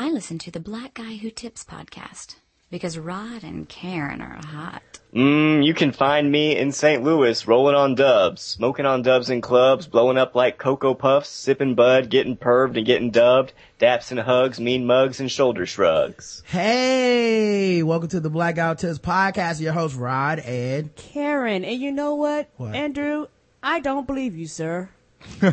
I listen to the Black Guy Who Tips podcast because Rod and Karen are hot. Mm, you can find me in St. Louis, rolling on dubs, smoking on dubs in clubs, blowing up like Cocoa Puffs, sipping bud, getting perved and getting dubbed, daps and hugs, mean mugs and shoulder shrugs. Hey, welcome to the black Blackout Tips podcast. Your host Rod and Karen. And you know what, What? Andrew? I don't believe you, sir. You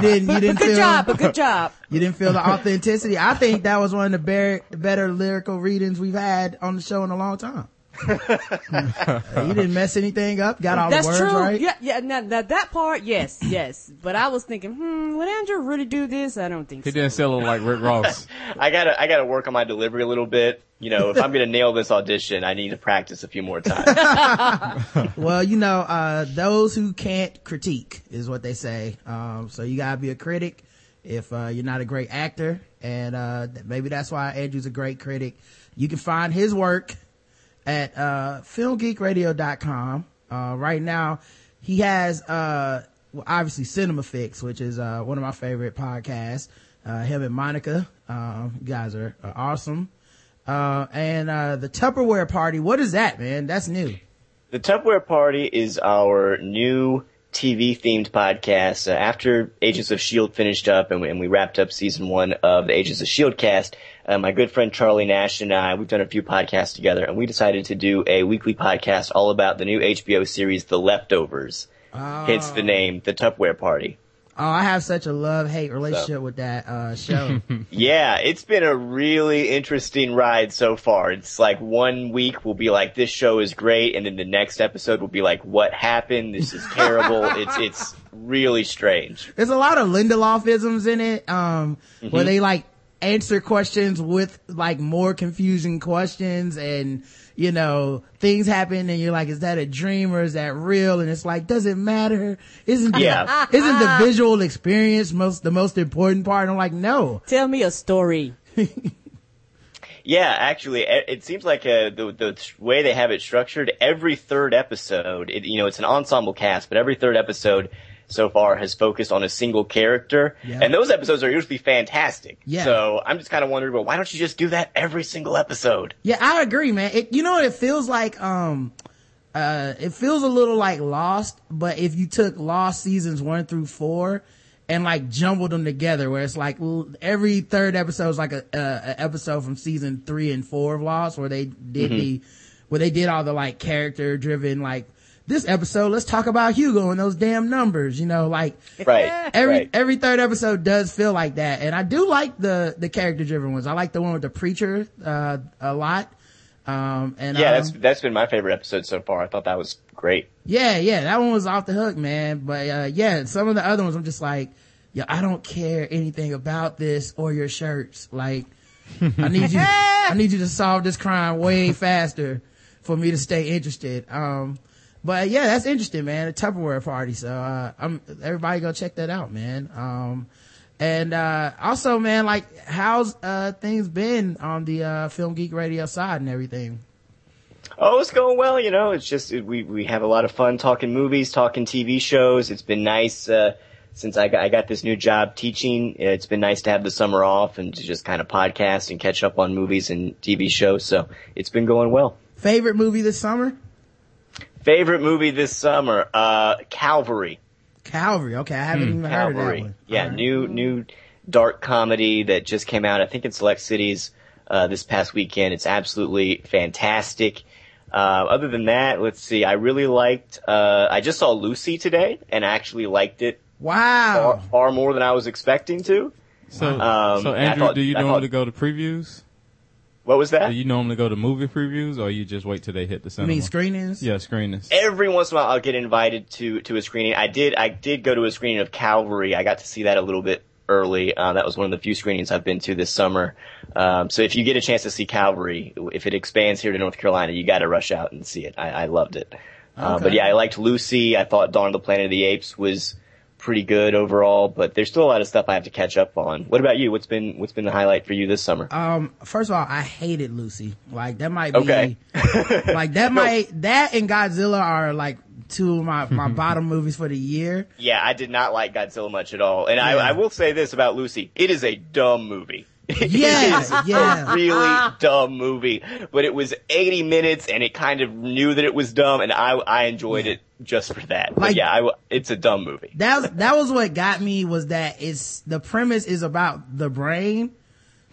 didn't you didn't Good feel job, but good job. you didn't feel the authenticity. I think that was one of the better, better lyrical readings we've had on the show in a long time. You didn't mess anything up. Got all That's the words true. right. Yeah, yeah. Now, now that part, yes, yes. But I was thinking, hmm, would Andrew really do this? I don't think He so. didn't sell it like Rick Ross. I gotta, I gotta work on my delivery a little bit. You know, if I'm gonna nail this audition, I need to practice a few more times. Well, you know, uh, those who can't critique is what they say. Um, so you gotta be a critic if, uh, you're not a great actor. And, uh, maybe that's why Andrew's a great critic. You can find his work at, uh, filmgeekradio.com. Uh, right now he has, uh, well, obviously Cinema Fix, which is, uh, one of my favorite podcasts. Uh, him and Monica, um, guys are, are awesome. Uh, and, uh, the Tupperware party, what is that, man? That's new. The Tupperware Party is our new TV themed podcast. After Agents of S.H.I.E.L.D. Finished up and we, and we wrapped up season one of the Agents of S.H.I.E.L.D. cast, uh, my good friend Charlie Nash and I, we've done a few podcasts together and we decided to do a weekly podcast all about the new HBO series, The Leftovers. Hence the name, The Tupperware Party. Oh, I have such a love hate relationship with that uh, show. Yeah, it's been a really interesting ride so far. It's like one week will be like this show is great, and then the next episode will be like what happened? This is terrible. it's it's really strange. There's a lot of Lindelofisms in it, um, where they like answer questions with like more confusing questions and you know things happen and you're like is that a dream or is that real and it's like does it matter isn't the, Yeah. isn't the visual experience most the most important part i'm like no Tell me a story. Yeah, actually, it seems like uh, the the way they have it structured. Every third episode, it, you know, it's an ensemble cast, but every third episode so far has focused on a single character, Yeah. and those episodes are usually fantastic. Yeah. So I'm just kind of wondering, well, why don't you just do that every single episode? Yeah, I agree, man. It, you know what it feels like? Um, uh, it feels a little like Lost, but if you took Lost seasons one through four and like jumbled them together, where it's like every third episode is like a, a, a episode from season three and four of Lost, where they did the, where they did all the like character driven, like this episode, let's talk about Hugo and those damn numbers, you know, like Right. every right. every third episode does feel like that and i do like the the character driven ones i like the one with the preacher uh a lot um and yeah, um, that's that's been my favorite episode so far. I thought that was great. yeah yeah that one was off the hook man but uh yeah some of the other ones i'm just like yeah i don't care anything about this or your shirts like i need you i need you to solve this crime way faster for me to stay interested um but yeah, that's interesting, man. A Tupperware party. So, uh, I'm, everybody go check that out, man. Um, and, uh, also, man, like, how's, uh, things been on the, uh, Film Geek Radio side and everything? Oh, it's going well. You know, it's just we we have a lot of fun talking movies, talking TV shows. It's been nice uh, since I got I got this new job teaching. It's been nice to have the summer off and to just kind of podcast and catch up on movies and TV shows. So it's been going well. Favorite movie this summer? Favorite movie this summer? Uh, Calvary. Calvary. Okay. I haven't even heard of that one. Yeah, All right. new new dark comedy that just came out. I think in select cities uh, this past weekend. It's absolutely fantastic. Uh, other than that, let's see. I really liked. Uh, I just saw Lucy today, and I actually liked it Wow. far more than I was expecting to. So, Um, so I Andrew, thought- do you I normally thought- go to previews? What was that? Do you normally go to movie previews, or you just wait till they hit the You cinema? mean screenings? Yeah, screenings. Every once in a while, I'll get invited to to a screening. I did. I did go to a screening of Calvary. I got to see that a little bit early. Uh, that was one of the few screenings I've been to this summer. Um, so if you get a chance to see Calvary, if it expands here to North Carolina, you got to rush out and see it. I, I loved it. Uh, but yeah, I liked Lucy. I thought Dawn of the Planet of the Apes was pretty good overall, but there's still a lot of stuff I have to catch up on. What about you? What's been what's been the highlight for you this summer? Um, first of all, I hated Lucy. Like that might be, Okay. like that might, that and Godzilla are like two of my, my bottom movies for the year. Yeah, I did not like Godzilla much at all. And I, Yeah. I will say this about Lucy. It is a dumb movie. Yes, It is yeah. a really dumb movie. But it was 80 minutes and it kind of knew that it was dumb and I, I enjoyed it just for that. But Like- yeah, I, it's a dumb movie. That was, that was what got me was that it's, the premise is about the brain.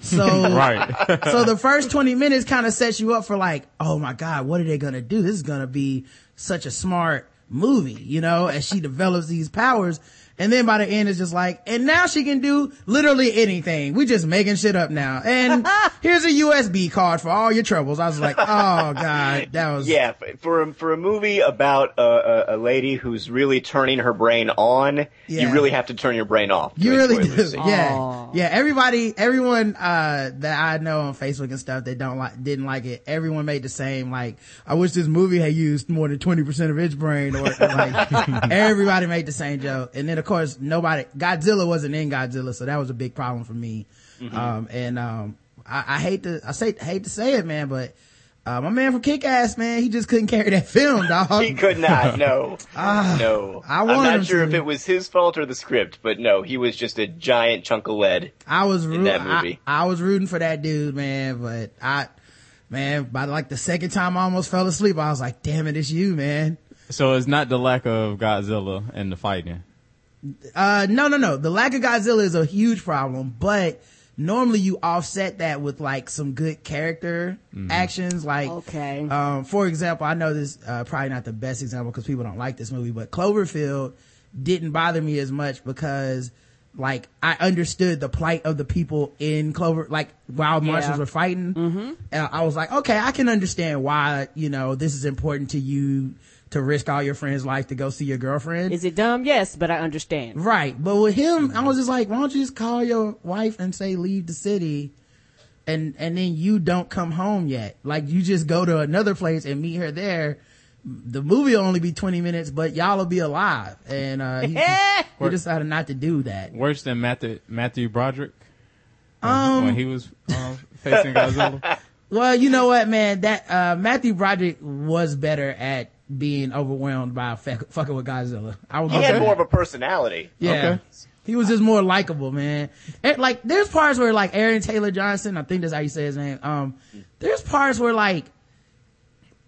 So, Right. so the first 20 minutes kind of sets you up for like, oh my God, what are they going to do? This is going to be such a smart movie, you know, as she develops these powers. And then by the end, it's just like, and now she can do literally anything. We just making shit up now. And here's a USB card for all your troubles. I was like, oh God, that was, Yeah, for a, for a movie about a, a, a lady who's really turning her brain on, Yeah. you really have to turn your brain off. You really enjoy do. Yeah. Aw. Yeah. Everybody, everyone, uh, that I know on Facebook and stuff that don't like, didn't like it, everyone made the same, like, I wish this movie had used more than 20% of its brain or, like, everybody made the same joke. And then of course, nobody, Godzilla wasn't in Godzilla, so that was a big problem for me. Um, and, um, I, I hate to, I say, hate to say it, man, but, uh, my man from Kick-Ass, man, he just couldn't carry that film, dog. He could not, no. no. Ah, I I'm not sure to. if it was his fault or the script, but no, he was just a giant chunk of lead. I was root- that I, movie. I was rooting for that dude, man, but I, man, by like the second time I almost fell asleep, I was like, damn it, it's you, man. so it's not the lack of Godzilla and the fighting. Uh, no, no, no. The lack of Godzilla is a huge problem, but normally you offset that with like some good character actions. Like, Okay. um, for example, I know this, uh, probably not the best example because people don't like this movie, but Cloverfield didn't bother me as much because like I understood the plight of the people in Clover, like while marshals were fighting. Mm-hmm. And I was like, okay, I can understand why, you know, this is important to you to risk all your friends' life to go see your girlfriend. Is it dumb? Yes, but I understand. Right. But with him, I was just like, why don't you just call your wife and say leave the city and, and then you don't come home yet. Like you just go to another place and meet her there. The movie will only be 20 minutes, but y'all will be alive. And, uh, he, he decided not to do that. Worse than Matthew, Matthew Broderick? Um, when he was um, facing Godzilla? Well, you know what, man? That, uh, Matthew Broderick was better at being overwhelmed by fuck, fucking with Godzilla. I was He had more of a personality. Yeah. Okay. He was just more likable, man. And, like, there's parts where, like, Aaron Taylor Johnson, I think that's how you say his name, um, there's parts where, like,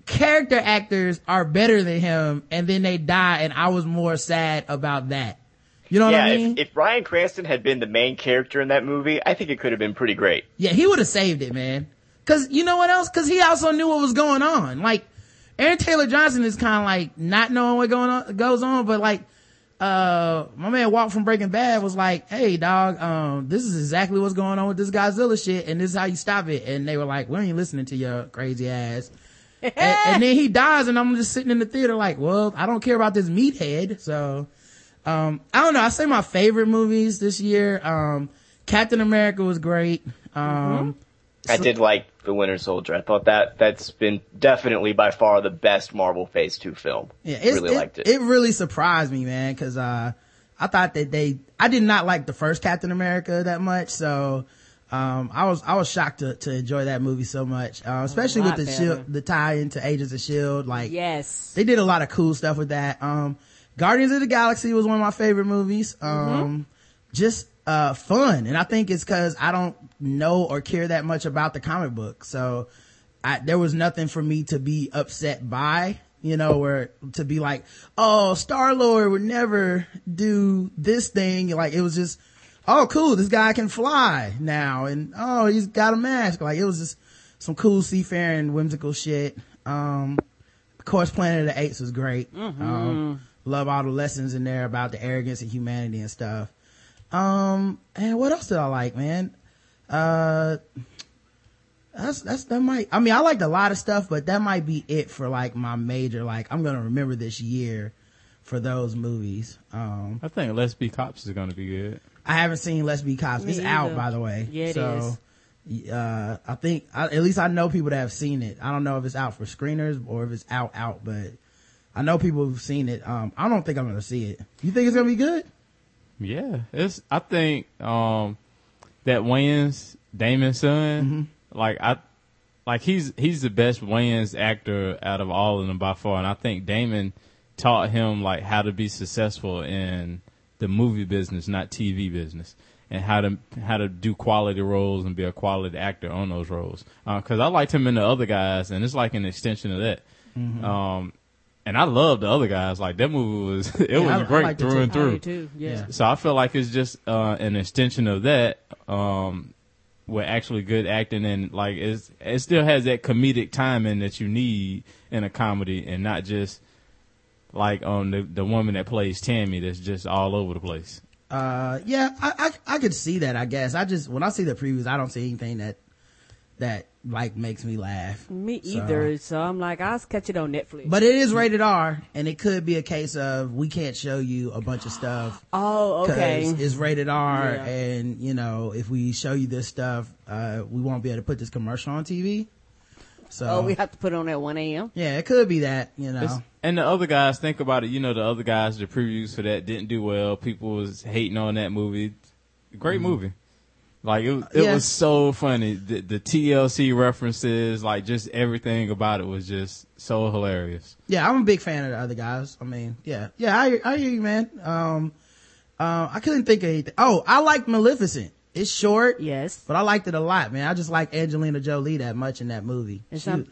character actors are better than him, and then they die, and I was more sad about that. You know what I mean? if, if Bryan Cranston had been the main character in that movie, I think it could have been pretty great. Yeah, he would have saved it, man. Cause you know what else? Cause he also knew what was going on. Like, Aaron Taylor Johnson is kind of like not knowing what going on, goes on, but like, uh, my man Walt from Breaking Bad was like, hey dog, um, this is exactly what's going on with this Godzilla shit, and this is how you stop it. And they were like, we ain't listening to your crazy ass. and, and then he dies, and I'm just sitting in the theater like, well, I don't care about this meathead, so, um, I don't know. I say my favorite movies this year. Um, Captain America was great. Um, I did like The Winter Soldier. I thought that that's been definitely by far the best Marvel Phase 2 film. Yeah, it's, really it, liked it. It really surprised me, man, because uh, I thought that they, I did not like the first Captain America that much, so um, I was I was shocked to to enjoy that movie so much, uh, especially with the shield, the tie into Agents of Shield. Like, Yes. they did a lot of cool stuff with that. Um, Guardians of the Galaxy was one of my favorite movies. Um, just, uh, fun. And I think it's cause I don't know or care that much about the comic book. So I, there was nothing for me to be upset by, you know, or to be like, oh, Star Lord would never do this thing. Like it was just, oh, cool. This guy can fly now. And oh, he's got a mask. Like it was just some cool seafaring, whimsical shit. Um, of course, Planet of the Apes was great. Um, love all the lessons in there about the arrogance of humanity and stuff. Um, and what else did I like, man? Uh, that's, that's, that might, I mean, I liked a lot of stuff, but that might be it for like my major, like, I'm gonna remember this year for those movies. Um, I think Let's Be Cops is going to be good. I haven't seen Let's Be Cops. Me It's out, by the way. Yeah, it so, Uh, I think, I, at least I know people that have seen it. I don't know if it's out for screeners or if it's out, out, but I know people who've seen it. Um, I don't think I'm gonna see it. You think it's gonna be good? Yeah, it's. I think um, that Wayans Damon's son, like I, like he's he's the best Wayans actor out of all of them by far, and I think Damon taught him like how to be successful in the movie business, not TV business, and how to how to do quality roles and be a quality actor on those roles. Because I liked him in the other guys, and it's like an extension of that. Mm-hmm. Um, and I love the other guys. Like that movie was it I- I was great liked it through and through. too. Yeah. Yeah. So I feel like it's just uh, an extension of that, um, with actually good acting and like it's, it still has that comedic timing that you need in a comedy, and not just like on the the woman that plays Tammy that's just all over the place. Uh, yeah, I, I, I could see that, I guess. I just, when I see the previews, I don't see anything that, that, like, makes me laugh. Me either. So I'm like, I'll catch it on Netflix. But it is rated R, and it could be a case of we can't show you a bunch of stuff oh, okay. it's rated R, Yeah. and you know if we show you this stuff, uh, we won't be able to put this commercial on TV. So Oh, we have to put it on at 1 a.m. yeah, it could be that you know. It's- and the other guys, think about it. You know, the other guys, the previews for that didn't do well. People was hating on that movie. Great movie. Like it, it Yeah. was so funny. The, the TLC references, like just everything about it was just so hilarious. Yeah, I'm a big fan of the other guys. I mean, yeah, yeah, I, I hear you, man. Um, uh, I couldn't think of anything. Oh, I liked Maleficent. It's short, Yes. but I liked it a lot, man. I just like Angelina Jolie that much in that movie. And She, some-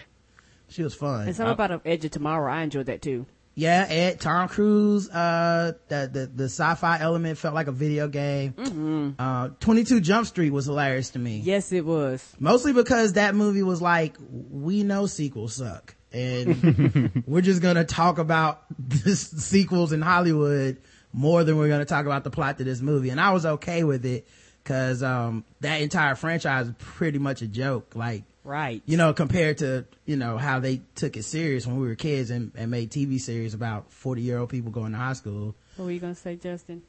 she was fun. And something about the Edge of Tomorrow. I enjoyed that too. Yeah, Ed, Tom Cruise, uh, the, the, the sci-fi element felt like a video game. Mm-hmm. Uh, 22 Jump Street was hilarious to me. Yes, it was. Mostly because that movie was like, we know sequels suck. And we're just gonna talk about the sequels in Hollywood more than we're gonna talk about the plot to this movie. And I was okay with it cause, um, that entire franchise is pretty much a joke. Like, Right. you know, compared to, you know, how they took it serious when we were kids and, and made TV series about 40 year old people going to high school. What were you going to say, Justin?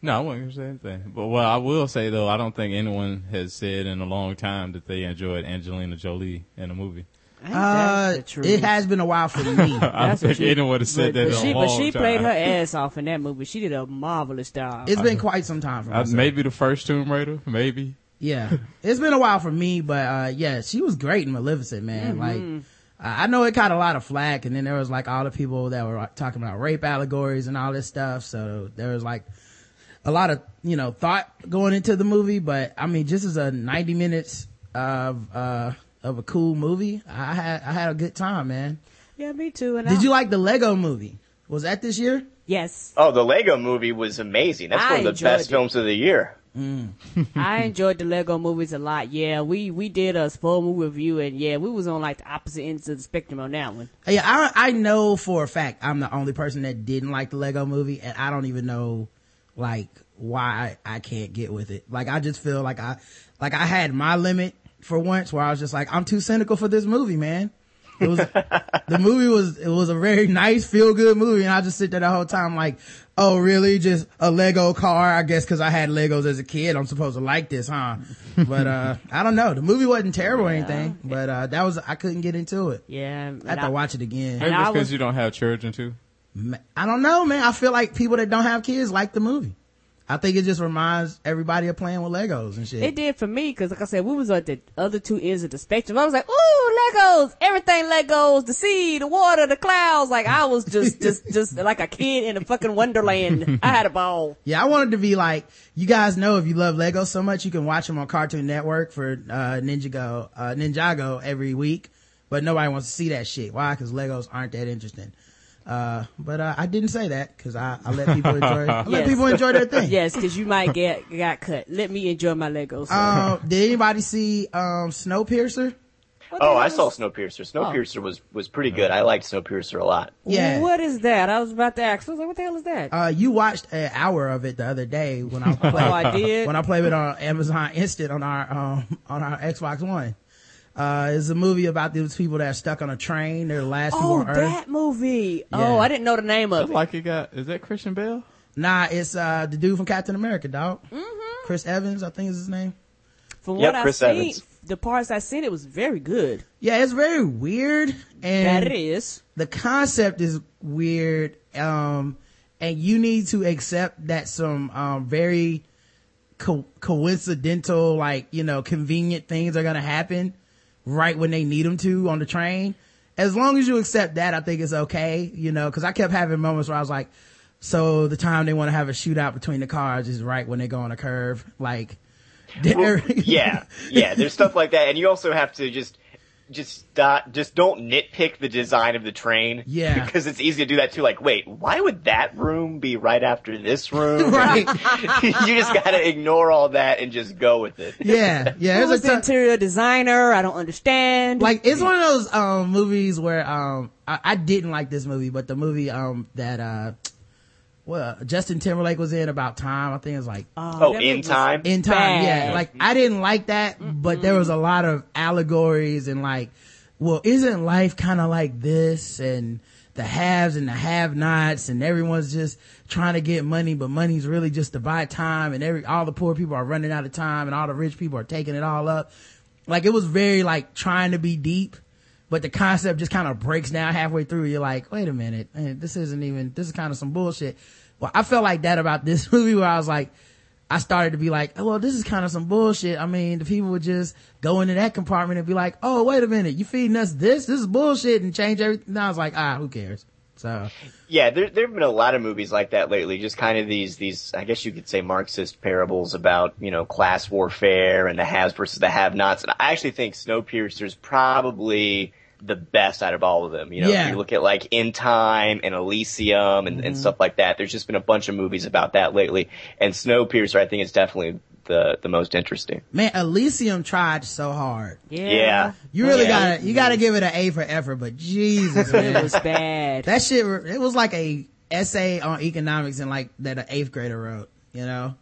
No, I wasn't gonna say anything. But what I will say though, I don't think anyone has said in a long time that they enjoyed Angelina Jolie in a movie. Uh, that the truth? it has been a while for me. I don't think what she- anyone has said but, that but in she, a but she time. played her ass off in that movie. She did a marvelous job. it's been quite some time for Uh, maybe the first Tomb Raider, maybe. Yeah. It's been a while for me, but, uh, yeah, she was great in Maleficent, man. Mm-hmm. Like, I I know it caught a lot of flack and then there was like all the people that were talking about rape allegories and all this stuff. So there was like a lot of, you know, thought going into the movie, but I mean, just as a 90 minutes of, uh, of a cool movie, I had, I had a good time, man. yeah, me too. And Did I, you like the Lego movie? Was that this year? Yes. Oh, the Lego movie was amazing. That's I one of the best it. films of the year. Mm. I enjoyed the Lego movies a lot. Yeah, we we did a full movie review, and yeah, we was on like the opposite ends of the spectrum on that one. Yeah, I, I know for a fact I'm the only person that didn't like the Lego movie and I don't even know like why I can't get with it. Like I just feel like I, like I had my limit for once where I was just like, I'm too cynical for this movie, man. It was, the movie was, it was a very nice, feel good movie and I just sit there the whole time like, oh really? Just a Lego car? I guess cause I had Legos as a kid, I'm supposed to like this, huh? But, uh, I don't know. The movie wasn't terrible or anything, but, uh, that was, I couldn't get into it. Yeah, I have to watch it again. Maybe it's because was- you don't have children too. I don't know, man. I feel like people that don't have kids like the movie. I think it just reminds everybody of playing with Legos and shit. It did for me because, like I said, we was at the other two ends of the spectrum. I was like, "Ooh, Legos! Everything Legos! The sea, the water, the clouds!" Like I was just, just, just like a kid in a fucking wonderland. I had a ball. yeah, I wanted to be like, you guys know if you love Legos so much, you can watch them on Cartoon Network for, uh, Ninjago, uh, Ninjago every week. But nobody wants to see that shit. Why? Cause Legos aren't that interesting. Uh, but, uh, I didn't say that cause I, I let people enjoy, I let people enjoy their thing. Yes, because you might get got cut. Let me enjoy my Legos. Um, did anybody see, um, Snowpiercer? What Oh, I is- saw Snowpiercer. Snowpiercer was was pretty good. I liked Snowpiercer a lot. Yeah. What is that? I was about to ask. I was like, "What the hell is that?" Uh, you watched an hour of it the other day when I played. oh, I did. when I played it on Amazon Instant on our um on our Xbox One. Uh, it's a movie about these people that are stuck on a train. They're the last people oh, on Earth. that movie. Yeah. Oh, I didn't know the name of Looks it. like it got. Is that Christian Bale? Nah, it's uh the dude from Captain America, dog. Mm-hmm. Chris Evans, I think is his name. From Yep, what Chris I've seen, the parts I've seen, it was very good. Yeah, it's very weird, and that it is. the concept is weird. Um, and you need to accept that some um very co- coincidental, like you know, convenient things are gonna happen right when they need them to on the train. as long as you accept that, I think it's okay, you know, cause I kept having moments where I was like, so the time they want to have a shootout between the cars is right when they go on a curve. Like, Well, yeah, yeah. There's stuff like that, and you also have to just just not, just don't nitpick the design of the train. Yeah. because it's easy to do that too. Like, wait, why would that room be right after this room? right. you just gotta ignore all that and just go with it. Yeah. Yeah. Who There's the ton- interior designer? I don't understand. like it's one of those um movies where um I, I didn't like this movie, but the movie um that uh well Justin Timberlake was in about time. I think it was like Oh, oh in time. in time. Yeah, like I didn't like that, but there was a lot of allegories and like, well, isn't life kind of like this and the haves and the have-nots and everyone's just trying to get money, but money's really just to buy time and every all the poor people are running out of time and all the rich people are taking it all up. Like it was very like trying to be deep. But the concept just kind of breaks down halfway through. You're like, wait a minute, man, this isn't even, this is kind of some bullshit. Well, I felt like that about this movie where I was like, I started to be like, oh, well, this is kind of some bullshit. I mean, the people would just go into that compartment and be like, oh, wait a minute, you feeding us this? This is bullshit and change everything. And I was like, ah, who cares? So, Yeah, there there have been a lot of movies like that lately. Just kind of these these I guess you could say Marxist parables about you know class warfare and the haves versus the have-nots. And I actually think Snowpiercer's probably the best out of all of them. You know, Yeah. if you look at like In Time and Elysium and, and mm-hmm. stuff like that. There's just been a bunch of movies about that lately. And Snowpiercer, I think, is definitely the the most interesting. man, Elysium tried so hard. yeah. Yeah. You really Yeah. gotta, you gotta give it an A for effort, but Jesus, It was bad. that shit, it was like a essay on economics and like that an eighth grader wrote, you know?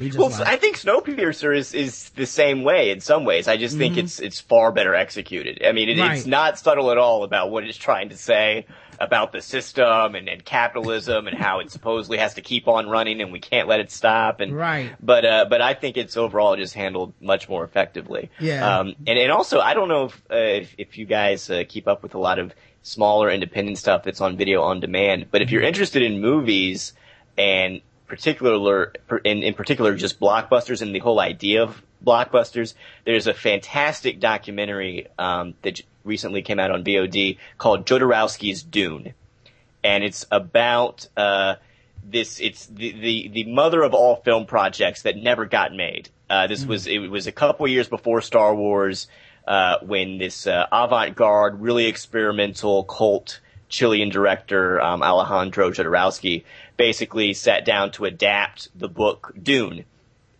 Just Well, like- I think Snowpiercer is, is the same way in some ways. I just think it's it's far better executed. I mean, it, Mm-hmm. Right. it's not subtle at all about what it's trying to say about the system and, and capitalism and how it supposedly has to keep on running and we can't let it stop. And Right. but uh, but I think it's overall just handled much more effectively. Yeah. Um, and and also I don't know if uh, if, if you guys uh, keep up with a lot of smaller independent stuff that's on video on demand, but if you're interested in movies and particular in, in particular just blockbusters and the whole idea of blockbusters, there's a fantastic documentary um, that recently came out on VOD called Jodorowsky's Dune and it's about uh, this. It's the, the the mother of all film projects that never got made. Uh, this was it was a couple years before Star Wars uh, when this uh, avant-garde, really experimental cult Chilean director um, Alejandro Jodorowsky basically sat down to adapt the book Dune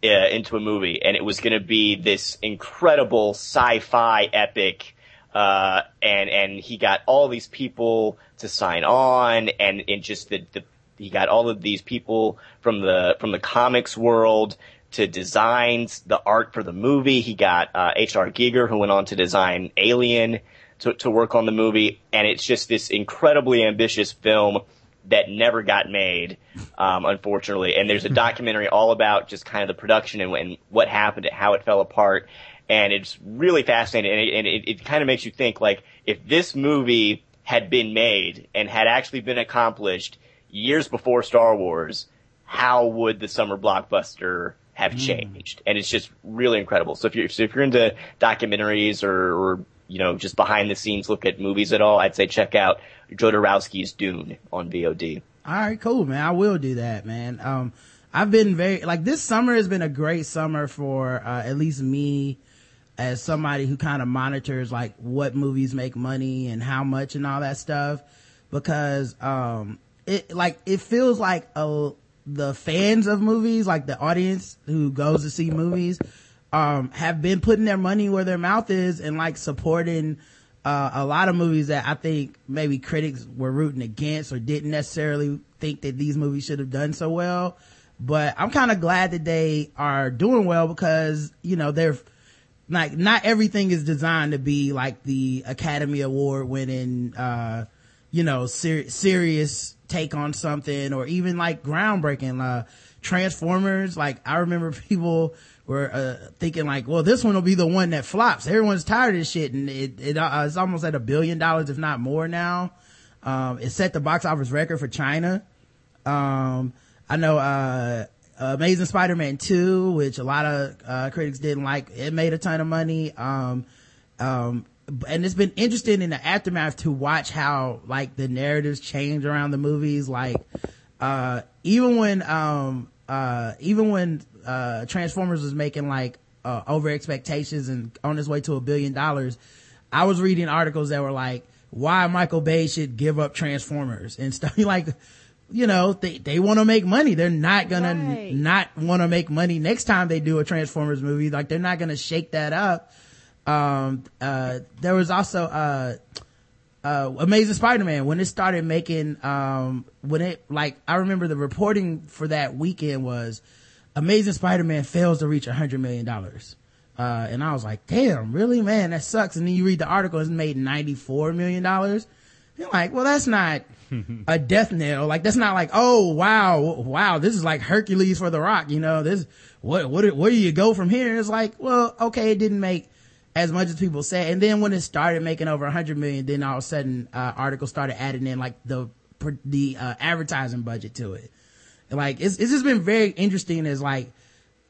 uh, into a movie, and it was going to be this incredible sci-fi epic. Uh, and and he got all these people to sign on, and and just the, the he got all of these people from the from the comics world to design the art for the movie. He got uh, H.R. Giger, who went on to design Alien, to to work on the movie, and it's just this incredibly ambitious film that never got made, um, unfortunately. And there's a documentary all about just kind of the production and, and what happened, and how it fell apart. And it's really fascinating. And it, and it, it kind of makes you think like, if this movie had been made and had actually been accomplished years before Star Wars, how would the summer blockbuster have changed? And it's just really incredible. So if you're, so if you're into documentaries or, or you know, just behind the scenes look at movies at all, I'd say check out Jodorowsky's Dune on VOD. All right, cool, man. I will do that, man. Um, I've been very, like, this summer has been a great summer for, uh, at least me as somebody who kind of monitors, like, what movies make money and how much and all that stuff. Because, um, it, like, it feels like, the fans of movies, like the audience who goes to see movies, um, have been putting their money where their mouth is and like supporting, uh, a lot of movies that I think maybe critics were rooting against or didn't necessarily think that these movies should have done so well. But I'm kind of glad that they are doing well because, you know, they're like, not everything is designed to be like the Academy Award winning, uh, you know, ser- serious take on something or even like groundbreaking, uh, Transformers. Like, I remember people were, uh, thinking like, well, this one will be the one that flops. Everyone's tired of this shit. And it, it, uh, it's almost at a billion dollars, if not more now. Um, it set the box office record for China. Um, I know, uh, Amazing Spider-Man 2, which a lot of, uh, critics didn't like, it made a ton of money. Um, um, and it's been interesting in the aftermath to watch how like the narratives change around the movies. Like, uh, even when, um, uh, even when, uh, Transformers was making like, uh, over expectations and on its way to a billion dollars, I was reading articles that were like, why Michael Bay should give up Transformers and stuff like, you know, they, they want to make money. They're not gonna Right. not want to make money next time they do a Transformers movie. Like they're not gonna shake that up. Um, uh, there was also, uh, uh, Amazing Spider-Man when it started making, um, when it, like, I remember the reporting for that weekend was Amazing Spider-Man fails to reach a hundred million dollars. Uh, and I was like, damn, really, man, that sucks. And then you read the article, it's made $94 million. You're like, well, that's not a death knell. Like, that's not like, oh, wow, wow, this is like Hercules for the rock, you know, this, what, what, where do you go from here? It's like, well, okay, it didn't make as much as people say. And then when it started making over a hundred million, then all of a sudden, uh, articles started adding in like the, the, uh, advertising budget to it. Like, it's, it's just been very interesting as like,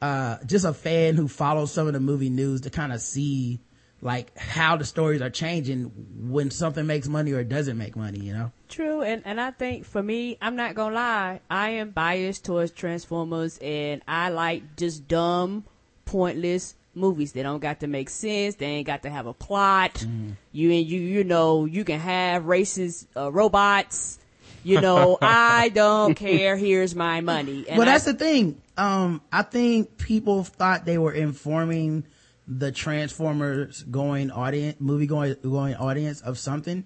uh, just a fan who follows some of the movie news to kind of see like how the stories are changing when something makes money or doesn't make money, you know? True, and and I think for me, I'm not gonna lie, I am biased towards Transformers, and I like just dumb, pointless movies. They don't got to make sense. They ain't got to have a plot. Mm-hmm. You and you, you know, you can have racist uh, robots. You know, I don't care. Here's my money. And well, that's I, the thing. Um, I think people thought they were informing the Transformers going audience, movie going, going audience of something.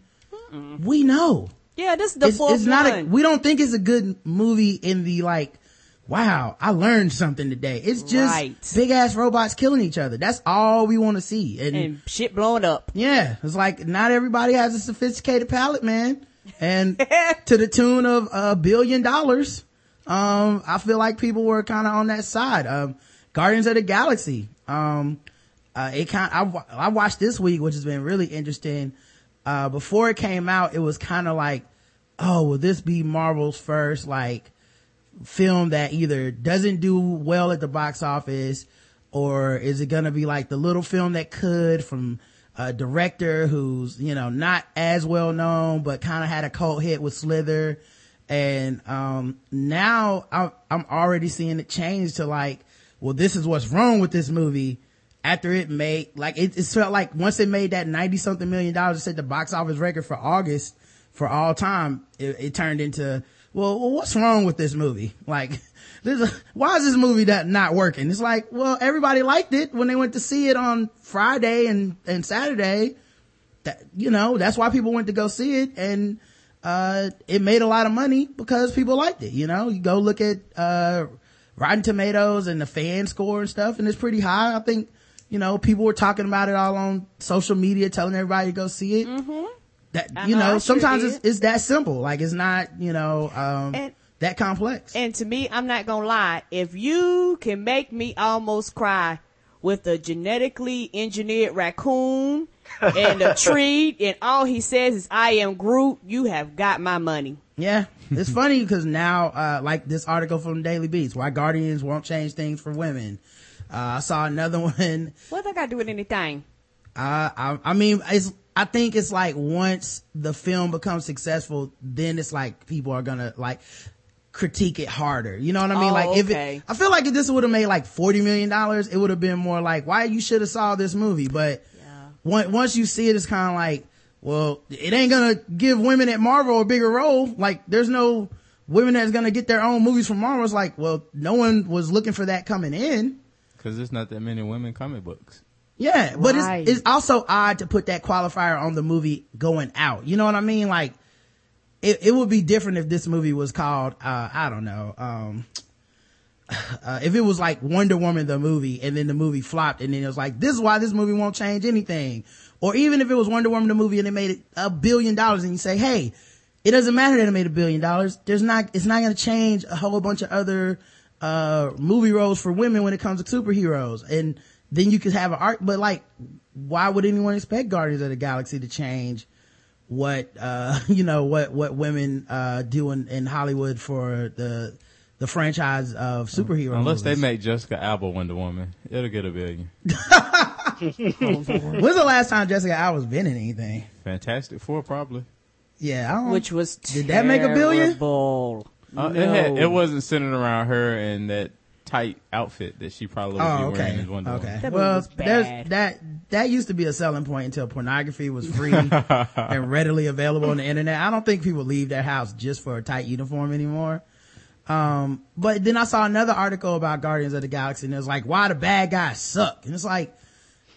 We know. yeah. This is the it's, it's not a, we don't think it's a good movie in the like, wow, I learned something today. It's just Right. big ass robots killing each other. That's all we want to see. And, and shit blowing up. yeah, it's like not everybody has a sophisticated palate, man. And to the tune of a billion dollars, um, I feel like people were kind of on that side. Um, Guardians of the Galaxy, um, uh, it kind I, I watched this week, which has been really interesting. Uh, before it came out, it was kind of like, oh, will this be Marvel's first, like, film that either doesn't do well at the box office or is it gonna be like the little film that could from a director who's, you know, not as well known, but kind of had a cult hit with Slither. And, um, now I'm, I'm already seeing it change to like, well, this is what's wrong with this movie after it made, like, it, it felt like once it made that 90 something million dollars, it set the box office record for August for all time, it, it turned into, well, well, what's wrong with this movie? Like, a, why is this movie that not working? It's like, well, everybody liked it when they went to see it on Friday and, and Saturday. That, you know, that's why people went to go see it. And, uh, it made a lot of money because people liked it. You know, you go look at, uh, Rotten Tomatoes and the fan score and stuff, and it's pretty high. I think, you know, people were talking about it all on social media, telling everybody to go see it. Mm-hmm. That, you know, know, sometimes it's, it's that simple. Like it's not, you know, um, And- that complex. And to me, I'm not gonna lie. If you can make me almost cry with a genetically engineered raccoon and a tree, and all he says is "I am Groot," you have got my money. Yeah. It's funny because now, uh, like this article from Daily Beast, why Guardians won't change things for women. Uh, I saw another one. What that got to do with anything? Uh, I, I mean, it's, I think it's like once the film becomes successful, then it's like people are gonna like critique it harder. You know what I mean? Oh, like if okay. it, I feel like if this would have made like $40 million, it would have been more like, why you should have saw this movie. But on- once you see it, it's kind of like, well, it ain't gonna give women at Marvel a bigger role. Like there's no women that's gonna get their own movies from Marvel. It's like, well, no one was looking for that coming in. Cause there's not that many women comic books. Yeah, but Right. it's, it's also odd to put that qualifier on the movie going out. You know what I mean? Like, it, it would be different if this movie was called, uh, I don't know, um, uh, if it was like Wonder Woman the movie and then the movie flopped and then it was like, this is why this movie won't change anything. Or even if it was Wonder Woman the movie and it made a billion dollars and you say, hey, it doesn't matter that it made a billion dollars. There's not, it's not going to change a whole bunch of other, uh, movie roles for women when it comes to superheroes. And then you could have an art, but like, why would anyone expect Guardians of the Galaxy to change what, uh, you know, what, what women, uh, do in, in Hollywood for the, the franchise of superhero Unless they make Jessica Alba Wonder Woman, it'll get a billion. When's the last time Jessica Alba's been in anything? Fantastic Four, probably. Yeah, I don't. Which was Did that make a billion? terrible. Uh, no. it, had, it wasn't centered around her and that tight outfit that she probably would Oh, be okay. wearing as Wonder Woman. Okay. That well, movie was there's bad. that that used to be a selling point until pornography was free and readily available on the internet. I don't think people leave their house just for a tight uniform anymore. Um, but then I saw another article about Guardians of the Galaxy and it was like, why the bad guys suck. And it's like,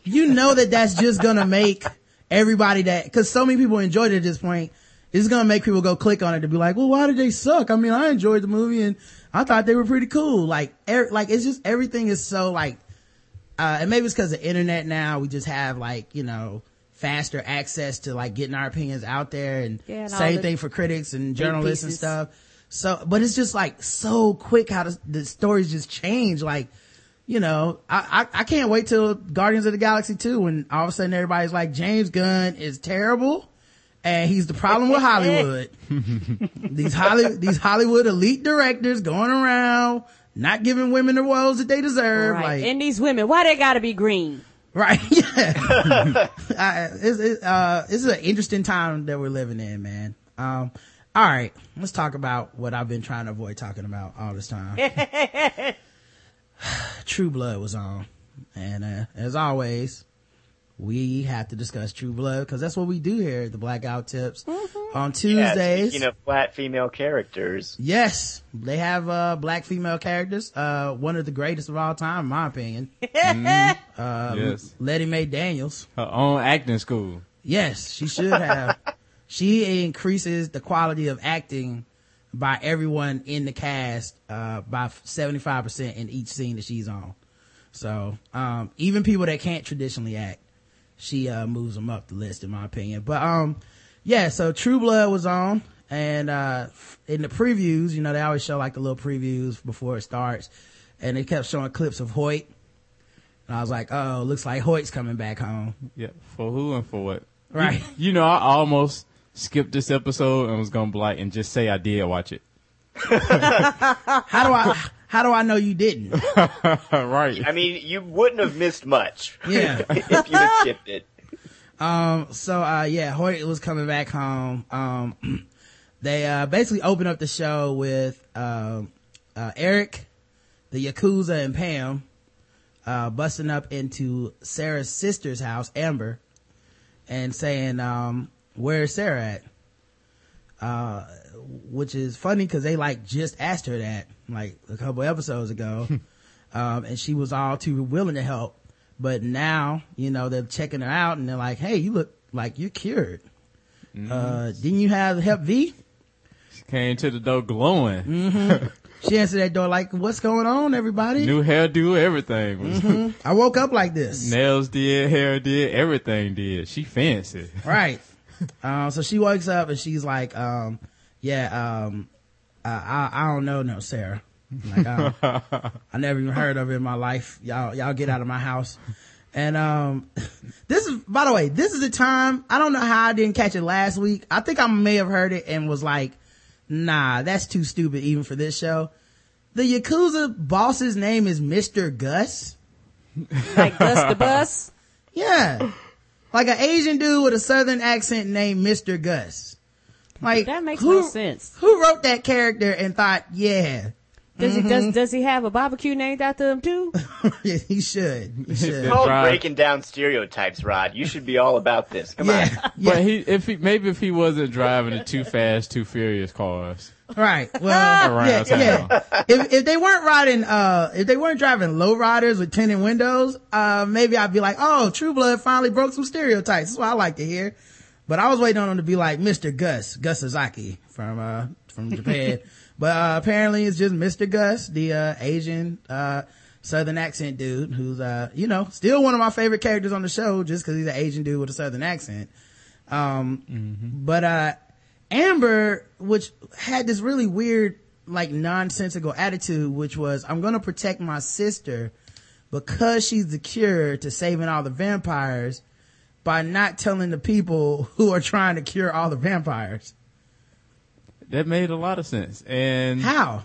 you know that that's just gonna make everybody that, cause so many people enjoyed it at this point, it's gonna make people go click on it to be like, well, why did they suck? I mean, I enjoyed the movie and I thought they were pretty cool. Like, er, like it's just, everything is so like, uh, and maybe it's cause the internet now, we just have like, you know, faster access to like getting our opinions out there and Yeah, and same the thing for critics and journalists and stuff. So, but it's just like so quick how the, the stories just change. Like, you know, I, I, I can't wait till Guardians of the Galaxy 2 when all of a sudden everybody's like, James Gunn is terrible and he's the problem with Hollywood. these Hollywood, these Hollywood elite directors going around, not giving women the roles that they deserve. Right. Like, and these women, why they gotta be green? Right. Yeah. uh, it's, it, uh, this is an interesting time that we're living in, man. Um, all right. Let's talk about what I've been trying to avoid talking about all this time. True Blood was on. And, uh, as always, we have to discuss True Blood because that's what we do here at the Blackout Tips on Yeah, Tuesdays. speaking of flat female characters, Yes, they have uh black female characters. Uh one of the greatest of all time, in my opinion. yes. Lettie Mae Daniels. Her own acting school. Yes, she should have. she increases the quality of acting by everyone in the cast uh by 75% in each scene that she's on. So, um even people that can't traditionally act, she uh moves them up the list in my opinion. But um yeah, so True Blood was on and uh in the previews, you know, they always show like the little previews before it starts and they kept showing clips of Hoyt. And I was like, "Oh, looks like Hoyt's coming back home." Yeah. For who and for what? Right. You, you know, I almost skipped this episode and was gonna be like and just say I did watch it. How do I how do I know you didn't? right. I mean, you wouldn't have missed much Yeah. if you had skipped it. Um so uh yeah, Hoyt was coming back home. Um they uh basically opened up the show with um uh Eric, the Yakuza and Pam uh busting up into Sarah's sister's house, Amber, and saying, um, where's Sarah at? Uh which is funny because they like just asked her that like a couple episodes ago. um and she was all too willing to help. But now, you know, they're checking her out and they're like, Hey, you look like you're cured. Uh, didn't you have Hep V? She came to the door glowing. She answered that door like, what's going on, everybody? New hairdo, everything. Was I woke up like this. Nails did, hair did, everything did. She fancy. Right. Um, so she wakes up and she's like, um, yeah, um, I, I don't know no Sarah. Like, I, I never even heard of her in my life. Y'all, y'all get out of my house. And, um, this is, by the way, this is the time, I don't know how I didn't catch it last week. I think I may have heard it and was like, nah, that's too stupid even for this show. The Yakuza boss's name is Mr. Gus. Like Gus the Bus. Yeah. Like an Asian dude with a southern accent named Mr. Gus. Like That makes who, no sense. Who wrote that character and thought, yeah, Does he Mm-hmm. does does he have a barbecue named after him too? yeah, he should. He should. Yeah. Called Right. breaking down stereotypes, Rod. You should be all about this. Come on. yeah, yeah, But he, if he, maybe if he wasn't driving the too fast, too furious cars right. Well, yeah, yeah. If, if they weren't riding, uh, if they weren't driving low riders with tinted windows, uh, maybe I'd be like, oh, True Blood finally broke some stereotypes. That's what I like to hear. But I was waiting on him to be like Mr. Gus, Gus Sasaki from, uh, from Japan. but, uh, apparently it's just Mr. Gus, the, uh, Asian, uh, southern accent dude who's, uh, you know, still one of my favorite characters on the show just cause he's an Asian dude with a southern accent. Um, but, uh, Amber, which had this really weird, like nonsensical attitude, which was, I'm gonna protect my sister because she's the cure to saving all the vampires by not telling the people who are trying to cure all the vampires. That made a lot of sense. And How?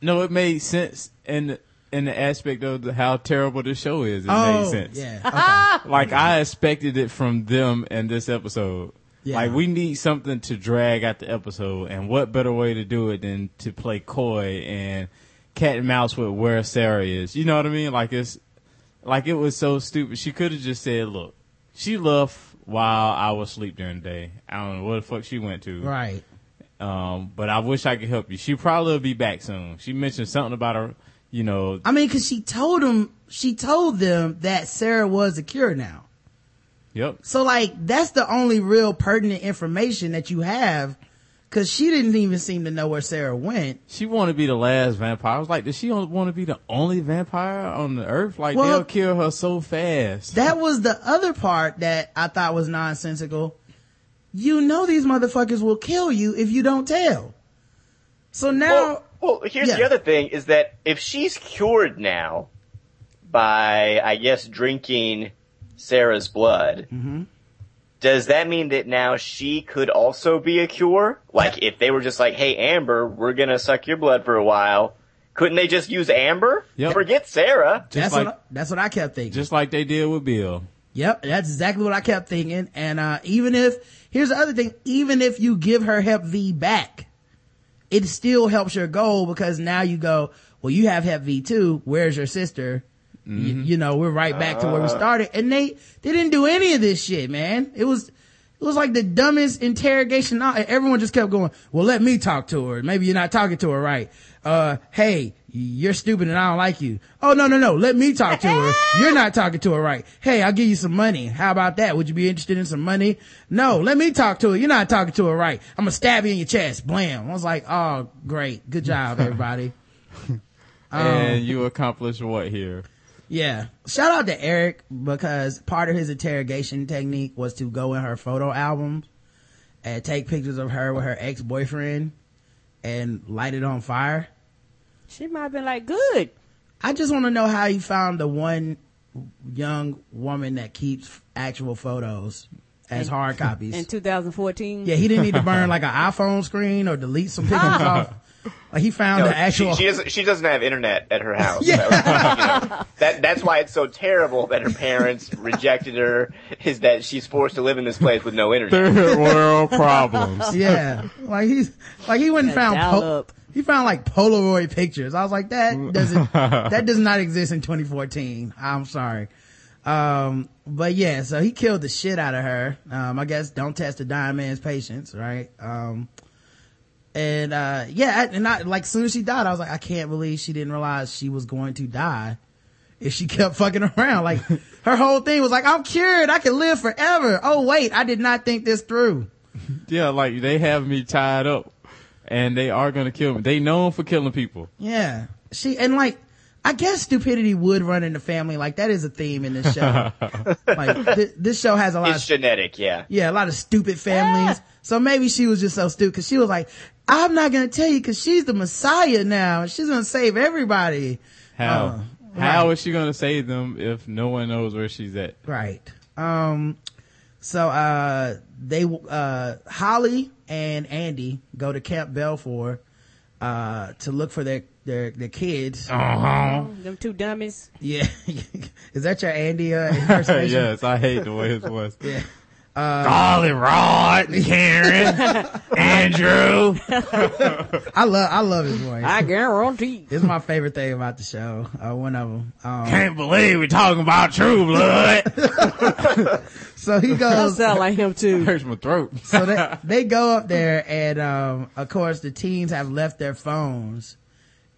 no, it made sense. And in the aspect of the, how terrible the show is. It oh, made sense. yeah. Okay. Like I expected it from them in this episode. Yeah. Like we need something to drag out the episode, and what better way to do it than to play coy and cat and mouse with where Sarah is? You know what I mean? Like it's like it was so stupid. She could have just said, "Look, she left while I was asleep during the day. I don't know what the fuck she went to." Right. Um, but I wish I could help you. She probably will be back soon. She mentioned something about her, you know. I mean, cause she told them, she told them that Sarah was a cure now. Yep. So like, that's the only real pertinent information that you have. Cause she didn't even seem to know where Sarah went. She want to be the last vampire. I was like, does she want to be the only vampire on the earth? Like Well- they'll kill her so fast. That was the other part that I thought was nonsensical. You know these motherfuckers will kill you if you don't tell. So now, Well, well here's yeah. the other thing: is that if she's cured now by, I guess, drinking Sarah's blood, Mm-hmm. does that mean that now she could also be a cure? Like, if they were just like, "Hey, Amber, we're gonna suck your blood for a while," couldn't they just use Amber? Yep. Forget Sarah. Just that's like, what I, that's what I kept thinking. just like they did with Bill. Yep, that's exactly what I kept thinking. And uh, even if here's the other thing, even if you give her Hep V back, it still helps your goal because now you go, well, you have Hep V too. Where's your sister? Y- mm-hmm. you know, we're right back to where we uh. started. And they they didn't do any of this shit, man. It was it was like the dumbest interrogation. Everyone just kept going, well, let me talk to her. Maybe you're not talking to her right. Uh, hey, you're stupid and I don't like you. Oh, no, no, no. Let me talk to her. You're not talking to her right. Hey, I'll give you some money. How about that? Would you be interested in some money? No, let me talk to her. You're not talking to her right. I'm gonna stab you in your chest. Blam. I was like, oh, great. Good job, everybody. Um, and you accomplished what here? Yeah. Shout out to Eric because part of his interrogation technique was to go in her photo albums and take pictures of her with her ex-boyfriend and light it on fire. She might have been like, good. I just want to know how you found the one young woman that keeps actual photos as hard copies. In 2014. yeah, he didn't need to burn like an iPhone screen or delete some pictures off. Like he found No, the actual. she, she doesn't. She doesn't have internet at her house. That, was- you know, that that's why it's so terrible that her parents rejected her. Is that she's forced to live in this place with no internet? Third world problems. yeah, like he's like he went and found po- he found like Polaroid pictures. I was like that doesn't that does not exist in 2014. I'm sorry. Um, but yeah, so he killed the shit out of her. Um, I guess don't test a dying man's patience, right? Um, and uh, yeah, and I like soon as she died, I was like, I can't believe she didn't realize she was going to die if she kept fucking around. Like her whole thing was like, I'm cured, I can live forever. Oh wait, I did not think this through. Yeah, like they have me tied up, and they are gonna kill me. They known for killing people. Yeah. She, and like, I guess stupidity would run in the family. Like that is a theme in this show. like th- this show has a lot It's of, genetic, yeah. yeah, a lot of stupid families. So maybe she was just so stupid cause she was like, I'm not going to tell you cause she's the messiah now. She's going to save everybody. How? Uh, How right. is she gonna save them if no one knows where she's at? Right. Um, so, uh, they, uh, Holly and Andy go to Camp Bellefleur, uh, to look for their, their, their kids. Uh-huh. Them two dummies. Yeah. is that your Andy, uh, impersonation? yes, I hate the way his voice. Yeah. Golly, Rod, Karen, Andrew. I love I love his voice. I guarantee. it's my favorite thing about the show. Uh, one of them. Um, Can't believe we're talking about True Blood. so he That goes. sound like him too. Hurts my throat. so they they go up there, and um, of course the teens have left their phones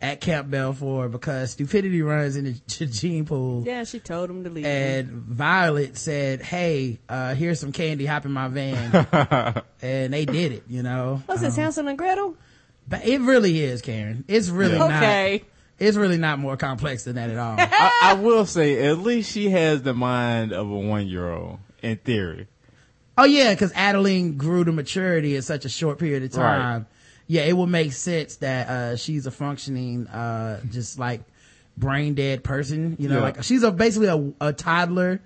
at Camp Bellefleur because stupidity runs in the gene pool. Yeah, she told him to leave. And Violet said, "Hey, uh, here's some candy. Hop in my van." and they did it. You know. What's this, Hansel and Gretel? But it really is, Karen. It's really not. Okay. It's really not more complex than that at all. I, I will say, at least she has the mind of a one year old, in theory. Oh yeah, because Adeline grew to maturity in such a short period of time. Yeah, it would make sense that uh, she's a functioning, uh, just like brain dead person. You know, Yeah. like she's a basically a, a toddler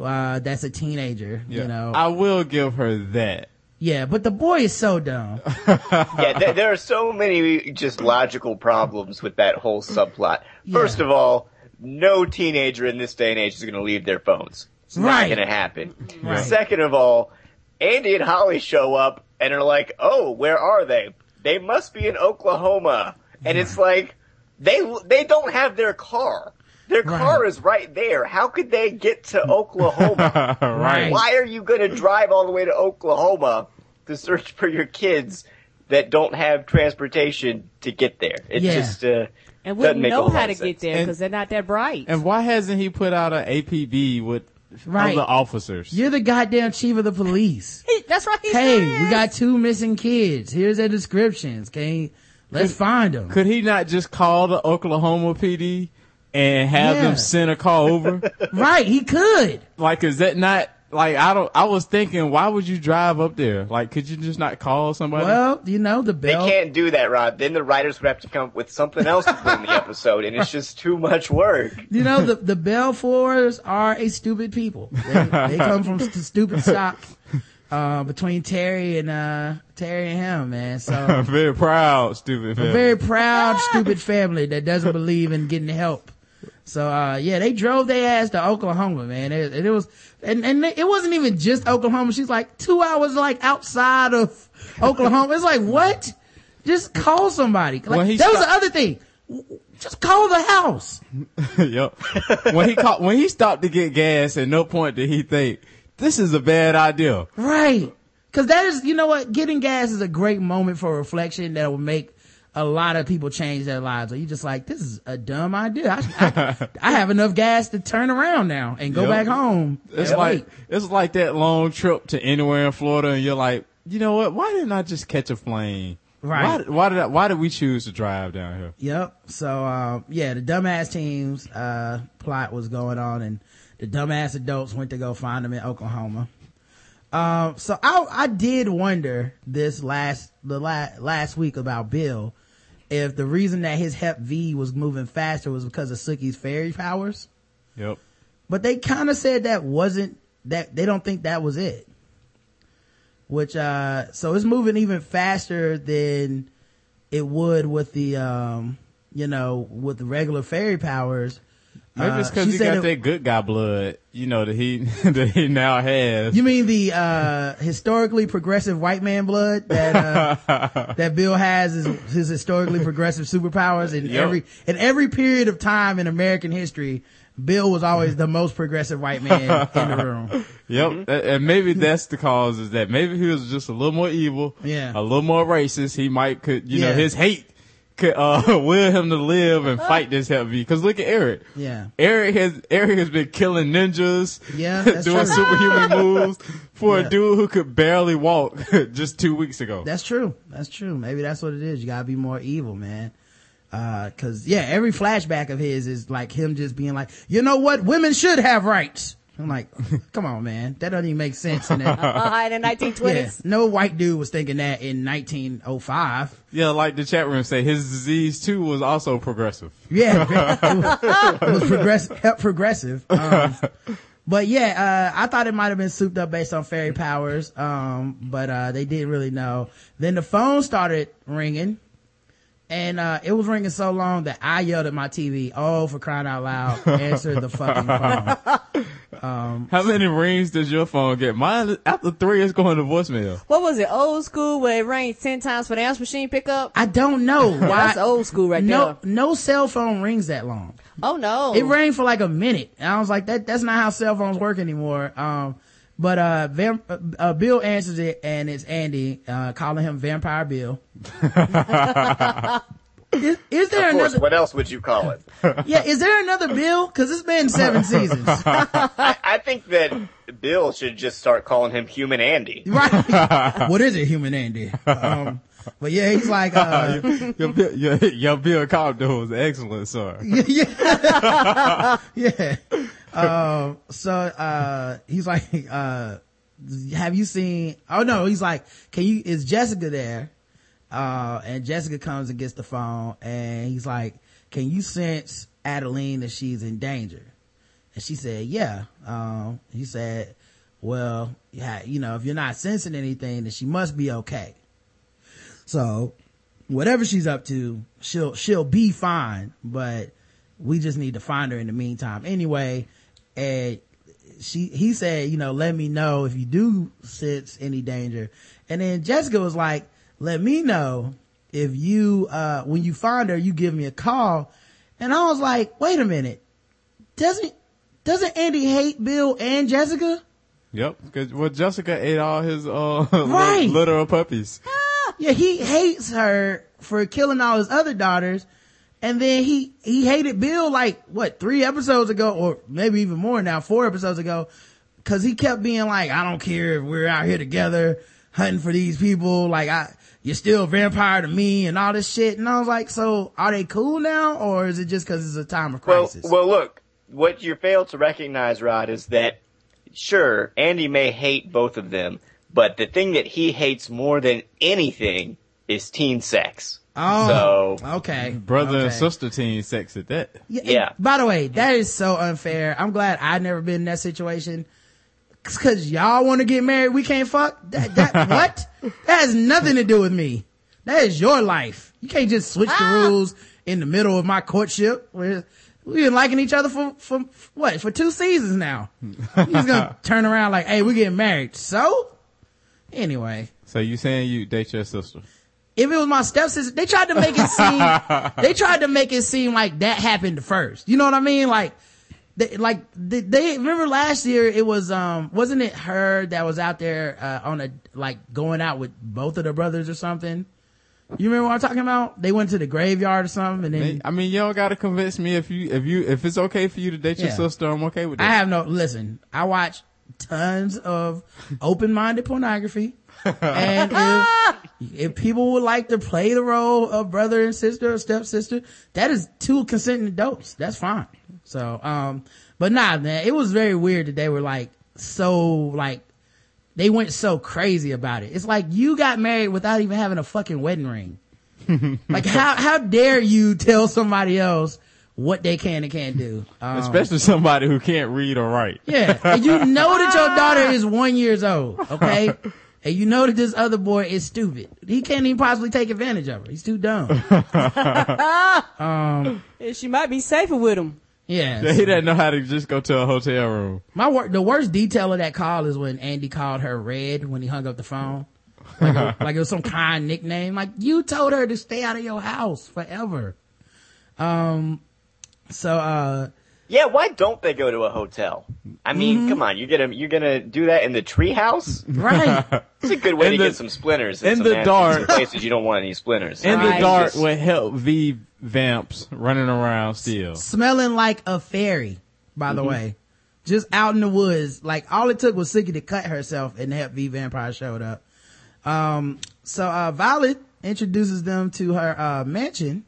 uh, that's a teenager. You know, I will give her that. Yeah, but the boy is so dumb. yeah, there, there are so many just logical problems with that whole subplot. First Yeah. of all, no teenager in this day and age is going to leave their phones. It's Right. not going to happen. Right. Second of all, Andy and Holly show up and are like, "Oh, where are they? They must be in Oklahoma." And it's like they they don't have their car. Their car Right. is right there. How could they get to Oklahoma? Right. Why are you going to drive all the way to Oklahoma to search for your kids that don't have transportation to get there? It Yeah. just uh, And doesn't wouldn't make a know how to of get there because they're not that bright. And why hasn't he put out an APB with Right. the officers? You're the goddamn chief of the police. He- that's right. He hey, said. we got two missing kids. Here's their descriptions. Can let's find them. Could he not just call the Oklahoma PD and have Yeah. them send a call over? right, he could. like, is that not like I don't? I was thinking, why would you drive up there? Like, could you just not call somebody? Well, you know, the They can't do that, Rod. Then the writers would have to come up with something else to put in the episode, and it's just too much work. You know, the, the Bellefleurs are a stupid people. They, they come from st- stupid stock, uh, between Terry and, uh, Terry and him, man. So, very proud, stupid. a family. very proud, stupid family that doesn't believe in getting help. So, uh, yeah, they drove their ass to Oklahoma, man. It, it was, and, and it wasn't even just Oklahoma. She's like two hours, like outside of Oklahoma. It's like, what? Just call somebody. Like, he that was the other thing. Just call the house. yep. When he caught, when he stopped to get gas, at no point did he think this is a bad idea. Right. Cause that is, you know what? Getting gas is a great moment for reflection that will make a lot of people change their lives. Or you just like, this is a dumb idea. I, I, I have enough gas to turn around now and go Yep. back home. It's like wait. it's like that long trip to anywhere in Florida, and you're like, you know what? Why didn't I just catch a plane? Right. Why, why did I, Why did we choose to drive down here? Yep. So, um, yeah, the dumbass teams, uh, plot was going on and the dumbass adults went to go find them in Oklahoma. Um, so I, I did wonder this last, the last, last week about Bill, if the reason that his Hep V was moving faster was because of Sookie's fairy powers. Yep. But they kind of said that wasn't, that they don't think that was it. Which, uh, so it's moving even faster than it would with the, um, you know, with the regular fairy powers. Maybe it's Uh, because he said got it- that good guy blood, you know, that he that he now has. You mean the uh historically progressive white man blood that uh that Bill has is his historically progressive superpowers in Yep. every in every period of time in American history, Bill was always the most progressive white man in the room. Yep, A- and maybe that's the cause is that maybe he was just a little more evil, Yeah. a little more racist. He might could, you know, his hate could uh will him to live and fight this Hep V. Because look at Eric. Yeah. Eric has Eric has been killing ninjas, Yeah, doing true. superhuman moves for Yeah. a dude who could barely walk just two weeks ago. That's true. That's true. Maybe that's what it is. You gotta be more evil, man. Uh, cause yeah, every flashback of his is like him just being like, you know what? Women should have rights. I'm like, come on, man. That doesn't even make sense in that. uh, in the 1920s. Yeah, no white dude was thinking that in 1905. yeah, like the chat room say, his disease too was also progressive. Yeah, it was progressive, help progressive. Um, but yeah, uh, I thought it might have been souped up based on fairy powers. Um, but, uh, they didn't really know. Then the phone started ringing and, uh, it was ringing so long that I yelled at my TV, oh, for crying out loud, answer the fucking phone. How many rings does your phone get? Mine after three is going to voicemail. What was it? Old school where it rang 10 times for the answer machine pickup? I don't know why. That's old school right now. no, there. no cell phone rings that long. Oh no. It rang for like a minute. And I was like, that, that's not how cell phones work anymore. Um, but, uh, Vam- uh, uh, Bill answers it and it's Andy, uh, calling him Vampire Bill. is, is there Of course, another, what else would you call it? yeah, is there another Bill? Cause it's been seven seasons. I, I think that Bill should just start calling him Human Andy. right. what is it, human Andy? Um, but yeah, he's like, uh, Your, Bill- your, your Bill Cosby was excellent, sir. yeah. yeah. Um, so, uh, he's like, uh, have you seen, oh no, he's like, can you, is Jessica there? Uh, and Jessica comes and gets the phone and he's like, can you sense Adeline that she's in danger? And she said, yeah. Um, he said, well, yeah, you know, if you're not sensing anything, then she must be okay. So whatever she's up to, she'll, she'll be fine, but we just need to find her in the meantime. Anyway, and she, he said, you know, let me know if you do sense any danger. And then Jessica was like, let me know if you, uh, when you find her, you give me a call. And I was like, wait a minute. Doesn't, doesn't Andy hate Bill and Jessica? Yep. Cause, well, Jessica ate all his, uh, Right. litter of puppies. Yeah, he hates her for killing all his other daughters. And then he, he hated Bill like, what, three episodes ago, or maybe even more now, four episodes ago, cause he kept being like, I don't care if we're out here together hunting for these people. Like, I, you're still a vampire to me and all this shit. And I was like, so are they cool now or is it just cause it's a time of Well, crisis? well, look, what you fail to recognize, Rod, is that sure, Andy may hate both of them, but the thing that he hates more than anything is teen sex. oh, so- okay. Brother and sister teen sex at that. Yeah, Yeah. By the way, that is so unfair. I'm glad I've never been in that situation. Cause y'all want to get married, we can't fuck. That, that what? That has nothing to do with me. That is your life. You can't just switch the ah. rules in the middle of my courtship. We're, we've been liking each other for, for, what? For two seasons now. He's gonna turn around like, hey, we're getting married. So? Anyway So you saying you date your sister? if it was my stepsister, they tried to make it seem, they tried to make it seem like that happened first. You know what I mean? Like, they, like, they, they, remember last year it was, um, wasn't it her that was out there, uh, on a, like going out with both of the brothers or something? You remember what I'm talking about? They went to the graveyard or something and then I mean, you don't gotta convince me if you, if you, if it's okay for you to date your Yeah. sister, I'm okay with that I have no, listen, I watch tons of open-minded pornography. and if, if people would like to play the role of brother and sister or stepsister, that is two consenting adults. That's fine. So, um, but nah, man, it was very weird that they were like, so like, they went so crazy about it. It's like you got married without even having a fucking wedding ring. like how, how dare you tell somebody else what they can and can't do? Um, Especially somebody who can't read or write. yeah. And you know that your daughter is one years old, okay? And you know that this other boy is stupid. He can't even possibly take advantage of her. He's too dumb. And she might be safer with him. Yeah. He doesn't know how to just go to a hotel room. My wor- the worst detail of that call is when Andy called her Red when he hung up the phone. Like, it, like it was some kind nickname. Like you told her to stay out of your house forever. Um, so, uh, Yeah, why don't they go to a hotel? I mean, Mm-hmm. come on, you're gonna you're gonna do that in the treehouse? right. It's a good way In to the- get some splinters. In in some the dark. places you don't want any splinters. In Right. the dark Just- would help V vamps running around still. smelling like a fairy, by Mm-hmm. the way. Just out in the woods. Like all it took was Sookie to cut herself and Hep V Vampire showed up. Um, so, uh, Violet introduces them to her, uh, mansion.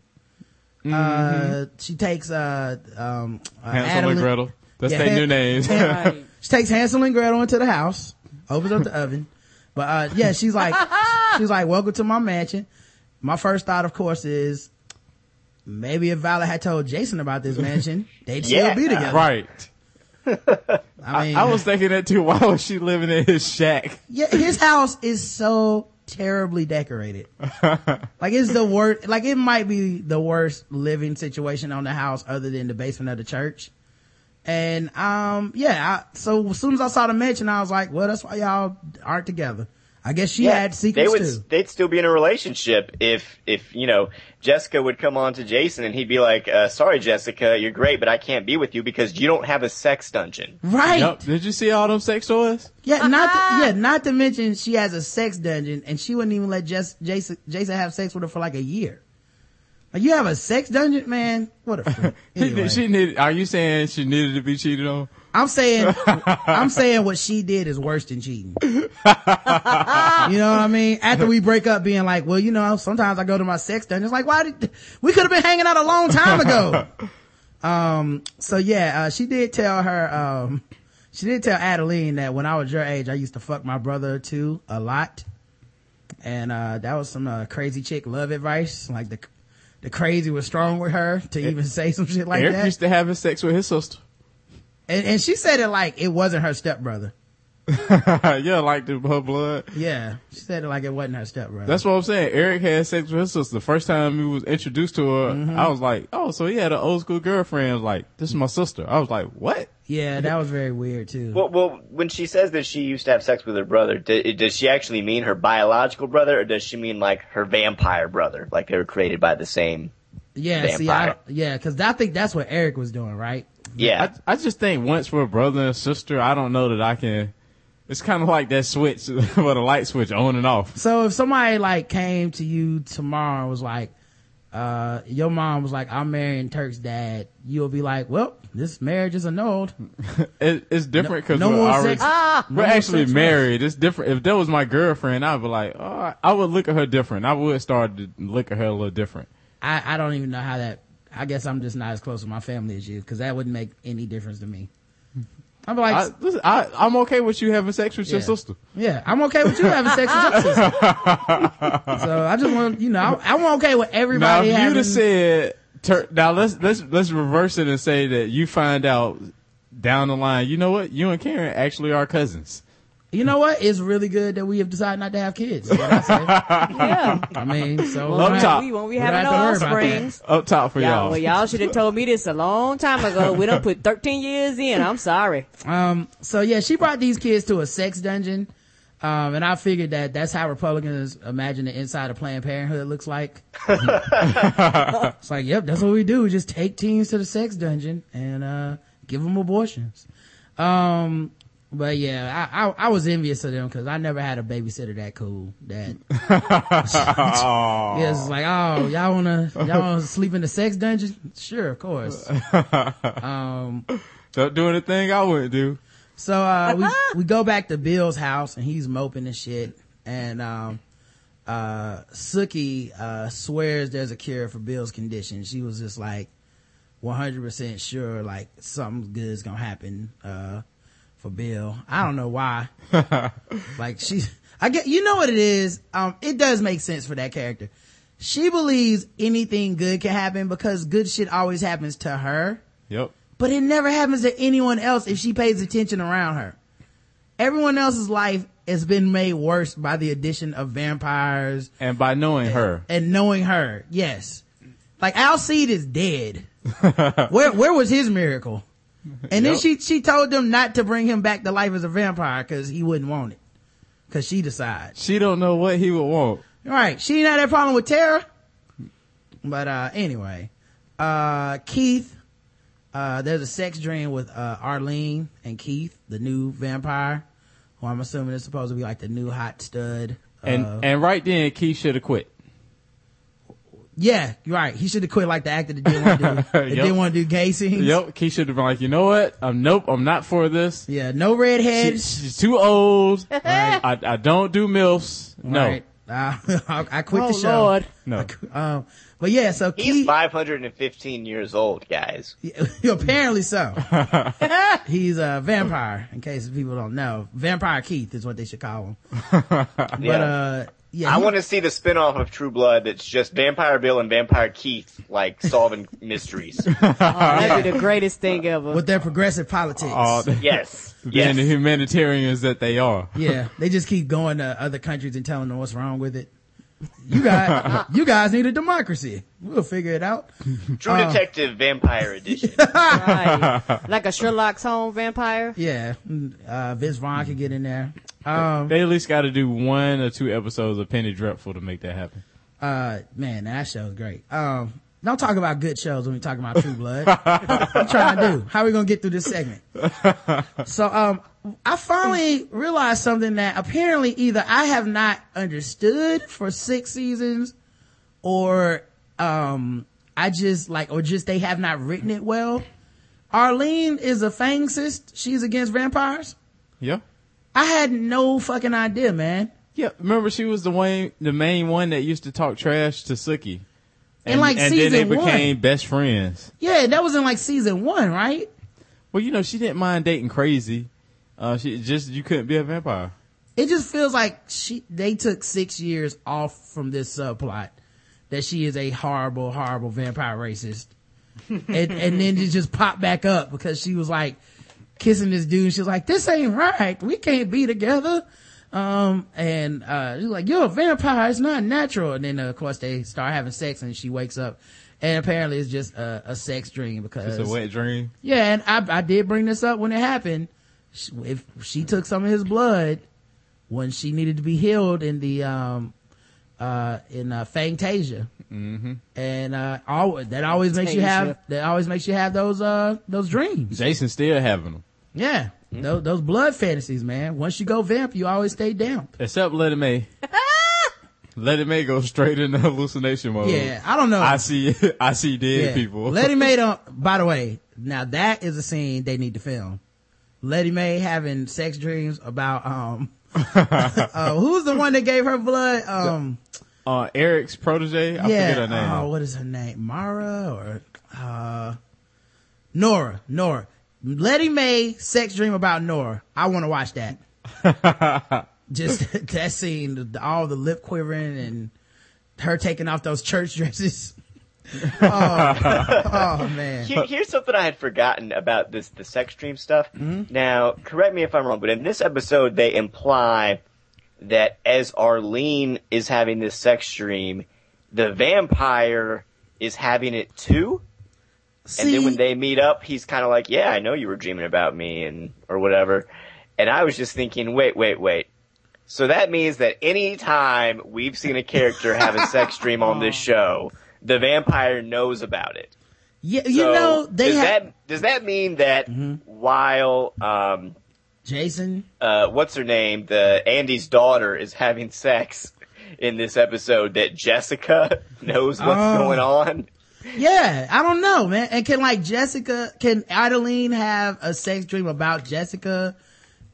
Uh, she takes, uh, um, uh, Mm-hmm. Hansel and Gretel. That's Yeah, their Han- new names. Right. She takes Hansel and Gretel into the house, opens up the oven. But, uh, yeah, she's like, she's like, welcome to my mansion. My first thought, of course, is maybe if Violet had told Jason about this mansion, they'd still Yeah. be together. right. I mean, I was thinking that too. Why was she living in his shack? Yeah, his house is so terribly decorated. like it's the worst, like it might be the worst living situation on the house other than the basement of the church. And, um, yeah, I, so as soon as I saw the mention, I was like, well, that's why y'all aren't together. I guess she had they secrets would too. they'd still be in a relationship if if you know Jessica would come on to Jason and he'd be like, uh, "Sorry, Jessica, you're great, but I can't be with you because you don't have a sex dungeon." Right. Yup. Did you see all them sex toys? Yeah, not to, yeah, not to mention she has a sex dungeon and she wouldn't even let Jess, Jason, Jason have sex with her for like a year. Like you have a sex dungeon, man? What a freak. Anyway. She needed. Are you saying she needed to be cheated on? I'm saying, I'm saying what she did is worse than cheating. you know what I mean? After we break up being like, well, you know, sometimes I go to my sex dungeon. It's like, why did, we could have been hanging out a long time ago. um, so yeah, uh, she did tell her, um, she did tell Adeline that when I was your age, I used to fuck my brother too a lot. And, uh, that was some, uh, crazy chick love advice. Like the, the crazy was strong with her to even say some shit like Eric that Eric used to having sex with his sister. And, and she said it like it wasn't her stepbrother. yeah, like the, her blood. Yeah, she said it like it wasn't her stepbrother. That's what I'm saying. Eric had sex with his sister. The first time he was introduced to her, Mm-hmm. I was like, oh, so he had an old school girlfriend. Like, this is my sister. I was like, what? yeah, that was very weird too. Well, well, when she says that she used to have sex with her brother, d- does she actually mean her biological brother, or does she mean like her vampire brother, like they were created by the same? yeah, see, I, yeah, because I think that's what Eric was doing, right? Yeah, I, I just think once for a brother and a sister, I don't know that I can. It's kind of like that switch, with a light switch on and off. So if somebody like came to you tomorrow and was like, uh, your mom was like, I'm marrying Turk's dad, you'll be like, well, this marriage is annulled. It, it's different because no we're already, sex. Ah, we're more actually married. It's different. If that was my girlfriend, I'd be like, oh, I would look at her different. I would start to look at her a little different. I, I don't even know how that, I guess I'm just not as close to my family as you, cause that wouldn't make any difference to me. I'm like, I, listen, I, I'm okay with you having sex with your sister. yeah, I'm okay with you having sex with your sister. so I just want, you know, I, I'm okay with Now, everybody if you'd have said, tur- now let's let's let's reverse it and say that you find out down the line, you know what, you and Karen actually are cousins. You know what? It's really good that we have decided not to have kids. is what I say. Yeah. I mean, so Up we- top. We won't be We don't having no have to worry about that. offsprings. Up top for Y'all, y'all. well, y'all should have told me this a long time ago. We done put 13 years in. I'm sorry. Um, so yeah, she brought these kids to a sex dungeon. Um, and I figured that that's how Republicans imagine the inside of Planned Parenthood looks like. it's like, yep, that's what we do. We just take teens to the sex dungeon and, uh, give them abortions. Um, but yeah, I, I, I was envious of them because I never had a babysitter that cool. That yeah, it's like, oh, y'all wanna y'all wanna sleep in the sex dungeon? Sure, of course. Um, Don't do anything I wouldn't do. so uh we we go back to Bill's house and he's moping and shit. And um uh Sookie uh swears there's a cure for Bill's condition. She was just like 100% sure like something good's gonna happen uh for Bill. I don't know why. like she I get you know what it is. Um it does make sense for that character. She believes anything good can happen because good shit always happens to her Yep. but it never happens to anyone else if she pays attention around her. Everyone else's life has been made worse by the addition of vampires And by knowing her, and knowing her. Yes. Like Alcide is dead. where where was his miracle? And then she she told them not to bring him back to life as a vampire because he wouldn't want it. Cause she decides. she don't know what he would want. Right. She didn't have that problem with Tara. But, uh, anyway, uh, Keith, uh, there's a sex dream with, uh, Arlene and Keith, the new vampire, who I'm assuming is supposed to be like the new hot stud. And and right then, Keith should have quit. Yeah, right. He should have quit like the actor that didn't want to do, that Yep. didn't want to do gay scenes. Yep, Keith should have been like, you know what? Um, nope, I'm not for this. Yeah, no She, redheads. she's too old. Right. I, I don't do milfs. No, Right. Uh, I, I quit Oh, the show. Lord. no. Um, but yeah, so Keith he's Keith, 515 years old, guys. apparently so. He's a vampire, in case people don't know. Vampire Keith is what they should call him. But, Yeah. uh, yeah. I want to see the spin-off of True Blood that's just Vampire Bill and Vampire Keith, like, solving mysteries. That'd be the greatest thing ever. with their progressive politics. Oh, Yes. being Yes. the humanitarians that they are. yeah, they just keep going to other countries and telling them what's wrong with it. You guys, you guys need a democracy. We'll figure it out. True Detective Vampire Edition. Right. like a Sherlock Holmes vampire. Yeah, uh, Vince Vaughn could get in there. Um, They at least got to do one or two episodes of Penny Dreadful to make that happen. uh, man, that show's great. Um, don't talk about good shows when we talk about True Blood. what you trying to do? How are we gonna get through this segment? So, um, I finally realized something that apparently either I have not understood for six seasons or, um, I just like, or just they have not written it well. Arlene is a fangsist. She's against vampires. Yeah. I had no fucking idea, man. Yeah, remember she was the one, the main one that used to talk trash to Sookie. In, like, and then they season one. became best friends. Yeah, that was in like season one, right? Well, you know, she didn't mind dating crazy. Uh, she just, you couldn't be a vampire. It just feels like she, they took six years off from this subplot that she is a horrible, horrible vampire racist. and, and then it just popped back up because she was like, kissing this dude. She's like, this ain't right. We can't be together. Um, and, uh, he's like, you're a vampire. It's not natural. And then, uh, of course, they start having sex and she wakes up. And apparently it's just a, a sex dream because. It's a wet dream. Yeah, and I, I did bring this up when it happened. She, if she took some of his blood when she needed to be healed in the, um, uh, in, uh, Fangtasia. Mm-hmm. And, uh, all, that always makes you have, that always makes you have those, uh, those dreams. Jason still having them. Yeah. Those, those blood fantasies, man. Once you go vamp, you always stay down. Except Lettie Mae. Lettie Mae goes straight into hallucination mode. Yeah, I don't know. I see, I see dead yeah. people. Lettie Mae don't, by the way, now that is a scene they need to film. Lettie Mae having sex dreams about, um, uh, who's the one that gave her blood? Um, uh, Eric's protege. I yeah. forget her name. Oh, what is her name? Mara or, uh, Nora, Nora. Lettie Mae sex dream about Nora. I want to watch that. Just that scene, all the lip quivering and her taking off those church dresses. oh, oh man. Here, here's something I had forgotten about this the sex dream stuff. Mm-hmm. Now, correct me if I'm wrong, but in this episode they imply that as Arlene is having this sex dream, the vampire is having it too. See, and then when they meet up, he's kind of like, "Yeah, I know you were dreaming about me," and or whatever. And I was just thinking, wait, wait, wait. So that means that any time we've seen a character have a sex dream on this show, the vampire knows about it. yeah, you So know, they does have that does that mean that while um Jason. uh what's her name the Andy's daughter is having sex in this episode that Jessica knows what's Oh. going on? Yeah, I don't know, man. And can like Jessica, can Adeline have a sex dream about Jessica?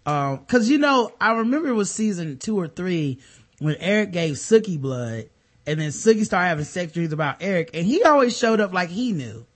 Um, cause you know, I remember it was season two or three when Eric gave Sookie blood and then Sookie started having sex dreams about Eric and he always showed up like he knew.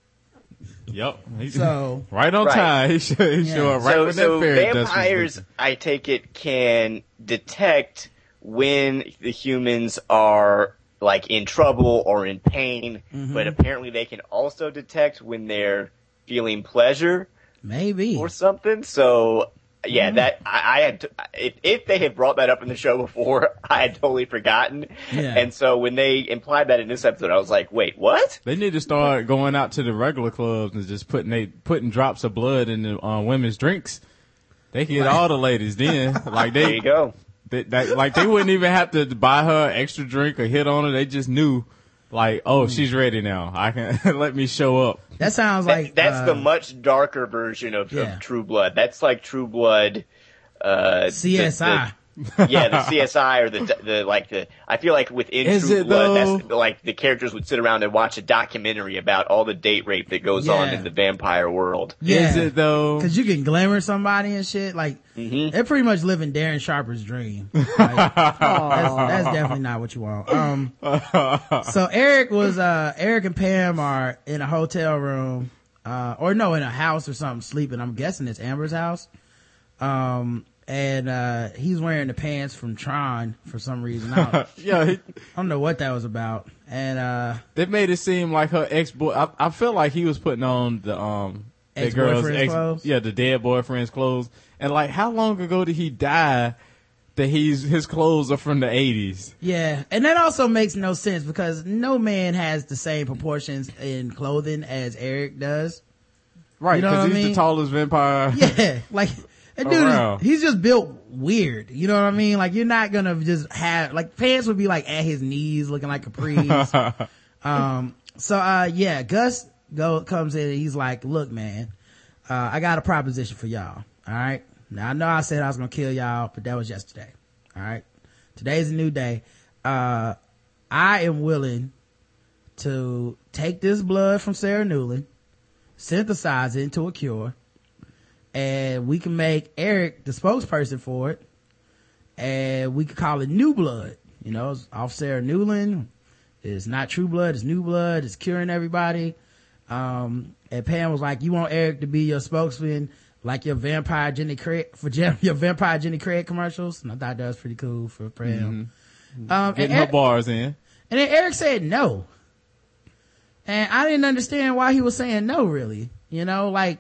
Yep. He- So- right on Right. time. He showed, he Yeah. showed up right so when so that fairy dust was vampires. I take it, can detect when the humans are like in trouble or in pain, Mm-hmm. but apparently they can also detect when they're feeling pleasure. Maybe. or something. So yeah, Mm-hmm. that I, I had to, if if they had brought that up in the show before, I had totally forgotten. Yeah. And so when they implied that in this episode, I was like, wait, what? They need to start going out to the regular clubs and just putting they putting drops of blood in the uh, women's drinks. They can get all the ladies then. Like There they, you go. they, that, like they wouldn't even have to buy her extra drink or hit on her. They just knew, like, oh, she's ready now. I can let me show up. that sounds That- like, that's uh, the much darker version of, yeah. of True Blood. That's like True Blood. Uh, the- CSI. the- yeah, the CSI or the the like the. I feel like within Is True Blood, that's like the characters would sit around and watch a documentary about all the date rape that goes on in the vampire world. yeah. Is it though? Cause you can glamour somebody and shit. Like, Mm-hmm. they're pretty much living Darren Sharper's dream. Like, that's, that's definitely not what you want. Um, so Eric was, uh, Eric and Pam are in a hotel room, uh, or no, in a house or something sleeping. I'm guessing it's Amber's house. Um, and, uh, he's wearing the pants from Tron for some reason. I don't, I yeah, he, don't know what that was about. And, uh, they made it seem like her ex boy. I, I feel like he was putting on the um that girl's Ex-boyfriend's clothes? yeah, the dead boyfriend's clothes. And like, how long ago did he die? That he's his clothes are from the eighties. Yeah, and that also makes no sense because no man has the same proportions in clothing as Eric does. Right, You know because he's mean? the tallest vampire. Yeah, like that dude, is, he's just built weird. You know what I mean? Like you're not gonna just have like pants would be like at his knees, looking like capris. um, so uh, yeah, Gus go comes in and he's like, "Look, man, uh, I got a proposition for y'all. All right, now I know I said I was gonna kill y'all, but that was yesterday. All right, today's a new day. Uh, I am willing to take this blood from Sarah Newlin, synthesize it into a cure." And we can make Eric the spokesperson for it, and we could call it New Blood. You know, it's off Sarah Newlin. It's not True Blood. It's New Blood. It's curing everybody. Um, and Pam was like, "You want Eric to be your spokesman, like your vampire Jenny Craig for your vampire Jenny Craig commercials." And I thought that was pretty cool for Pam. Um, and, Getting her Eric, bars in. and then Eric said no, and I didn't understand why he was saying no. Really, you know, like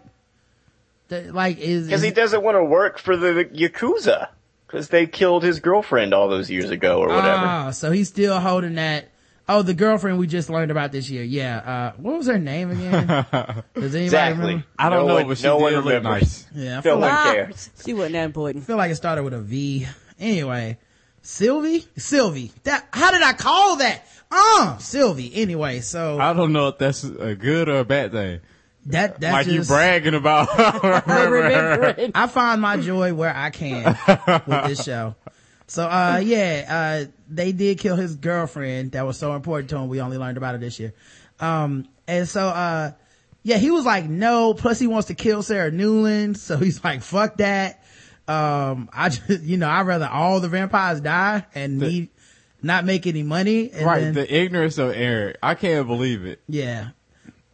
Like, is, Because he doesn't want to work for the Yakuza. Because they killed his girlfriend all those years ago or whatever. ah, so he's still holding that. Oh, the girlfriend we just learned about this year. Yeah. Uh, what was her name again? Does anybody exactly. remember? I don't No know, one- but she no one did look remembers. nice. Yeah. I No feel, one like, Ah, cares. She wasn't that important. I feel like it started with a V. Anyway, Sylvie? Sylvie. That, how did I call that? Uh, Sylvie. Anyway, so I don't know if that's a good or a bad thing. That, that's like you bragging about I find my joy where I can with this show. So, uh, yeah, uh, they did kill his girlfriend. That was so important to him. We only learned about it this year. Um, and so, uh, yeah, he was like, no, plus he wants to kill Sarah Newlin. So he's like, fuck that. Um, I just, you know, I'd rather all the vampires die and The- me not make any money. And right, then- the ignorance of Eric. I can't believe it. yeah.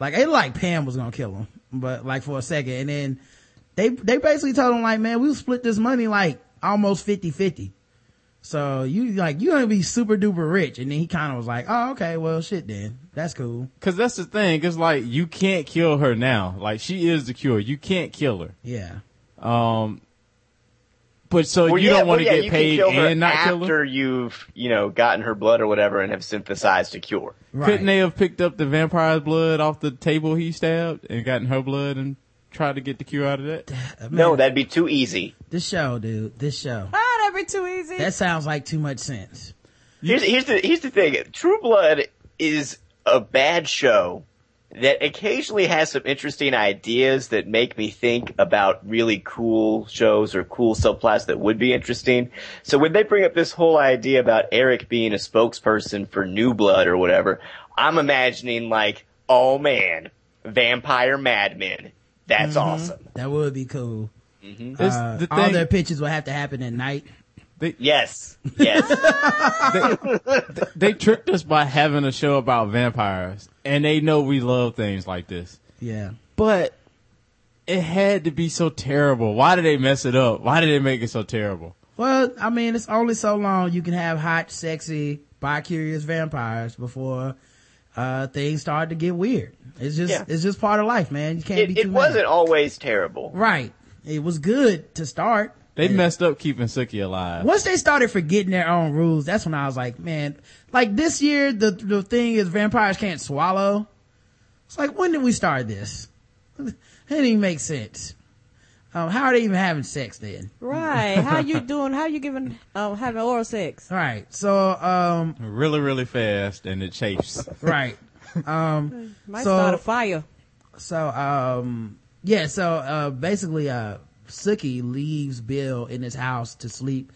Like it like Pam was gonna kill him, but like for a second. And then they, they basically told him like, man, we'll split this money like almost 50-50. So you like, you're gonna be super duper rich. And then he kind of was like, oh, okay, well shit then. That's cool. Cause that's the thing. It's like, you can't kill her now. Like, she is the cure. You can't kill her. Yeah. Um, but so Well, you yeah, don't want to well, yeah, get paid kill and not kill her? after you've, you know, gotten her blood or whatever and have synthesized a cure. Right. Couldn't they have picked up the vampire's blood off the table he stabbed and gotten her blood and tried to get the cure out of that? Man, No, that'd be too easy. this show, dude, this show. Ah, that'd be too easy. That sounds like too much sense. Here's, here's the here's the thing. True Blood is a bad show that occasionally has some interesting ideas that make me think about really cool shows or cool subplots that would be interesting. So when they bring up this whole idea about Eric being a spokesperson for New Blood or whatever, I'm imagining like, oh man, vampire madmen. That's awesome. That would be cool. It's Uh, the all their pitches would have to happen at night. Yes. Yes. they tricked us by having a show about vampires and they know we love things like this. Yeah. But it had to be so terrible. Why did they mess it up? Why did they make it so terrible? Well, I mean, it's only so long you can have hot, sexy, bi-curious vampires before, uh, things start to get weird. It's just, Yeah. it's just part of life, man. You can't it be too it mad. wasn't always terrible. Right. It was good to start. They messed up keeping Sookie alive. Once they started forgetting their own rules, that's when I was like, man, like this year, the, the thing is vampires can't swallow. It's like, when did we start this? It didn't even make sense. Um, how are they even having sex then? right. How you doing? How you giving, um, having oral sex? Right. So, um, Really, really fast and it chafes. right. Um, Might So- start a fire. so, um, yeah, so, uh, basically, uh, Sookie leaves Bill in his house to sleep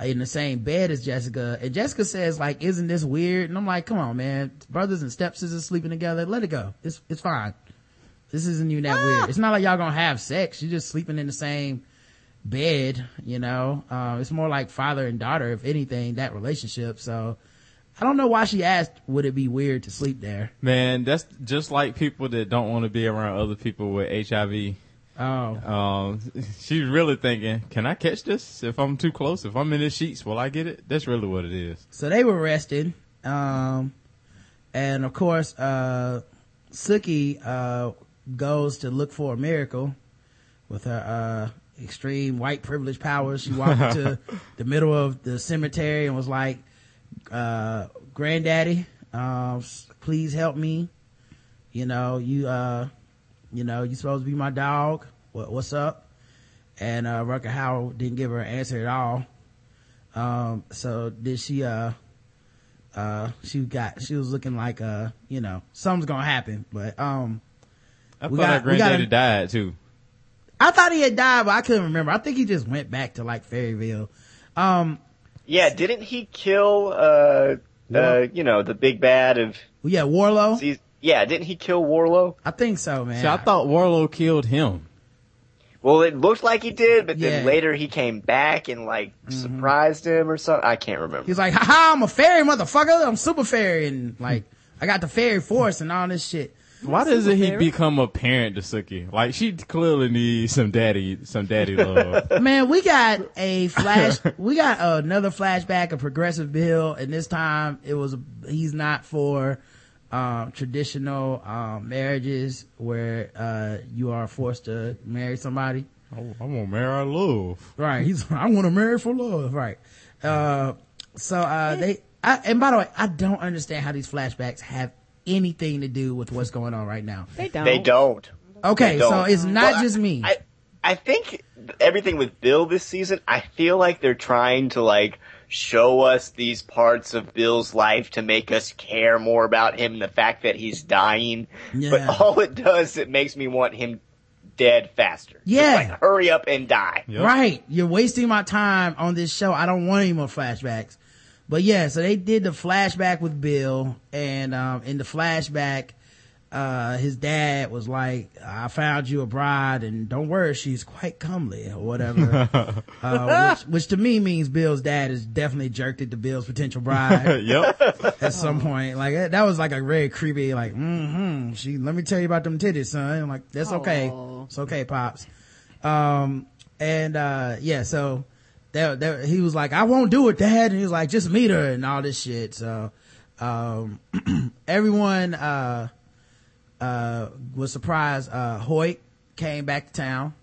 uh, in the same bed as Jessica. And Jessica says, like, isn't this weird? And I'm like, come on, man. Brothers and stepsisters sleeping together. Let it go. It's, it's fine. This isn't even that weird. It's not like y'all gonna have sex. You're just sleeping in the same bed, you know? Uh, it's more like father and daughter, if anything, that relationship. So, I don't know why she asked, would it be weird to sleep there? Man, that's just like people that don't want to be around other people with HIV. Oh. Um, she's really thinking, can I catch this if I'm too close? If I'm in the sheets, will I get it? That's really what it is. So they were resting. Um, and of course, uh, Sookie, uh, goes to look for a miracle with her, uh, extreme white privilege powers. She walked into the middle of the cemetery and was like, uh, granddaddy, um, s- please help me. You know, you, uh, you know, you supposed to be my dog. What, what's up? And, uh, Rutger Hauer didn't give her an answer at all. Um, so did she, uh, uh, she got, she was looking like, uh, you know, something's gonna happen, but, um, I We thought got- her we got granddaddy a- died too. I thought he had died, but I couldn't remember. I think he just went back to like Fairyville. Um, Yeah, didn't he kill, uh, uh, you know, the big bad of, yeah, Warlow. seas- yeah, didn't he kill Warlow? I think so, man. See, I thought Warlow killed him. Well, it looked like he did, but then Yeah. Mm-hmm. later he came back and like surprised him or something. I can't remember. He's like, haha, I'm a fairy motherfucker. I'm super fairy. And like, I got the fairy force and all this shit. Why doesn't he Fairy? become a parent to Sookie? Like she clearly needs some daddy, some daddy love. Man, we got a flash, we got another flashback of Progressive Bill, and this time it was, he's not for, um, traditional um, marriages where uh, you are forced to marry somebody. I, I want to marry love. Right. He's I want to marry for love. Right. Uh, so uh, they I, and by the way, I don't understand how these flashbacks have anything to do with what's going on right now. They don't. They don't. Okay, They don't. so it's not Well, just me. I, I think everything with Bill this season, I feel like they're trying to like show us these parts of Bill's life to make us care more about him and the fact that he's dying. Yeah. But all it does, it makes me want him dead faster. Just, Yeah. like, hurry up and die. Yep. Right. You're wasting my time on this show. I don't want any more flashbacks. But yeah, so they did the flashback with Bill and, um, in the flashback, uh, his dad was like, I found you a bride and don't worry, she's quite comely or whatever. uh, which, which to me means Bill's dad is definitely jerked it to Bill's potential bride yep. at some point. Like that that was like a very creepy, like, mm-hmm. She, let me tell you about them titties, son. I'm like, that's okay. Aw. It's okay, pops. Um, and, uh, yeah, so there, there, he was like, I won't do it, dad. And he was like, just meet her and all this shit. So, um, everyone, uh, uh, was surprised. Uh, Hoyt came back to town.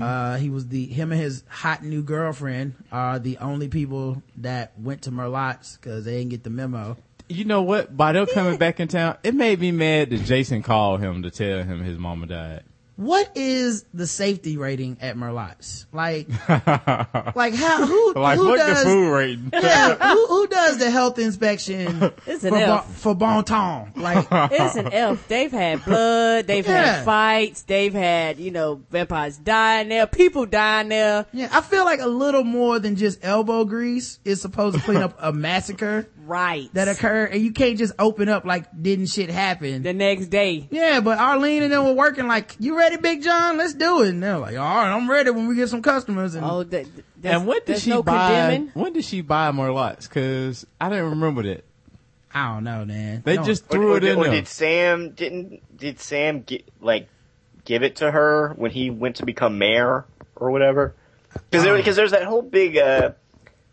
Uh, he was the, him and his hot new girlfriend are the only people that went to Merlotte's cause they didn't get the memo. You know what? By them coming back in town, it made me mad that Jason called him to tell him his mama died. What is the safety rating at Merlotte's? Like, like how, who, Like, who does, the food rating? yeah, who, who does the health inspection It's for, an bon, for Bon Temps? Like, It's an elf. They've had blood. They've Yeah. had fights. They've had, you know, vampires dying there, people dying there. yeah, I feel like a little more than just elbow grease is supposed to clean up a massacre Right. that occurred, and you can't just open up like didn't shit happen. the next day. Yeah, but Arlene and them were working like, you ready, Big John? Let's do it. And they're like, all right, I'm ready when we get some customers. And Oh, that, and when did she no buy? condemning. When did she buy Merlotte's? Because I didn't remember that. I don't know, man. They No. just threw or it did, in or there. did Sam didn't did Sam get like give it to her when he went to become mayor or whatever? Because Oh. there, because there's that whole big uh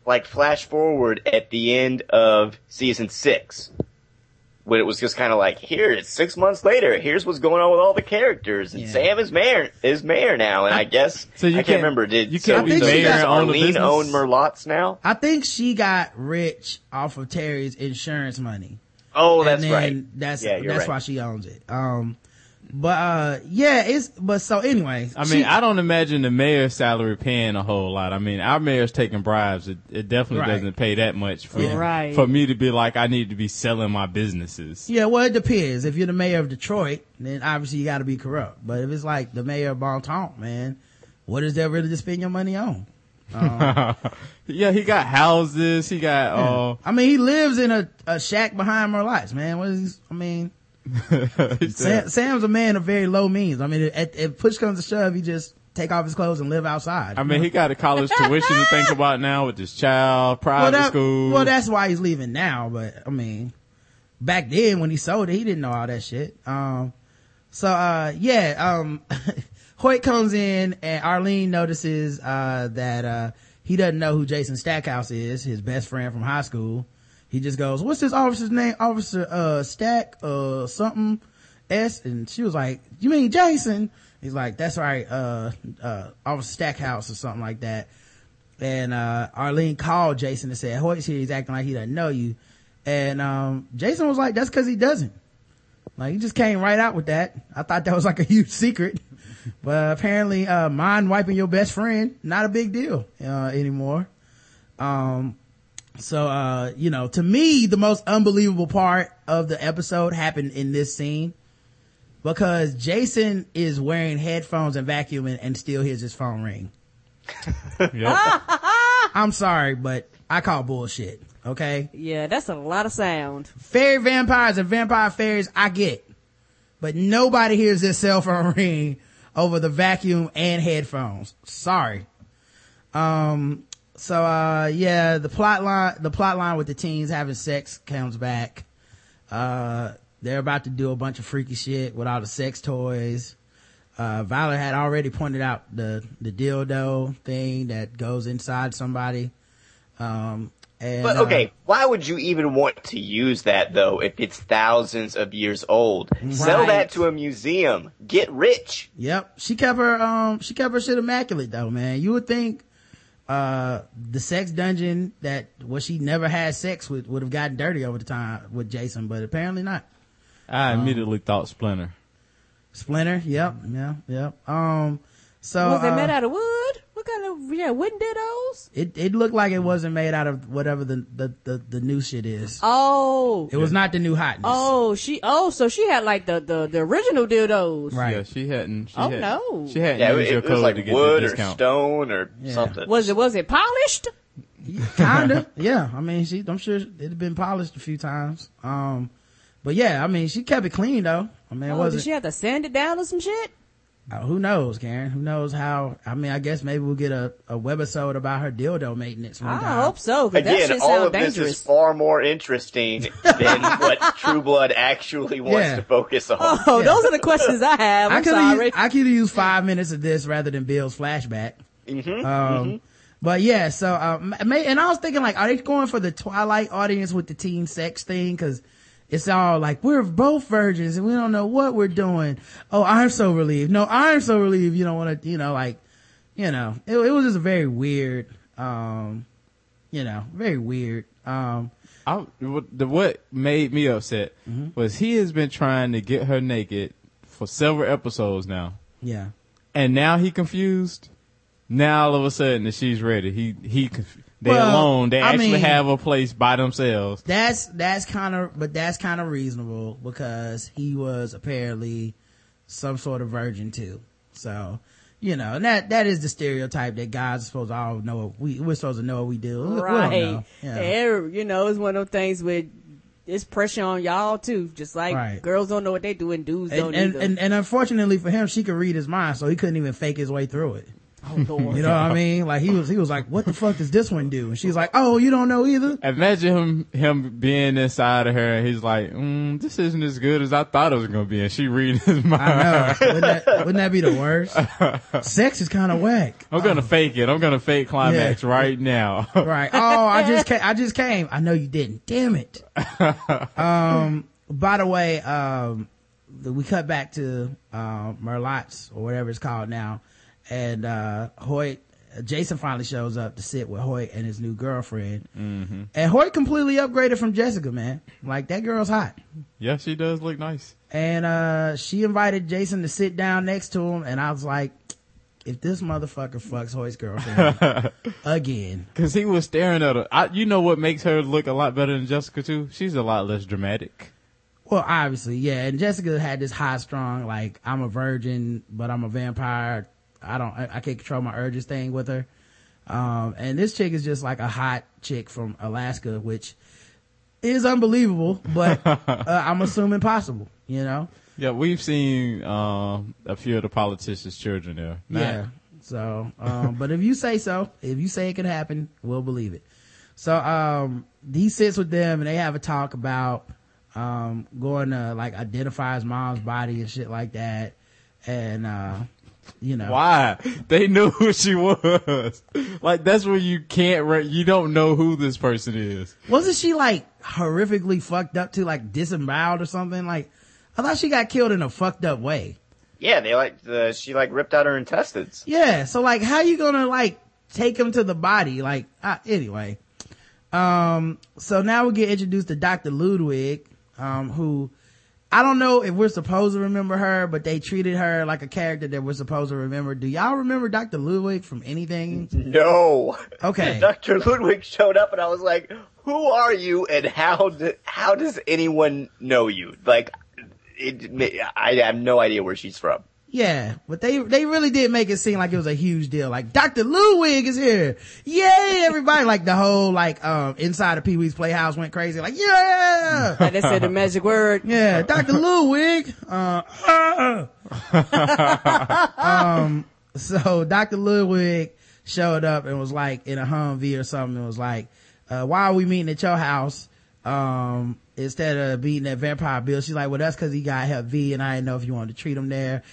like flash forward at the end of season six. When it was just kind of like, here, it's six months later. Here's what's going on with all the characters, and Yeah. Sam is mayor is mayor now. And I guess So you I can't, remember. Did you can't so, mayor Arlene own Merlotte's now? I think she got rich off of Terry's insurance money. Oh, that's right. That's Yeah, that's right. why she owns it. Um, but uh, yeah, it's but so anyway. I mean, she- I don't imagine the mayor's salary paying a whole lot. I mean, our mayor's taking bribes. It, it definitely Right. doesn't pay that much for Yeah. Right. for me to be like, I need to be selling my businesses. Yeah, well, it depends. If you're the mayor of Detroit, then obviously you got to be corrupt. But if it's like the mayor of Bon Temps, man, what is there really to spend your money on? Yeah, he got houses. He got uh, I mean, he lives in a, a shack behind Merlotte's, man. What is? I mean, Sam, Sam's a man of very low means. I mean, if, if push comes to shove, he just take off his clothes and live outside. I mean, he got a college tuition to think about now with his child, well, private that- school. well, that's why he's leaving now. But I mean, back then when he sold it, he didn't know all that shit. Um, so uh, yeah, um, Hoyt comes in and Arlene notices uh that uh he doesn't know who Jason Stackhouse is, his best friend from high school. He just goes, "What's this officer's name? Officer uh Stack uh something S?" And she was like, "You mean Jason?" He's like, "That's right, uh uh Officer Stackhouse or something like that." and uh Arlene called Jason and said, Hoyt's here, he's acting like he doesn't know you. And um Jason was like, That's cause he doesn't. Like he just came right out with that. I thought that was like a huge secret. but apparently uh mind wiping your best friend, not a big deal uh anymore. Um so uh you know, to me the most unbelievable part of the episode happened in this scene. Because Jason is wearing headphones and vacuuming and still hears his phone ring. Yep. I'm sorry, but I call bullshit. Okay. Yeah, that's a lot of sound. Fairy vampires and vampire fairies, I get. But nobody hears this cell phone ring over the vacuum and headphones. Sorry. Um, so, uh, yeah, the plot line, the plot line with the teens having sex comes back. Uh, they're about to do a bunch of freaky shit with all the sex toys. Uh, Violet had already pointed out the, the dildo thing that goes inside somebody. Um, And, But uh, okay, why would you even want to use that though if it's thousands of years old? Sell that to a museum. Get rich. Yep. She kept her, um, she kept her shit immaculate though, man. You would think, uh, the sex dungeon that, well she never had sex with would have gotten dirty over the time with Jason, but apparently not. I immediately thought Splinter. Splinter. Yep. Yeah. Yep. Um, so, Was it uh, made out of wood? What kind of yeah wooden dittos? it, it looked like it wasn't made out of whatever the, the, the, the new shit is. Oh, It was not the new hotness. oh, she oh, so she had like the the, the original dildos. Right. Yeah, she hadn't. She Oh, had, no. She hadn't Yeah, used it, your it was code like to get wood the or discount. stone or Yeah. something. Was it was it polished? Kinda. yeah. I mean, she, I'm sure it had been polished a few times. Um, but yeah, I mean, she kept it clean though. I mean, it Oh, wasn't, did she have to sand it down or some shit? Uh, who knows, Karen? Who knows how? I mean, I guess maybe we'll get a, a webisode about her dildo maintenance one day. I time. hope so, because that Again, shit all sounds of this is dangerous. far more interesting than what True Blood actually wants Yeah. to focus on. Oh, Yeah. those are the questions I have. I I'm could sorry. use, I could use five minutes of this rather than Bill's flashback. Mhm, Um, but yeah, so, um, may, and I was thinking like, are they going for the Twilight audience with the teen sex thing? Cause it's all like, we're both virgins and we don't know what we're doing. Oh, I'm so relieved. No, I'm so relieved. You don't want to, you know, like, you know, it, it was just a very weird. Um, you know, very weird. Um, I, what, the, what made me upset Mm-hmm. was he has been trying to get her naked for several episodes now, yeah. and now he confused. Now all of a sudden that she's ready, he he conf- they Well, alone. They I actually mean- have a place by themselves. That's that's kind of, but that's kind of reasonable because he was apparently some sort of virgin too. So, you know, and that that is the stereotype that guys are supposed to all know. What we we're supposed to know what we do. We- we don't right. know. Yeah. Yeah, you know, it's one of those things where it's pressure on y'all too. Just like Right. girls don't know what they do and dudes And, don't and, either. and and unfortunately for him, she could read his mind, so he couldn't even fake his way through it. Oh Lord. You know what I mean? Like he was he was like, "What the fuck does this one do?" And she's like, "Oh, you don't know either." Imagine him him being inside of her, and he's like, mm, "This isn't as good as I thought it was gonna be," and she reading his mind. I know. wouldn't, that, wouldn't that be the worst? Sex is kind of whack. I'm gonna fake it. I'm gonna fake climax Yeah. right now. Right. Oh, I just came. I just came. I know you didn't. Damn it. um, by the way, um, we cut back to, uh, Merlotte's or whatever it's called now. And, uh, Hoyt, Jason finally shows up to sit with Hoyt and his new girlfriend. Mm-hmm. And Hoyt completely upgraded from Jessica, man. Like that girl's hot. yeah, she does look nice. And, uh, she invited Jason to sit down next to him. And I was like, if this motherfucker fucks Hoyt's girlfriend again, Cause he was staring at her. I, you know what makes her look a lot better than Jessica too? She's a lot less dramatic. Well, obviously, yeah. And Jessica had this high strong, like, I'm a virgin, but I'm a vampire. I don't, I, I can't control my urges thing with her. Um, and this chick is just like a hot chick from Alaska, which is unbelievable, but, uh, I'm assuming possible, you know? Yeah, we've seen um, a few of the politicians' children there. Yeah. So, um, but if you say so, if you say it can happen, we'll believe it. So, um, he sits with them and they have a talk about, um, going to like identify his mom's body and shit like that. And, uh, you know, Why? They knew who she was. like that's where you can't. Re- you don't know who this person is. wasn't she like horrifically fucked up to like disemboweled or something? Like, I thought she got killed in a fucked up way. Yeah, they like uh, she like ripped out her intestines. Yeah. So like, how you gonna like take him to the body? Like, uh, anyway. Um, so now we get introduced to Dr. Ludwig, um, who I don't know if we're supposed to remember her, but they treated her like a character that we're supposed to remember. Do y'all remember Dr. Ludwig from anything? No. Okay. Dr. Ludwig showed up and I was like, who are you and how do, how does anyone know you? Like, it, I have no idea where she's from. Yeah, but they they really did make it seem like it was a huge deal. Like Dr. Ludwig is here, yay! Everybody like the whole like um inside of Pee Wee's Playhouse went crazy. Like yeah, Like they said the magic word. yeah, Dr. Ludwig. Uh, uh. um, so Dr. Ludwig showed up and was like in a Humvee or something. and was like, uh, why are we meeting at your house? Um, instead of meeting at Vampire Bill, she's like, well, that's cause he got Hep V and I didn't know if you wanted to treat him there.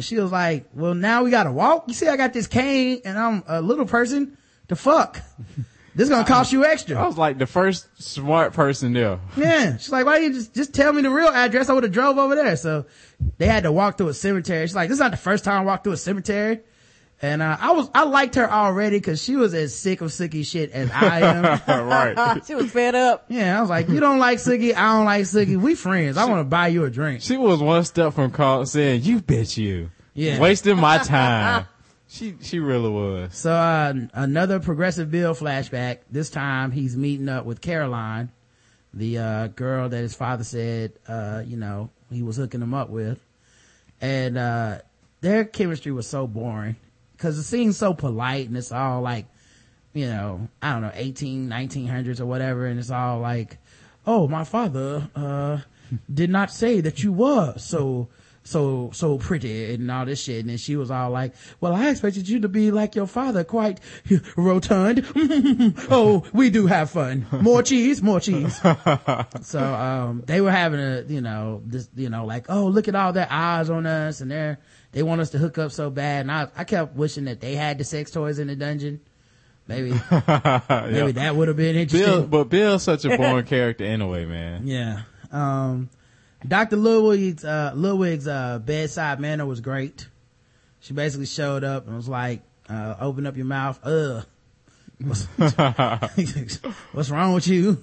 And she was like, well, now we gotta walk. You see, I got this cane and I'm a little person to fuck. This is gonna cost you extra. I was like the first smart person there. Yeah. She's like, why you just, just tell me the real address? I would have drove over there. So they had to walk through a cemetery. She's like, this is not the first time I walked through a cemetery. And, uh, I was, I liked her already cause she was as sick of Sookie shit as I am. right. she was fed up. yeah. I was like, you don't like Sookie. I don't like Sookie. We friends. I want to buy you a drink. She was one step from call saying, "You bitch, you." Yeah. Wasting my time. she she really was. So, uh, another progressive bill flashback. This time he's meeting up with Caroline, the, uh, girl that his father said, uh, you know, he was hooking him up with. And, uh, their chemistry was so boring because it seems so polite and it's all like, you know, I don't know, 18, 1900s or whatever. And it's all like, oh, my father, uh, did not say that you were so, so, so pretty and all this shit. And then she was all like, well, I expected you to be like your father, quite rotund. oh, we do have fun. More cheese, more cheese. so, um, they were having a, you know, this, you know, like, oh, look at all their eyes on us and they're, they want us to hook up so bad. And I, I kept wishing that they had the sex toys in the dungeon. Maybe, maybe Yep. that would have been interesting. Bill, but Bill's such a boring character anyway, man. Yeah. Um, Dr. Ludwig's, uh, Ludwig's, uh, bedside manner was great. She basically showed up and was like, uh, open up your mouth. Ugh. What's, what's wrong with you?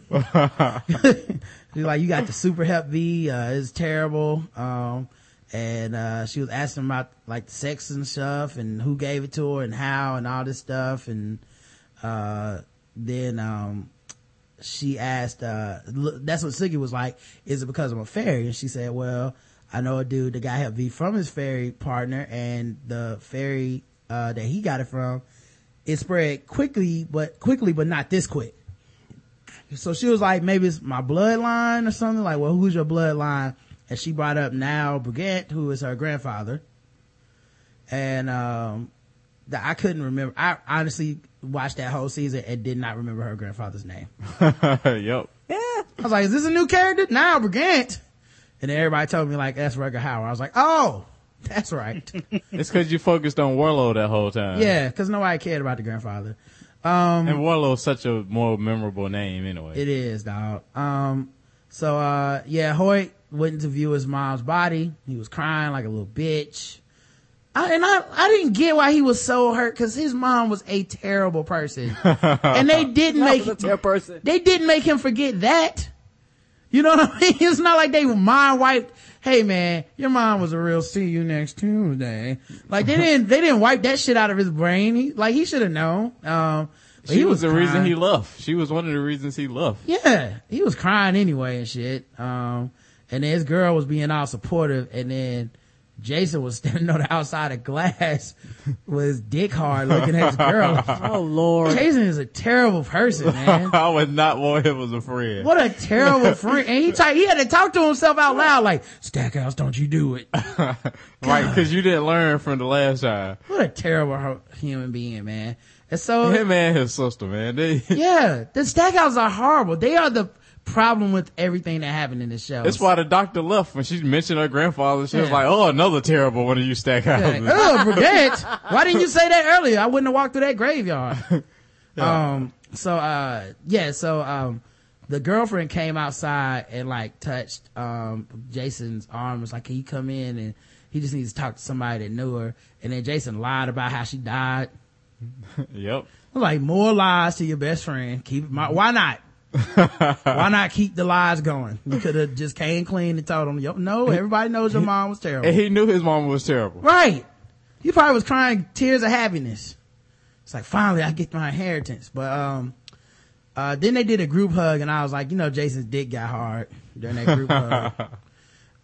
She's like, you got the super hep V, uh, it's terrible. Um, and, uh, she was asking about like the sex and stuff and who gave it to her and how and all this stuff. And, uh, then, um, she asked, uh, that's what Siggy was like, is it because I'm a fairy? And she said, well, I know a dude that got Hep V from his fairy partner and the fairy, uh, that he got it from, it spread quickly, but quickly, but not this quick. So she was like, maybe it's my bloodline or something. Like, well, who's your bloodline? And she brought up Niall Brigant, who is her grandfather. And, um, that I couldn't remember. I honestly watched that whole season and did not remember her grandfather's name. yep. Yeah. I was like, is this a new character? Now Brigant. And everybody told me like, that's Rutger Hauer. I was like, oh, that's right. It's because you focused on Warlow that whole time. yeah, cause nobody cared about the grandfather. Um, and Warlow's such a more memorable name anyway. It is, dog. Um, so, uh, yeah, Hoyt went to view his mom's body. He was crying like a little bitch. I, and I, I didn't get why he was so hurt because his mom was a terrible person. and they didn't make, was a terrible person. they didn't make him forget that. You know what I mean? It's not like they mind wiped. Hey man, your mom was a real see you next Tuesday. Like they didn't, they didn't wipe that shit out of his brain. He, like he should have known. Um, but she was, the reason he left. She was one of the reasons he left. Yeah, he was crying anyway and shit. Um, and then his girl was being all supportive, and then Jason was standing on the outside of glass with his dick hard looking at his girl. Oh lord. Jason is a terrible person, man. I would not want him as a friend. What a terrible friend. And he ta- he had to talk to himself out loud like, Stackhouse, don't you do it. Right, because you didn't learn from the last time. What a terrible human being, man. And so, Him and his sister, man. They, yeah, the Stackhouses are horrible. They are the problem with everything that happened in this show. that's why the doctor left when she mentioned her grandfather. She was like, "Oh, another terrible one of you stack Like, houses." oh, Brigant. Why didn't you say that earlier? I wouldn't have walked through that graveyard. Um, so, uh, yeah, so, um, the girlfriend came outside and like touched, um, Jason's arm. Was like, can you come in? And he just needs to talk to somebody that knew her. And then Jason lied about how she died. yep. Like, more lies to your best friend. Keep my, why not? why not keep the lies going? You could have just came clean and told him, yo, no, everybody knows your mom was terrible. And he knew his mom was terrible. Right. He probably was crying tears of happiness. It's like, finally I get my inheritance. But, um, uh, then they did a group hug and I was like, you know, Jason's dick got hard during that group hug.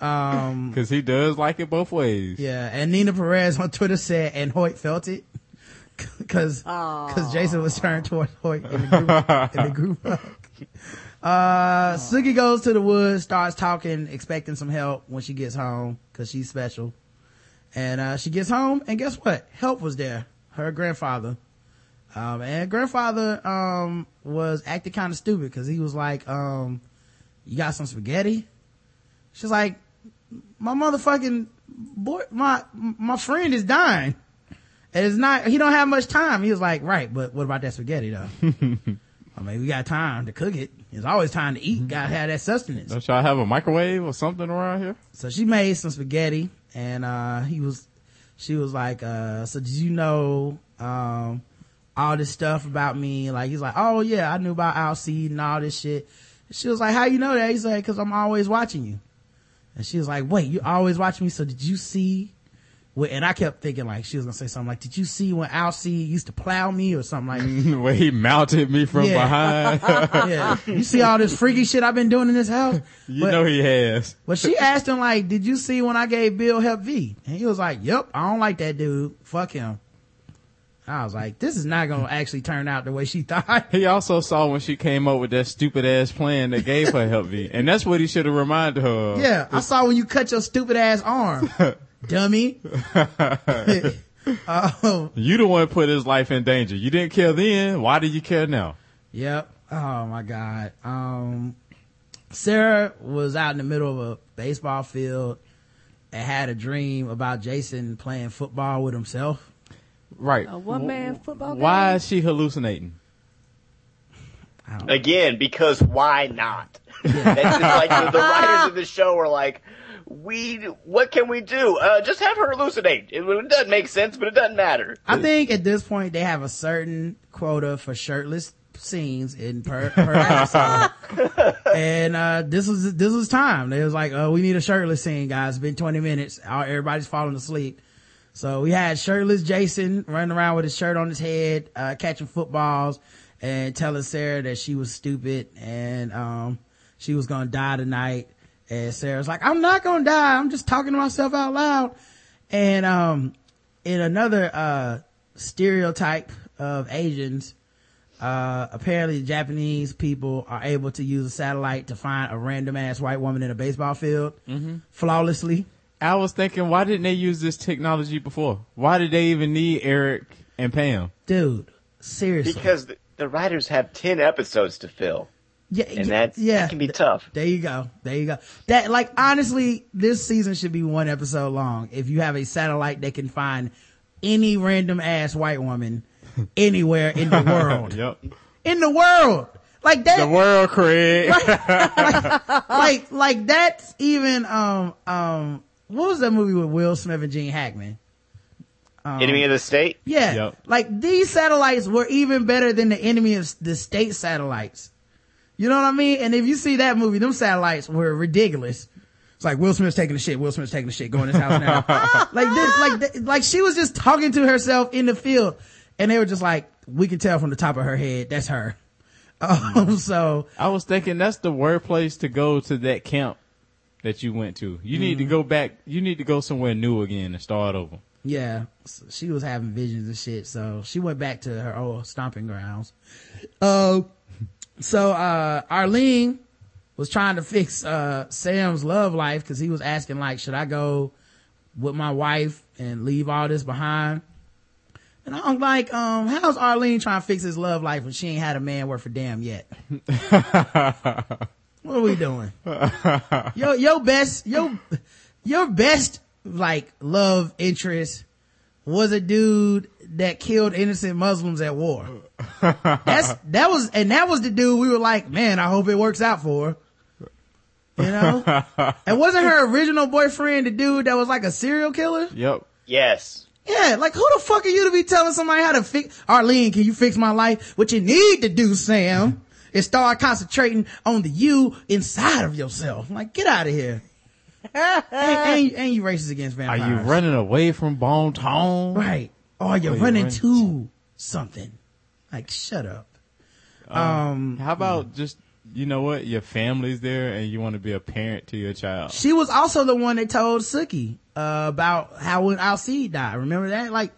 Um, Because he does like it both ways. yeah. And Nina Perez on Twitter said, and Hoyt felt it. Cause, cause Jason was turned toward Hoyt in the group, in the group hug. Uh, Sookie goes to the woods, starts talking, expecting some help when she gets home, cause she's special. And, uh, she gets home and guess what? Help was there. Her grandfather. Um, and grandfather, um, was acting kind of stupid cause he was like, um, you got some spaghetti? She's like, my motherfucking boy, my, my friend is dying. And it's not, he don't have much time. He was like, right, but what about that spaghetti though? I mean, we got time to cook it. It's always time to Mm-hmm. eat. Gotta have that sustenance. Don't y'all have a microwave or something around here? So she made some spaghetti and, uh, he was, she was like, uh, so did you know, um, all this stuff about me? Like, he's like, oh yeah, I knew about Alcide and all this shit. She was like, how you know that? He's like, cause I'm always watching you. And she was like, wait, you always watching me? So did you see? And I kept thinking like, she was gonna say something like, did you see when Alcide used to plow me or something like Where he mounted me from Yeah. behind. yeah. You see all this freaky shit I've been doing in this house? you But- know he has. But she asked him like, did you see when I gave Bill Hep V? And he was like, yep, I don't like that dude. Fuck him. I was like, this is not gonna actually turn out the way she thought. He also saw when she came up with that stupid ass plan that gave her help me. And that's what he should have reminded her of. Yeah, I saw when you cut your stupid ass arm. Dummy. um, You the one put his life in danger. You didn't care then. Why do you care now? Yep. Oh my God. Um, Sarah was out in the middle of a baseball field and had a dream about Jason playing football with himself. Right. A one man football game. Why is she hallucinating? Again, because why not? That's just like the, the writers of the show are like, we, what can we do? Uh, just have her hallucinate. It, it doesn't make sense, but it doesn't matter. I think at this point they have a certain quota for shirtless scenes in per, per episode. and, uh, this was, this was time. They was like, oh, we need a shirtless scene, guys. It's been 20 minutes. Everybody's falling asleep. So we had shirtless Jason running around with his shirt on his head, uh, catching footballs and telling Sarah that she was stupid and, um, she was gonna die tonight. And Sarah's like, I'm not gonna die. I'm just talking to myself out loud. And, um, in another, uh, stereotype of Asians, uh, apparently Japanese people are able to use a satellite to find a random ass white woman in a baseball field flawlessly. I was thinking, why didn't they use this technology before? Why did they even need Eric and Pam? Dude, seriously. Because the, the writers have 10 episodes to fill. Yeah, And yeah, that's, yeah. that can be tough. There you go. There you go. That, like, honestly, this season should be one episode long. If you have a satellite that can find any random ass white woman anywhere in the world. Yep. In the world! Like that, The world, Craig. like, like that's even, um, um, what was that movie with Will Smith and Gene Hackman? Enemy of the state? Yeah. Yep. Like these satellites were even better than the enemy of the state satellites. You know what I mean? And if you see that movie, them satellites were ridiculous. It's like Will Smith's taking the shit. Will Smith's taking the shit. Going in his house now. like this, like, th- like she was just talking to herself in the field, and they were just like, we can tell from the top of her head that's her. Um, so I was thinking that's the worst place to go to that camp that you went to. You need Mm-hmm. to go back. You need to go somewhere new again and start over. yeah, s- she was having visions and shit. So she went back to her old stomping grounds. Uh, so, uh, Arlene was trying to fix, uh, Sam's love life because he was asking like, should I go with my wife and leave all this behind? And I'm like, um, how's Arlene trying to fix his love life when she ain't had a man worth a damn yet? what are we doing? your, your best, your, your best, like, love interest was a dude that killed innocent Muslims at war. That's, that was, and that was the dude we were like, man, I hope it works out for her. You know? and wasn't her original boyfriend the dude that was like a serial killer? Yep. Yes. Yeah, like who the fuck are you to be telling somebody how to fix, Arlene, can you fix my life? What you need to do, Sam, is start concentrating on the you inside of yourself. Like, get out of here. Ain't, ain't, ain't you racist against vampires. Are you running away from Bon Temps? Right. Or you're Or you running run- to something. Like, shut up. Um, How about just you know what? Your family's there and you want to be a parent to your child. she was also the one that told Sookie, uh, about how when Alcide died. Remember that? Like,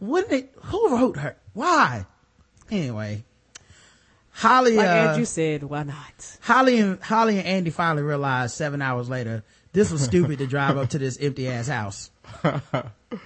wouldn't it, who wrote her? Why? Anyway. Holly, Like uh, Andrew said, why not? Holly and Holly and Andy finally realized seven hours later this was stupid to drive up to this empty ass house.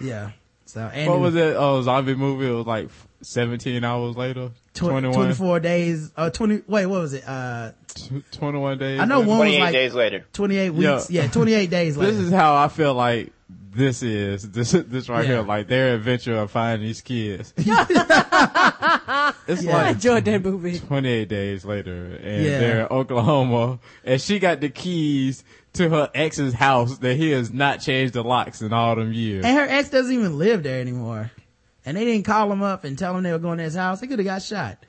Yeah. So Andy What was it? Oh, zombie movie. It was like 17 hours later. tw- 21, 24 days, uh, 20, wait, what was it? Uh, tw- 21 days. I know one was 28 like days later. 28 weeks. Yeah. Yeah, 28 days later. This is how I feel like this is this this right Yeah. here, like their adventure of finding these kids. it's I like enjoyed that movie. 28 days later, and Yeah. they're in Oklahoma, and she got the keys to her ex's house that he has not changed the locks in all them years. And her ex doesn't even live there anymore. And they didn't call him up and tell him they were going to his house. They could have got shot.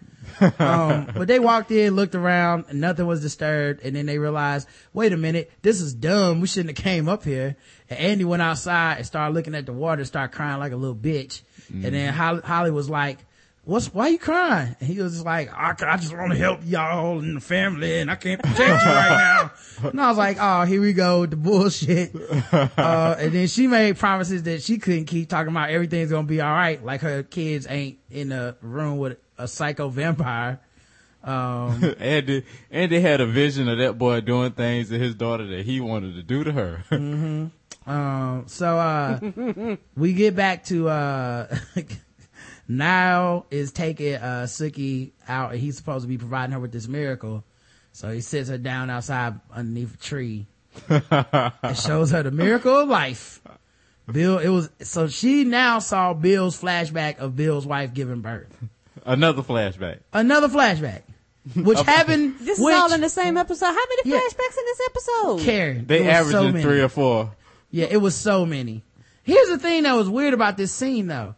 Um, but they walked in, looked around, and nothing was disturbed. And then they realized, wait a minute, this is dumb. We shouldn't have came up here. And Andy went outside and started looking at the water, started crying like a little bitch. And then Holly, Holly was like, what's, why you crying? And he was just like, I, I just want to help y'all and the family and I can't protect you right now. And I was like, oh, here we go with the bullshit. Uh, and then she made promises that she couldn't keep talking about everything's gonna be all right. Like her kids ain't in a room with a psycho vampire. Um, Andy, Andy had a vision of that boy doing things to his daughter that he wanted to do to her. um, so, uh, we get back to, uh, Niall is taking, uh, Sookie out and he's supposed to be providing her with this miracle. So he sits her down outside underneath a tree and shows her the miracle of life. Bill, it was, so she now saw Bill's flashback of Bill's wife giving birth. Another flashback. Another flashback, which happened, This which, is all in the same episode. How many Yeah. flashbacks in this episode? Karen, They it averaging so three or four. Yeah, it was so many. Here's the thing that was weird about this scene though.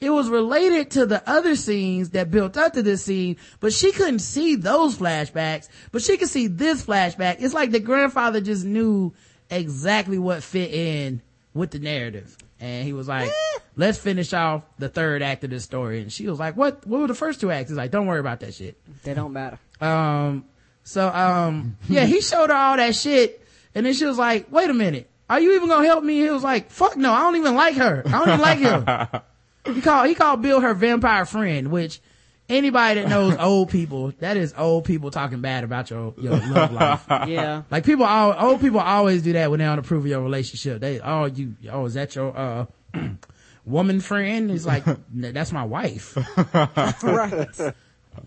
It was related to the other scenes that built up to this scene, but she couldn't see those flashbacks, but she could see this flashback. It's like the grandfather just knew exactly what fit in with the narrative. And he was like, let's finish off the third act of this story. And she was like, what, what were the first two acts? He's like, don't worry about that shit. They don't matter. Um, so, um, yeah, he showed her all that shit. And then she was like, wait a minute. Are you even gonna help me? He was like, fuck no, I don't even like her. I don't even like him. He called, he called Bill her vampire friend, which anybody that knows old people, that is old people talking bad about your, your love life. Yeah. Like people, all, old people always do that when they don't approve of your relationship. They, oh, you, oh, is that your, uh, woman friend? He's like, that's my wife. right.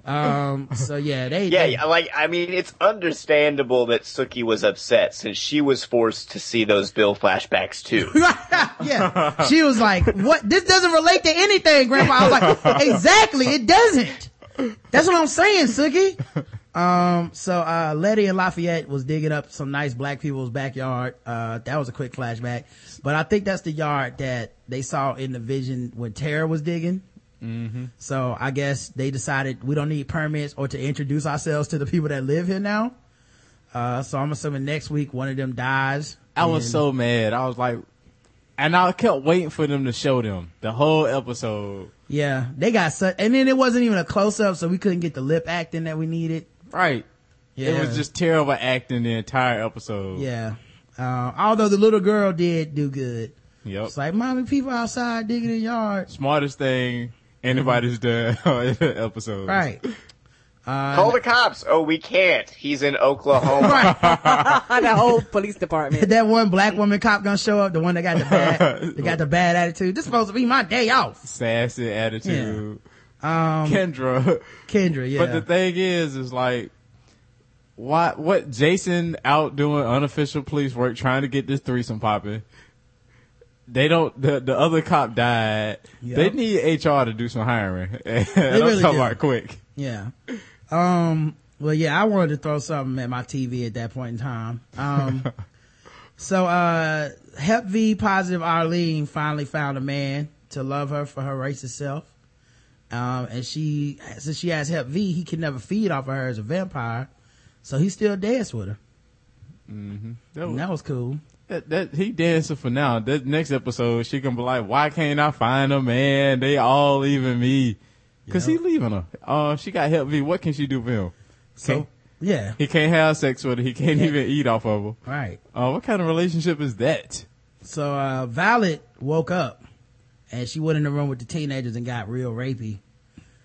Um, so yeah, they, Yeah, they- like I mean, it's understandable that Sookie was upset since she was forced to see those Bill flashbacks too. yeah. She was like, what? This doesn't relate to anything, grandpa. I was like, exactly. It doesn't. That's what I'm saying, Sookie. Um, so, uh, Lettie and Lafayette was digging up some nice black people's backyard. Uh, that was a quick flashback, but I think that's the yard that they saw in the vision when Tara was digging. So I guess they decided we don't need permits or to introduce ourselves to the people that live here now. Uh, so I'm assuming next week one of them dies. I was so mad. I was like, and I kept waiting for them to show them the whole episode. Yeah, they got such, and then it wasn't even a close up, so we couldn't get the lip acting that we needed. Right. Yeah, It was just terrible acting the entire episode. yeah. Uh, although the little girl did do good. Yep. It's like, mommy, people outside digging in yard. Smartest thing anybody's done in the episode. Right. Call the cops. Oh, we can't. He's in Oklahoma. Right. the whole police department. that one black woman cop gonna show up, the one that got the bad, that got the bad attitude. This supposed to be my day off. Sassy attitude. Um, Kendra. Kendra, yeah. But the thing is, is like, why, what Jason out doing unofficial police work trying to get this threesome popping. They don't, the, the other cop died. Yep. They need HR to do some hiring. and I'm really talking do. about quick. Yeah. Um, well, yeah, I wanted to throw something at my TV at that point in time. Um, so, uh, Hep V positive Arlene finally found a man to love her for her racist self. Um, and she, since she has Hep V, he can never feed off of her as a vampire. So he still danced with her. That And was, that was cool. That, that, he dancing for now. That next episode, she gonna be like, why can't I find a man? They all leaving me. Cause he leaving her. Uh, she got Hep V. What can she do for him? So, Can't- yeah, he can't have sex with her. He can't even eat off of her. right. Uh, what kind of relationship is that? So, uh, Violet woke up and she went in the room with the teenagers and got real rapey.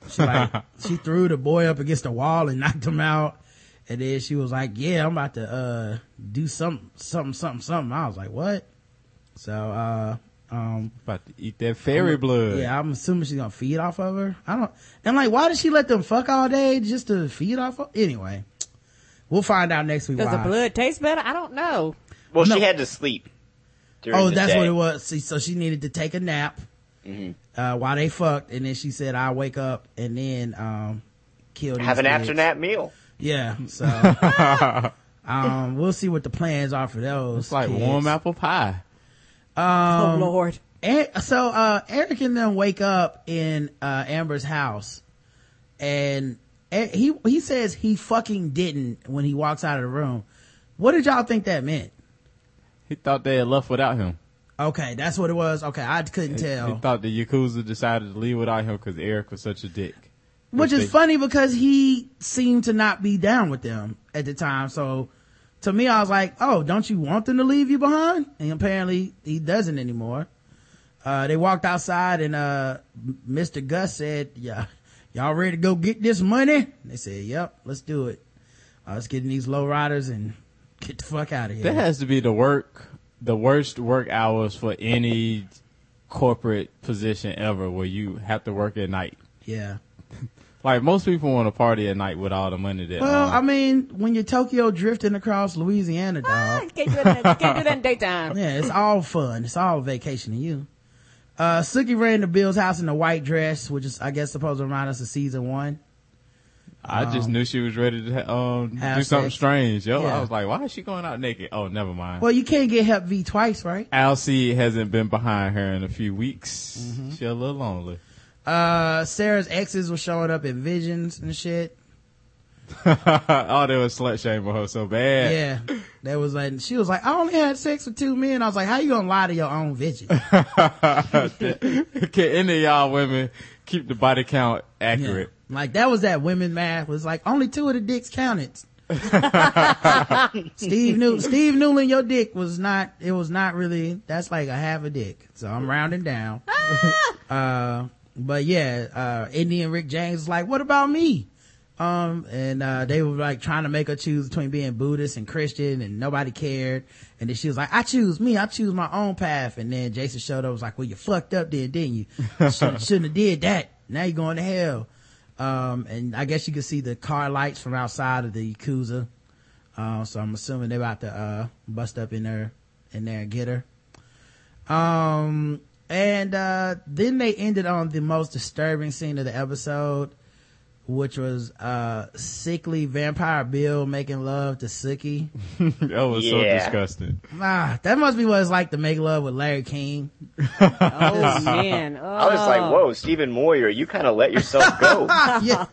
She like, she threw the boy up against the wall and knocked him out. And then she was like, yeah, I'm about to, uh, do some, something, something, something. I was like, what? So, uh, um, About to eat that fairy blood. yeah, I'm assuming she's gonna feed off of her. I don't, and like, why did she let them fuck all day just to feed off of? Anyway, we'll find out next week Does why. the blood taste better? I don't know. Well, No. she had to sleep. Oh, that's day. what it was. See, so she needed to take a nap Mm-hmm. uh, while they fucked, and then she said, "I'll wake up and then um, kill Have an after nap meal. Yeah. So, um, we'll see what the plans are for those. It's like kids. warm apple pie. oh Um, Lord. And so uh Eric and them wake up in uh Amber's house and he he says he fucking didn't when he walks out of the room. What did y'all think that meant? He thought they had left without him. Okay, that's what it was. Okay, I couldn't He tell. He thought the Yakuza decided to leave without him because Eric was such a dick. Which is they- funny because he seemed to not be down with them at the time. So to me, I was like, oh, don't you want them to leave you behind? And apparently he doesn't anymore. Uh, they walked outside and, uh, Mr. Gus said, yeah, y'all ready to go get this money? They said, yep, let's do it. Uh, let's get in these low riders and get the fuck out of here. That has to be the work, the worst work hours for any corporate position ever where you have to work at night. yeah. Like most people want to party at night with all the money that. Well, um, I mean, when you're Tokyo drifting across Louisiana, Ah, can't do that. Can't do that in daytime. Yeah, it's all fun. It's all vacation to you. Uh, Sookie ran to Bill's house in a white dress, which is, I guess, supposed to remind us of season one. I just knew she was ready to um, Have do something sex. strange. Yo, Yeah. I was like, why is she going out naked? Oh, never mind. Well, you can't get Hep V twice, right? Alcide hasn't been behind her in a few weeks. Mm-hmm. She a little lonely. Uh, Sarah's exes were showing up in visions and shit. oh, they was slut shaming her so bad. Yeah. That was like, she was like, I only had sex with two men. I was like, how you gonna lie to your own vision? Can any of y'all women keep the body count Yeah. accurate? Like that was that women math was like only two of the dicks counted. Steve New Steve Newlin, your dick was not it was not really that's like a half a dick. So I'm rounding down. uh but yeah, uh Indian Rick James was like, What about me? Um and uh they were like trying to make her choose between being Buddhist and Christian and nobody cared. And then she was like, I choose me, I choose my own path. And then Jason showed up was like, Well you fucked up then, didn't you? Shouldn't, shouldn't have did that. Now you're going to hell. Um, and I guess you can see the car lights from outside of the Yakuza. Uh, so I'm assuming they're about to, uh, bust up in there, in there and get her. Um, and, uh, then they ended on the most disturbing scene of the episode, which was, uh, sickly vampire Bill making love to Sookie. that was so disgusting. ah, that must be what it's like to make love with Larry King. Oh man. Oh. I was like, whoa, Stephen Moyer, you kind of let yourself go. yeah.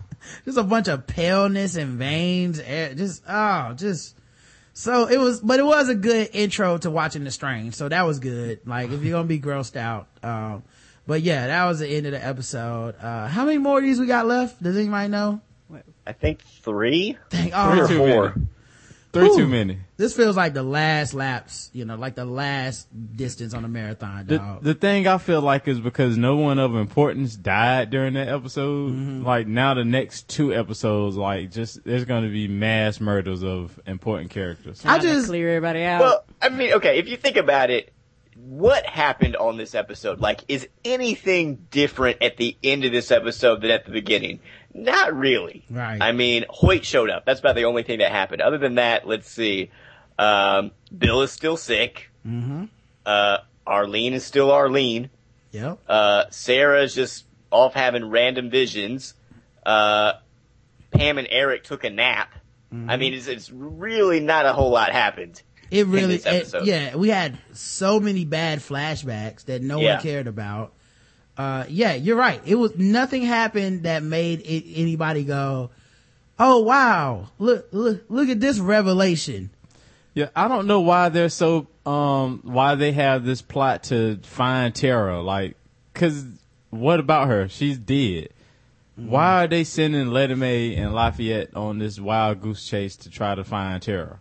Just a bunch of paleness and veins. eh, Just, oh, just, so it was, but it was a good intro to watching The Strange. So that was good. Like, if you're gonna be grossed out. Um, but yeah, that was the end of the episode. Uh, how many more of these we got left? Does anybody know? I think three, Dang, three oh, or four. many. Three Whew. too many. This feels like the last laps, you know, like the last distance on a marathon, The, dog. the thing I feel like is because no one of importance died during that episode. Mm-hmm. Like now, the next two episodes, like just there's going to be mass murders of important characters. I Trying to just- clear everybody out. Well, I mean, okay, if you think about it, what happened on this episode? Like, is anything different at the end of this episode than at the beginning? Not really. Right. I mean, Hoyt showed up. That's about the only thing that happened. Other than that, let's see. Um, Bill is still sick. mm-hmm. Uh, Arlene is still Arlene. Yep. Uh, Sarah's just off having random visions. Uh, Pam and Eric took a nap. I mean, it's, it's really not a whole lot happened. It really, it- yeah, we had so many bad flashbacks that no Yeah. one cared about. Uh, yeah, you're right. It was nothing happened that made it, anybody go, "Oh wow, look, look, look at this revelation." Yeah, I don't know why they're so um why they have this plot to find Tara. Like, cause what about her? She's dead. Why are they sending Lettie Mae and Lafayette on this wild goose chase to try to find Tara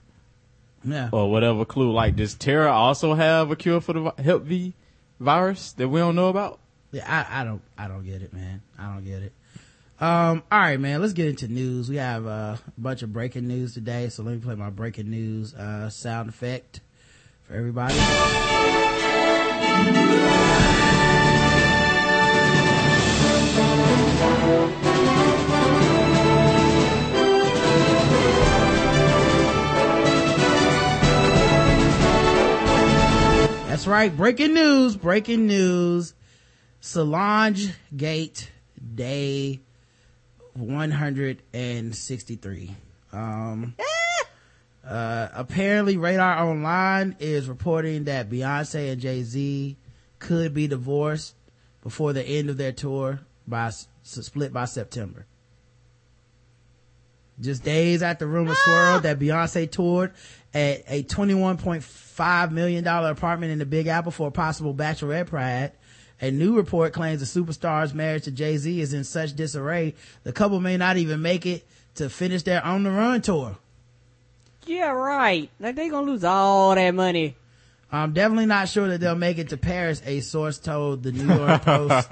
Yeah, or whatever clue? Like, does Tara also have a cure for the Hep V virus that we don't know about? yeah, I, I don't, I don't get it, man. I don't get it. Um, all right, man. Let's get into news. We have a bunch of breaking news today, so let me play my breaking news uh, sound effect for everybody. That's right. right, breaking news, breaking news. Solange Gate Day 163. Um, uh, apparently Radar Online is reporting that Beyonce and Jay-Z could be divorced before the end of their tour by split by September. Just days after rumors swirled that Beyonce toured at a $21.5 million apartment in the Big Apple for a possible bachelorette parade. A new report claims the superstar's marriage to Jay-Z is in such disarray, the couple may not even make it to finish their on the run tour. Yeah, right. Like they gonna lose all that money. I'm definitely not sure that they'll make it to Paris, a source told the New York Post.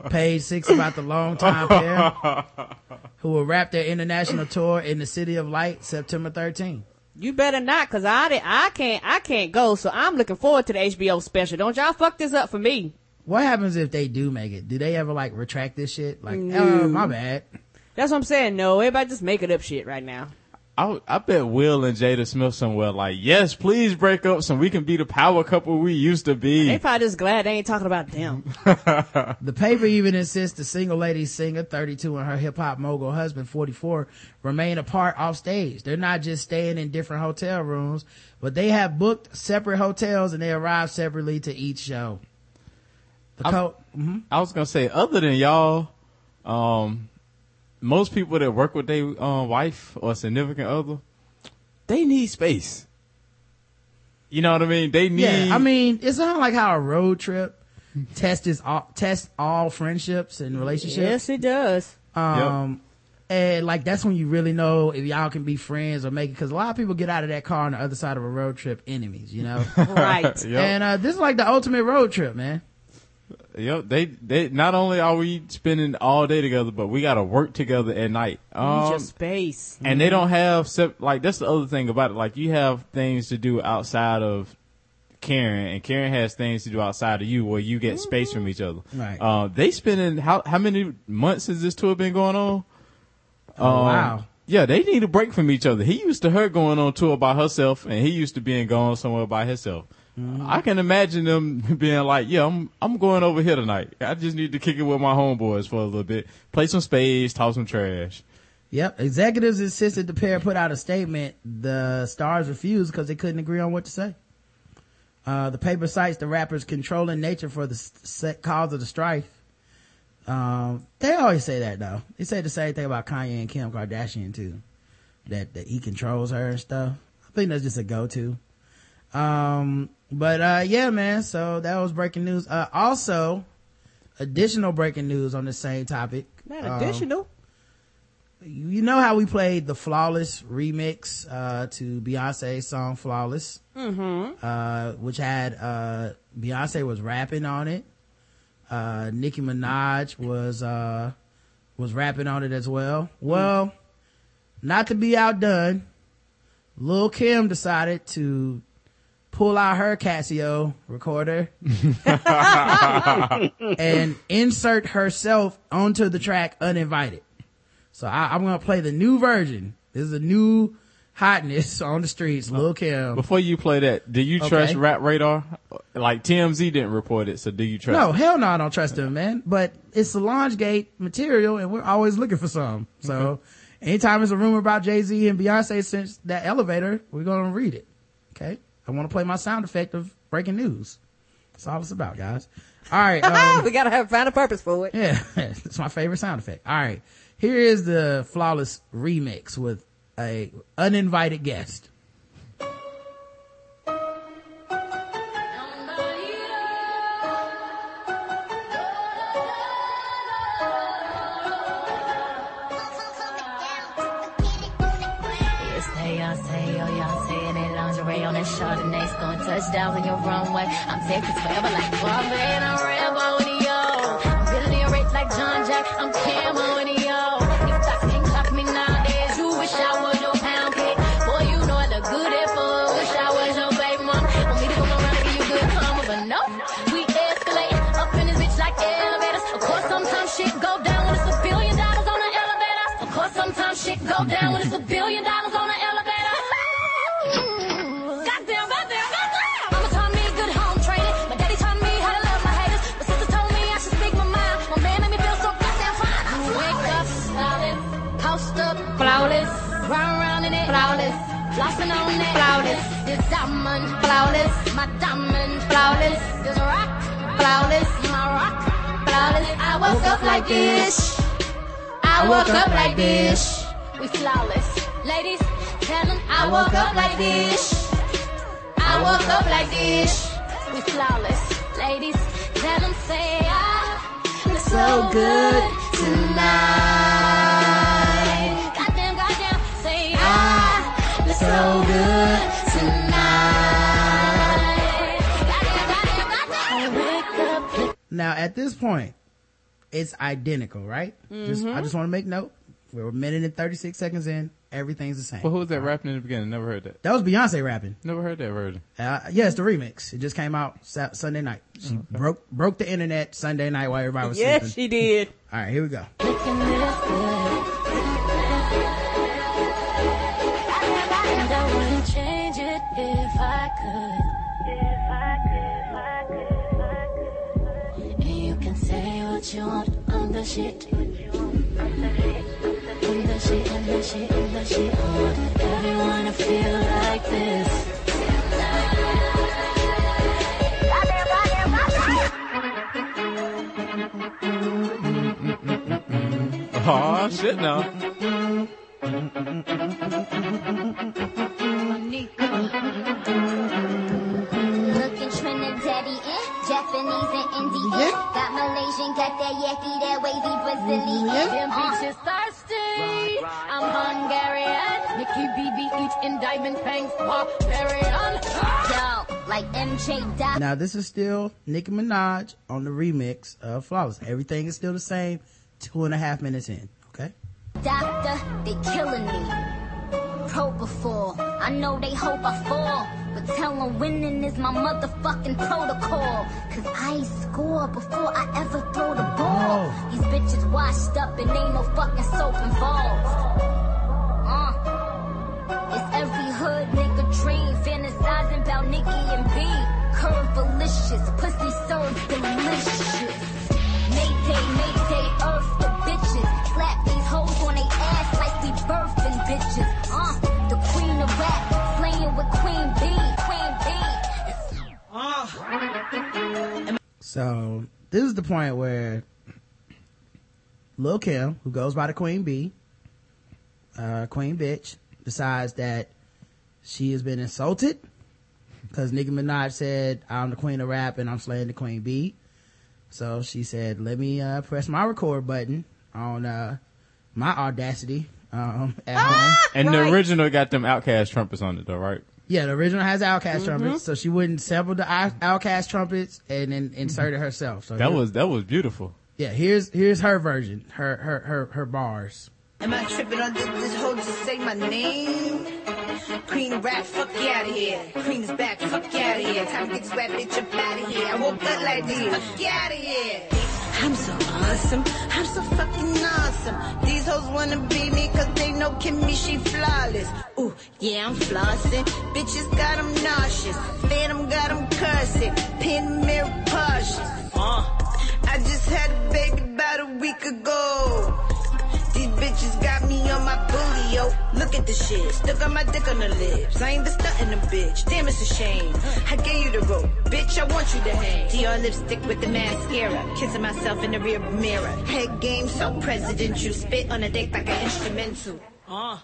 Page six about the longtime pair who will wrap their international tour in the City of Light September 13th. You better not, cause I did, I can't, I can't go. So I'm looking forward to the HBO special. Don't y'all fuck this up for me. What happens if they do make it? Do they ever like retract this shit? Like, mm. oh, my bad. That's what I'm saying. No, everybody just making up shit right now. I, I bet Will and Jada Smith somewhere like, yes, please break up so we can be the power couple we used to be. They be. probably just glad they ain't talking about them. The paper even insists the single lady singer, 32, and her hip hop mogul husband, 44, remain apart off stage. They're not just staying in different hotel rooms, but they have booked separate hotels and they arrive separately to each show. The co- mhm. I was gonna say, other than y'all, um, most people that work with their um, wife or significant other, they need space. You know what I mean? They need. Yeah, I mean, it's not like how a road trip tests all, tests all friendships and relationships. yes, it does. Um, and like that's when you really know if y'all can be friends or make it. Cause a lot of people get out of that car on the other side of a road trip enemies, you know? Right. Yep. And, uh, this is like the ultimate road trip, man. Yep, they they not only are we spending all day together, but we got to work together at night. Um, your space. and they don't have sep- like that's the other thing about it. Like you have things to do outside of Karen, and Karen has things to do outside of you, where you get space from each other. Right. Uh, they spending how how many months has this tour been going on? Oh, Um, wow. Yeah, they need a break from each other. He used to her going on tour by herself, and he used to being gone somewhere by himself. Mm-hmm. I can imagine them being like, "Yeah, I'm I'm going over here tonight. I just need to kick it with my homeboys for a little bit, play some spades, talk some trash." Yep. Executives insisted the pair put out a statement. The stars refused because they couldn't agree on what to say. Uh, the paper cites the rapper's controlling nature for the cause of the strife. Um, they always say that though. They say the same thing about Kanye and Kim Kardashian too. That, that he controls her and stuff. I think that's just a go-to. Um, but, uh, yeah, man. So that was breaking news. Uh, also, additional breaking news on the same topic. Not Um, additional. you know how we played the flawless remix uh to beyonce's song flawless mm-hmm. uh which had uh beyonce was rapping on it uh nicki minaj was uh was rapping on it as well well not to be outdone lil kim decided to pull out her casio recorder and insert herself onto the track uninvited so I, I'm gonna play the new version. This is a new hotness on the streets. Lil Kim. Before you play that, do you Okay. trust Rap Radar? Like TMZ didn't report it, so do you trust? No, it? hell no, I don't trust them, man. But it's Solange Gate material, and we're always looking for some. So anytime there's a rumor about Jay Z and Beyonce since that elevator, we're gonna read it. Okay. I want to play my sound effect of breaking news. That's all it's about, guys. All right. Um, we gotta have find a purpose for it. Yeah, it's my favorite sound effect. All right, here is the flawless remix with a uninvited guest. Lingerie on that Chardonnay, going touchdown on your runway. I'm taking 12, I like Barbie and I'm Rambo and yo. I'm your rate like John Jack, I'm Camo and yo. If I can't clock me nowadays, you wish I was your pound cake. Boy, you know I look good at four, wish I was your baby mom. Want me to come around and give you good karma, but no, we escalate up in this bitch like elevators. Of course, sometimes shit go down when it's a billion dollars on the elevator. Of course, sometimes shit go down when it's a billion dollars diamond, flawless. My diamond, flawless. This rock, flawless. My rock, flawless. I woke up like this. I woke up like this. We flawless. Ladies, tell them I woke up like this. I woke up like this. We flawless. Ladies, tell them say ah, I look so good tonight. Goddamn, goddamn, say ah, I look so good Now at this point, it's identical, right? Just I just want to make note. We're a minute and thirty six seconds in. Everything's the same. But who was that rapping in the beginning? Never heard that. that was Beyonce rapping. Never heard that version. Uh, yeah, it's the remix. It just came out Sa- Sunday night. She broke broke the internet Sunday night while everybody was Yes, sleeping. she did. All right, here we go. The shit. On the shit, on the shit, on the shit. I want everyone to feel like this. Oh shit! No. Looking Trinidadian, Japanese and Indian. Yeah. Got Malaysian, got that yaki, that wavy Brazilian. Them bitches thirsty. I'm Hungarian. Nikki BB each in diamond fangs, barbarian. Yo, like MJ Dot. Now this is still Nicki Minaj on the remix of Flawless. Everything is still the same. Two and a half minutes in. Okay. Doctor, they're killing me. Propofol, I know they hope I fall. But tell them winning is my motherfucking protocol. Cause I score before I ever throw the ball. These bitches washed up and ain't no fucking soap involved. Uh. It's every hood nigga dream, fantasizing about Nicki and B. Curve delicious, pussy Queen So this is the point where Lil Kim, who goes by the Queen Bee, uh, Queen Bitch, decides that she has been insulted because Nicki Minaj said, I'm the queen of rap and I'm slaying the Queen Bee. So she said, let me, uh, press my record button on, uh, my audacity, um, at home. And Right. the original got them OutKast trumpets on it though, right? Yeah, the original has OutKast Mm-hmm. trumpets, so she wouldn't sample the Out- OutKast trumpets and then insert it herself. So That here- was that was beautiful. yeah. Here's here's her version, her her her her bars. Am I tripping on this? This hoe just say my name. Queen rap, fuck you out of here. Queen is back, fuck you out of here. Time to get this rap bitch up out of here. I woke up like this, fuck you out of here. I'm so awesome, I'm so fucking awesome. These hoes wanna be me cause they know Kimmy, she flawless. Ooh, yeah, I'm flossing. Bitches got them nauseous. Phantom got them cursing. Pin mirror cautious. Uh, I just had a baby about a week ago. These bitches got me on my booty, yo. Look at the shit. Stuck on my dick on the lips. I ain't the stunting a bitch. Damn, it's a shame. I gave you the rope. Bitch, I want you to hang. Dior lipstick with the mascara. Kissing myself in the rear mirror. Head game so presidential. Spit on a dick like an instrumental. Uh.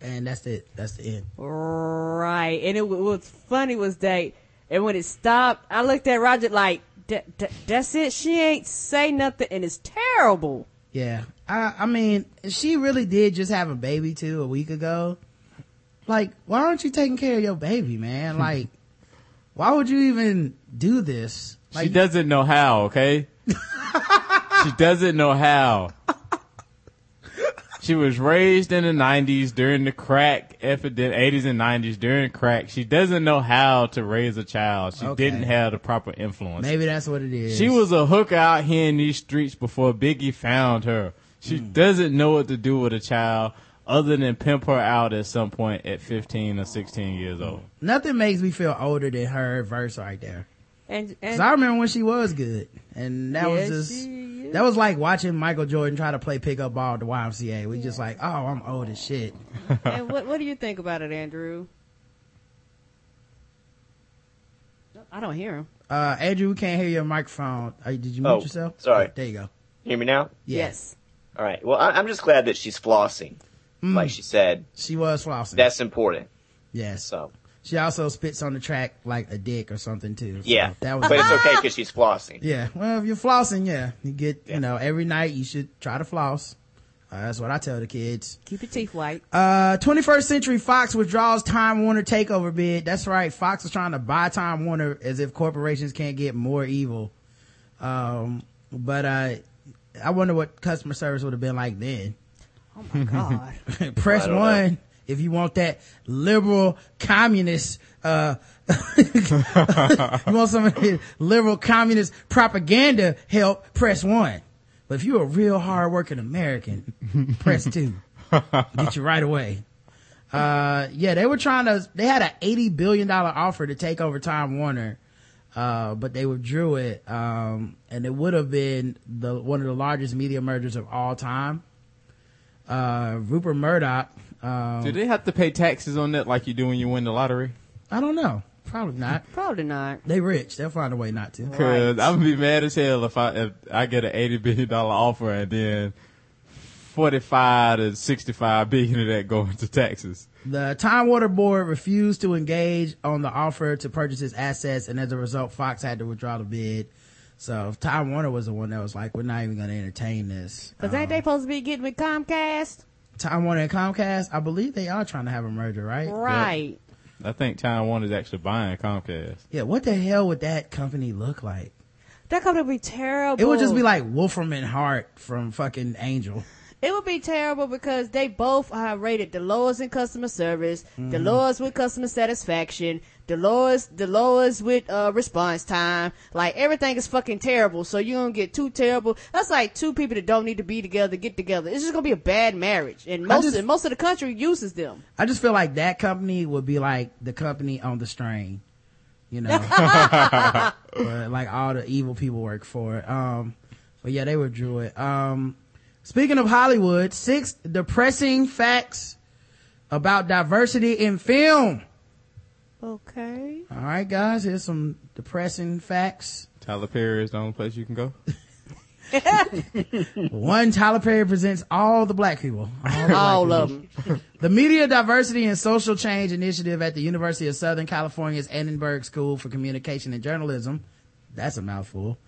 And that's it. That's the end. Right. And it was funny was that, and when it stopped, I looked at Roger like, "That- that- that's it. She ain't say nothing, and it's terrible. Yeah. I I mean, she really did just have a baby too a week ago. Like, why aren't you taking care of your baby, man? Like, why would you even do this? Like, she doesn't know how, okay? she doesn't know how. She was raised in the 90s during the crack epidemic, 80s and 90s during crack. She doesn't know how to raise a child. She Okay. didn't have the proper influence. maybe that's what it is. She was a hooker out here in these streets before Biggie found her. She Hmm. doesn't know what to do with a child other than pimp her out at some point at 15 or 16 years old. Nothing makes me feel older than her verse right there. And, 'Cause and I remember when she was good, and that yeah, was just she that was like watching Michael Jordan try to play pickup ball at the YMCA. We just like, oh, I'm old as shit. and what what do you think about it, Andrew? I don't hear him. Uh, Andrew, we can't hear your microphone. Uh, did you mute Oh, yourself? sorry. There you go. Hear me now? Yeah. Yes. All right. Well, I, I'm just glad that she's flossing, Mm. like she said. She was flossing. That's important. yes. So She also spits on the track like a dick or something too. So yeah, That was but it's okay because she's flossing. Yeah. Well, if you're flossing, yeah, you get, you know, every night you should try to floss. Uh, that's what I tell the kids. Keep your teeth white. Uh, 21st Century Fox withdraws Time Warner takeover bid. That's right. Fox is trying to buy Time Warner as if corporations can't get more evil. Um, but, uh, I wonder what customer service would have been like then. Oh my god. Press I don't one if you want that liberal communist, uh, you want some liberal communist propaganda help, press one. But if you're a real hardworking American, press two. Get you right away. Uh, yeah, they were trying to, they had an $80 billion offer to take over Time Warner. Uh, but they withdrew it. Um, and it would have been the, one of the largest media mergers of all time. Uh, Rupert Murdoch, um, Do they have to pay taxes on that like you do when you win the lottery? I don't know. Probably not. Probably not. They rich. They'll find a way not to. Cause I'm gonna be mad as hell if I if I get an eighty billion dollar offer and then forty five to sixty five billion of that going to taxes. The Time Warner Board refused to engage on the offer to purchase its assets, and as a result, Fox had to withdraw the bid. So Time Warner was the one that was like, "We're not even going to entertain this." Cause ain't they supposed to be getting with Comcast? Time Warner and Comcast, I believe they are trying to have a merger, right? Right. I think Time Warner is actually buying Comcast. Yeah. What the hell would that company look like? That company would be terrible. It would just be like Wolfram and Hart from fucking Angel. It would be terrible because they both are rated the lowest in customer service, the Mm-hmm. lowest with customer satisfaction, the lowest, the lowest with uh, response time. Like everything is fucking terrible. So you don't get too terrible. That's like two people that don't need to be together get together. It's just gonna be a bad marriage, and most just- and most of the country uses them. I just feel like that company would be like the company on the strain, you know, like all the evil people work for it. Um, but yeah, they withdrew it. Um, speaking of Hollywood, six depressing facts about diversity in film. Okay. All right, guys, here's some depressing facts. Tyler Perry is the only place you can go. One, Tyler Perry presents all the black people. All the black All people. of them. The Media Diversity and Social Change Initiative at the University of Southern California's Annenberg School for Communication and Journalism, that's a mouthful,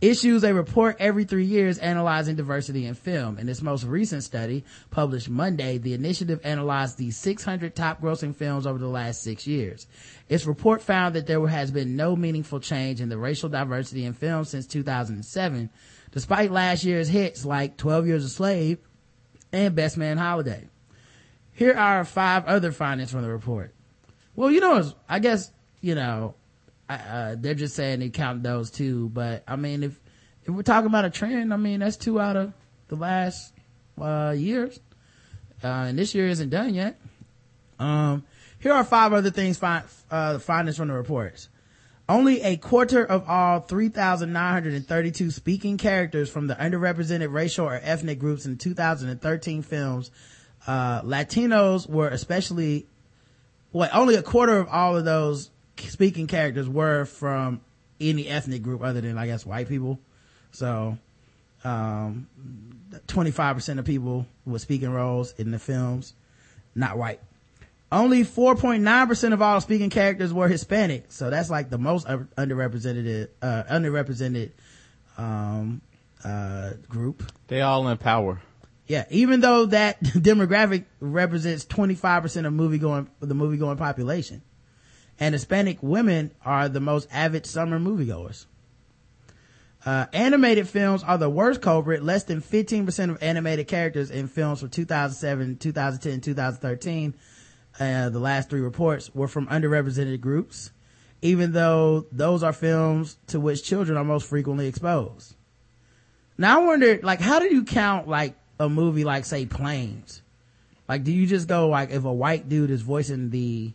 issues a report every three years analyzing diversity in film. In its most recent study, published Monday, the initiative analyzed the 600 top grossing films over the last six years. Its report found that there has been no meaningful change in the racial diversity in film since 2007, despite last year's hits like 12 Years a Slave and Best Man Holiday. Here are five other findings from the report. Well, you know, I guess, you know, uh, they're just saying they count those two, but I mean, if, if we're talking about a trend, I mean, that's two out of the last, uh, years. Uh, and this year isn't done yet. Um, here are five other things, fi- uh, findings from the reports. Only a quarter of all 3,932 speaking characters from the underrepresented racial or ethnic groups in 2013 films, uh, Latinos were especially, what, only a quarter of all of those speaking characters were from any ethnic group other than, I guess, white people. So, um, 25% of people with speaking roles in the films, not white. Only 4.9% of all speaking characters were Hispanic. So that's like the most underrepresented, uh, underrepresented, um, uh, group. They all in power. Yeah, even though that demographic represents 25% of movie going, the movie going population. And Hispanic women are the most avid summer moviegoers. Uh, animated films are the worst culprit. Less than 15% of animated characters in films from 2007, 2010, 2013, uh, the last three reports were from underrepresented groups, even though those are films to which children are most frequently exposed. Now I wonder, like, how do you count, like, a movie like, say, Planes? Like, do you just go, like, if a white dude is voicing the,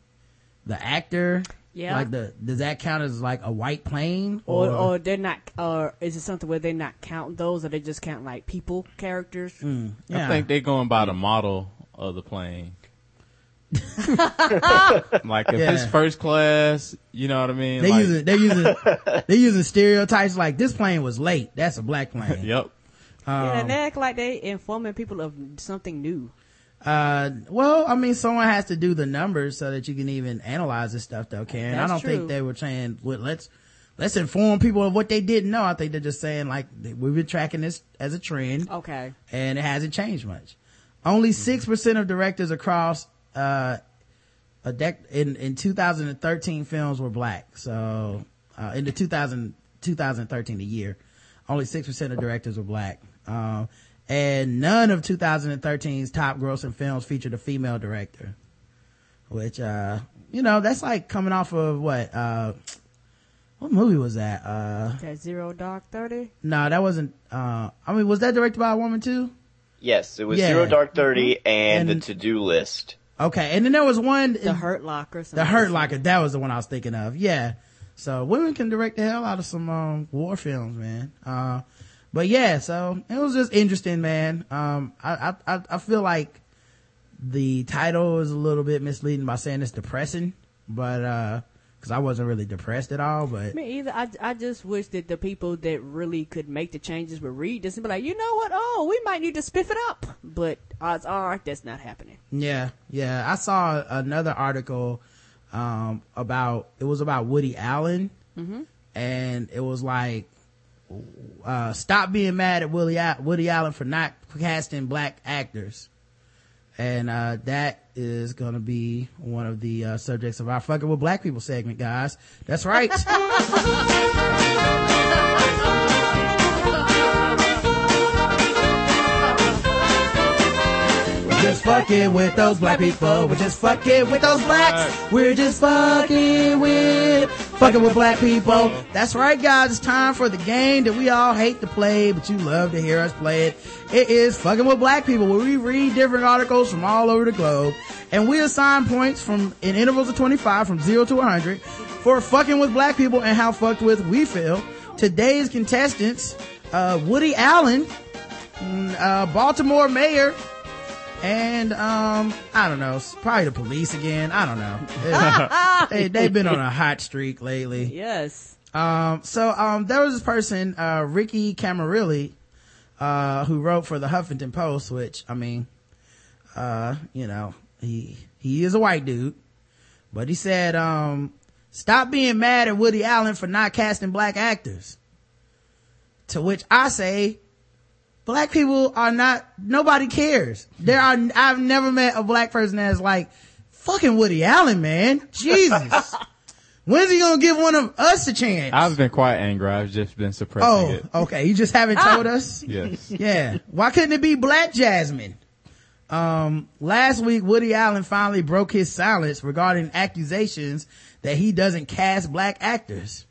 the actor? Yeah. Like the, does that count as like a white plane? or, or they're not, or is it something where they're not counting those, or they just count like people characters? Mm. yeah. I think they're going by the model of the plane. like if it's first class, you know what I mean? they like, using, they're using, they're using stereotypes like this plane was late. That's a black plane. Yep. yeah, Um, and they act like they informing people of something new. Uh, well, I mean, someone has to do the numbers so that you can even analyze this stuff, though, Karen. I don't true. think they were saying, well, let's, let's inform people of what they didn't know. I think they're just saying, like, we've been tracking this as a trend Okay. and it hasn't changed much. Only 6% of directors across, uh, a dec- in, in 2013 films were black. So, uh, in the 2000, 2013, the year, only 6% of directors were black. Um, and none of 2013's top grossing films featured a female director. Which, uh, you know, that's like coming off of what, uh, what movie was that? Uh, That zero dark thirty. no, that wasn't, uh, I mean, was that directed by a woman too? Yes, it was Yeah. Zero Dark 30 and, And- the To Do List. Okay. And then there was one, The Hurt Locker. The something Hurt Locker, that was the one I was thinking of. Yeah. So women can direct the hell out of some um, war films, man. Uh, but yeah, so it was just interesting, man. Um, I, I, I, feel like the title is a little bit misleading by saying it's depressing, but, uh, cause I wasn't really depressed at all, but Me either. I, I just wish that the people that really could make the changes would read this and be like, you know what? Oh, we might need to spiff it up. But odds are that's not happening. Yeah, yeah. I saw another article um, about it was about Woody Allen, and it was like, uh, stop being mad at Willie, Woody Allen for not casting black actors, and uh, that is gonna be one of the uh, subjects of our fucking with black people segment, guys. That's right. We're just fucking with those black people. We're just fucking with those blacks. We're just fucking with, fucking with black people. That's right, guys. It's time for the game that we all hate to play, but you love to hear us play it. It is fucking with black people where we read different articles from all over the globe and we assign points from, in intervals of 25 from zero to 100 for fucking with black people and how fucked with we feel. Today's contestants, uh, Woody Allen, mm, uh, Baltimore mayor, and um i don't know probably the police again i don't know. They, they've been on a hot streak lately. Yes. um so um there was this person uh ricky camilleri uh who wrote for the huffington post which i mean uh you know he he is a white dude but he said um stop being mad at woody allen for not casting black actors. To which i say black people are not nobody cares. There are i've never met a black person that's like fucking woody allen man. Jesus. When's he gonna give one of us a chance? I've been quite angry. I've just been suppressing oh it. okay. You just haven't told us? Yes. yeah. Why couldn't it be black jasmine? Um last week woody allen finally broke his silence regarding accusations that he doesn't cast black actors.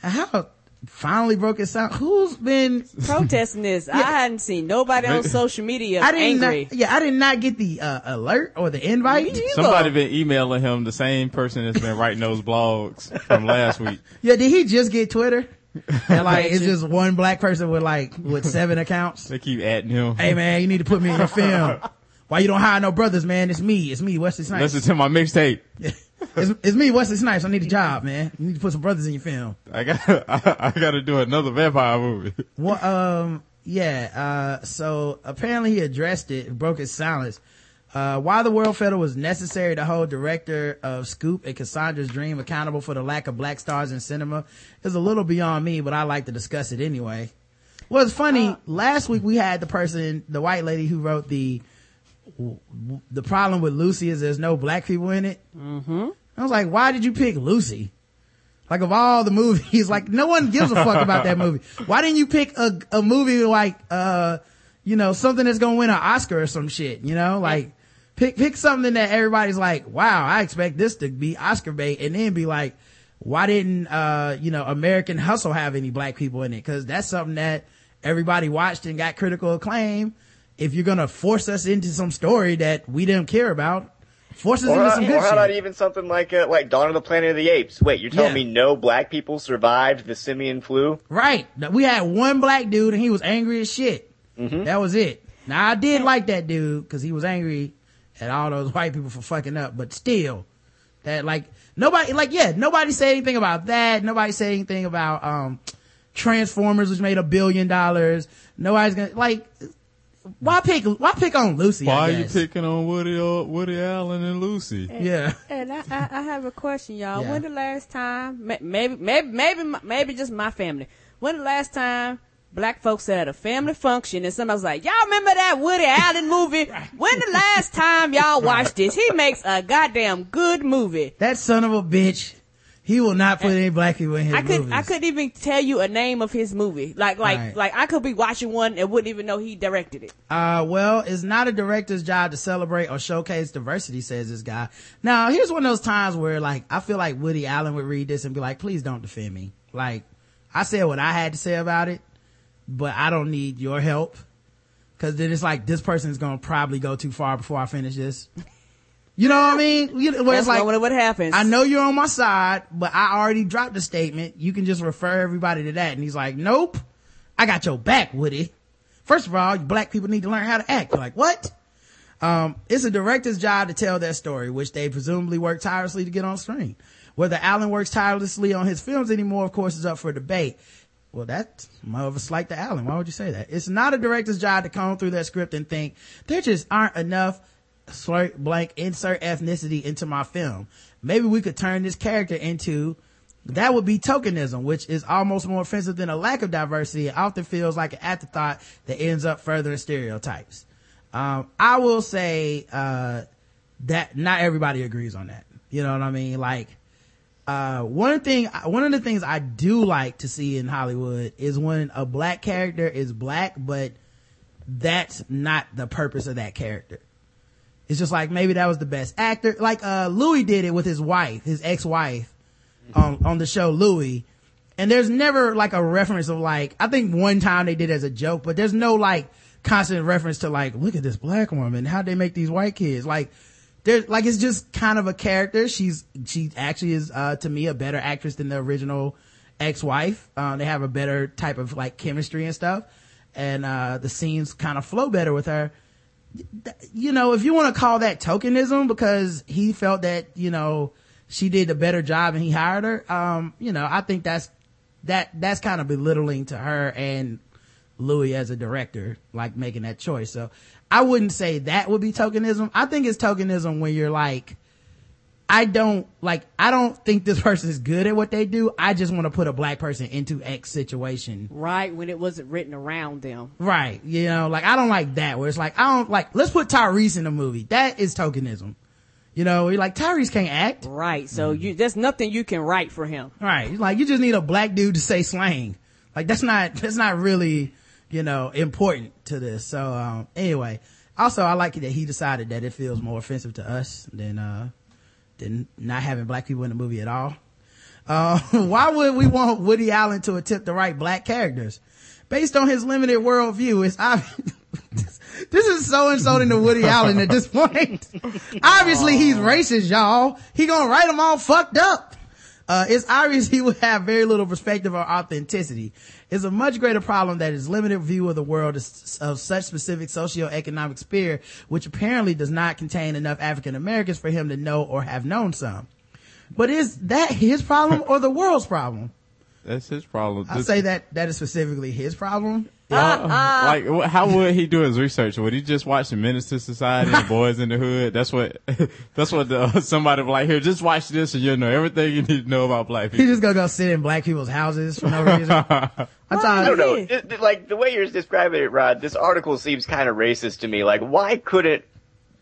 How finally broke his silence who's been Protesting this. I hadn't seen nobody on social media I did angry. not, yeah, I did not get the uh, alert or the invite. Somebody been emailing him, the same person that's been writing those blogs from last week. Yeah, did he just get Twitter? And like, it's Imagine. just one black person with like, with seven accounts. They keep adding him. Hey man, you need to put me in your film. Why you don't hire no brothers, man? It's me. It's me, Wesley Snipes. Listen to my mixtape. It's, it's me, Wesley Snipes. I need a job, man. You need to put some brothers in your film. I got I, I got to do another vampire movie. Well, um, yeah, uh, so apparently he addressed it, broke his silence. Uh, why the world felt it was necessary to hold director of Scoop and Cassandra's Dream accountable for the lack of black stars in cinema is a little beyond me, but I like to discuss it anyway. Well, it's funny. last week we had the person, the white lady who wrote the, the problem with Lucy is there's no black people in it. Mm-hmm. I was like, why did you pick Lucy? Like of all the movies, like no one gives a fuck about that movie. Why didn't you pick a, a movie like, uh, you know, something that's gonna win an Oscar or some shit, you know, like pick, pick something that everybody's like, wow, I expect this to be Oscar bait and then be like, why didn't, uh, you know, American Hustle have any black people in it? Cause that's something that everybody watched and got critical acclaim. If you're gonna force us into some story that we didn't care about, forces Or, into some or good how about even something like uh, like Dawn of the Planet of the Apes? Wait, you're telling Yeah. me no black people survived the simian flu? Right. We had one black dude and he was angry as shit. Mm-hmm. That was it. Now I did like that dude because he was angry at all those white people for fucking up, but still, that like nobody, like yeah, nobody said anything about that. Nobody said anything about um Transformers, which made a billion dollars. Nobody's gonna like. Why pick? Why pick on Lucy? Why I are you picking on Woody uh, Woody Allen and Lucy? Yeah. And I, I, I have a question, y'all. Yeah. When the last time, maybe, maybe, maybe, maybe just my family. When the last time black folks at a family function and somebody was like, "Y'all remember that Woody Allen movie? When the last time y'all watched this? He makes a goddamn good movie." That son of a bitch. He will not put any black people in his I could, movies. I couldn't even tell you a name of his movie. Like, like, Right. like I could be watching one and wouldn't even know he directed it. Uh, well, it's not a director's job to celebrate or showcase diversity, says this guy. Now, here's one of those times where, like, I feel like Woody Allen would read this and be like, please don't defend me. Like, I said what I had to say about it, but I don't need your help. Cause then it's like, this person's gonna probably go too far before I finish this. You know what I mean? You know, where That's it's like, normally what happens. I know you're on my side, but I already dropped the statement. You can just refer everybody to that. And he's like, nope, I got your back, Woody. First of all, black people need to learn how to act. You're like, what? Um, it's a director's job to tell their story, which they presumably work tirelessly to get on screen. Whether Allen works tirelessly on his films anymore, of course, is up for debate. Well, that's more of a slight to Allen. Why would you say that? It's not a director's job to comb through their script and think there just aren't enough slurp blank insert ethnicity into my film. Maybe we could turn this character into that would be tokenism, which is almost more offensive than a lack of diversity. It often feels like an afterthought that ends up furthering stereotypes. Um, I will say, uh, that not everybody agrees on that. You know what I mean? Like, uh, one thing, one of the things I do like to see in Hollywood is when a black character is black, but that's not the purpose of that character. It's just like maybe that was the best actor. Like uh Louis did it with his wife, his ex-wife, on on the show Louie. And there's never like a reference of like I think one time they did as a joke, but there's no like constant reference to like look at this black woman, how'd they make these white kids? Like there's like it's just kind of a character. She's she actually is uh to me a better actress than the original ex-wife. Uh, they have a better type of like chemistry and stuff. And uh the scenes kind of flow better with her you know, if you want to call that tokenism because he felt that, you know, she did a better job and he hired her, um, you know, I think that's, that, that's kind of belittling to her and Louis as a director, like making that choice. So I wouldn't say that would be tokenism. I think it's tokenism when you're like, I don't like, I don't think this person is good at what they do. I just want to put a black person into X situation. right when it wasn't written around them. Right. You know, like I don't like that where it's like, I don't like, let's put Tyrese in the movie. That is tokenism. You know, you're like, Tyrese can't act. Right. So Mm-hmm. you, there's nothing you can write for him. Right. Like you just need a black dude to say slang. Like that's not, that's not really, you know, important to this. So, um, anyway, also I like it that he decided that it feels more offensive to us than, uh, than not having black people in the movie at all. Uh, why would we want Woody Allen to attempt to write black characters? Based on his limited worldview, it's obvious. this is so insulting to Woody Allen at this point. Obviously he's racist, y'all. He gonna write them all fucked up. Uh, it's obvious he would have very little perspective or authenticity. It's a much greater problem that his limited view of the world is of such specific socioeconomic sphere, which apparently does not contain enough African Americans for him to know or have known some. But is that his problem or the world's problem? That's his problem. I This- say that that is specifically his problem. Uh, like, how would he do his research? Would he just watch the Menace to Society and Boys in the Hood? That's what, that's what the, somebody would like here. Just watch this and you'll know everything you need to know about black people. He people. just gonna go sit in black people's houses for no reason. I'm I don't know. Yeah. It- it- like the way you're describing it, Rod. This article seems kind of racist to me. Like, why couldn't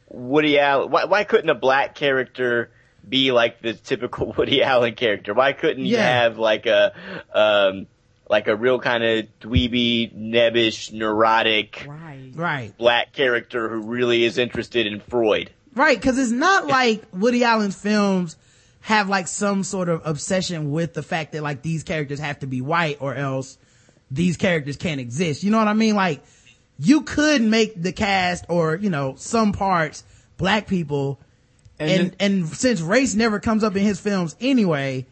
Woody Allen? Why, why couldn't a black character be like the typical Woody Allen character? Why couldn't you Yeah. have like a um like a real kind of dweeby, nebbish, neurotic Right. right. black character who really is interested in Freud? Right, cause it's not like Woody Allen's films have like some sort of obsession with the fact that like these characters have to be white or else these characters can't exist. You know what I mean? Like you could make the cast or, you know, some parts black people And and it- and since race never comes up in his films anyway,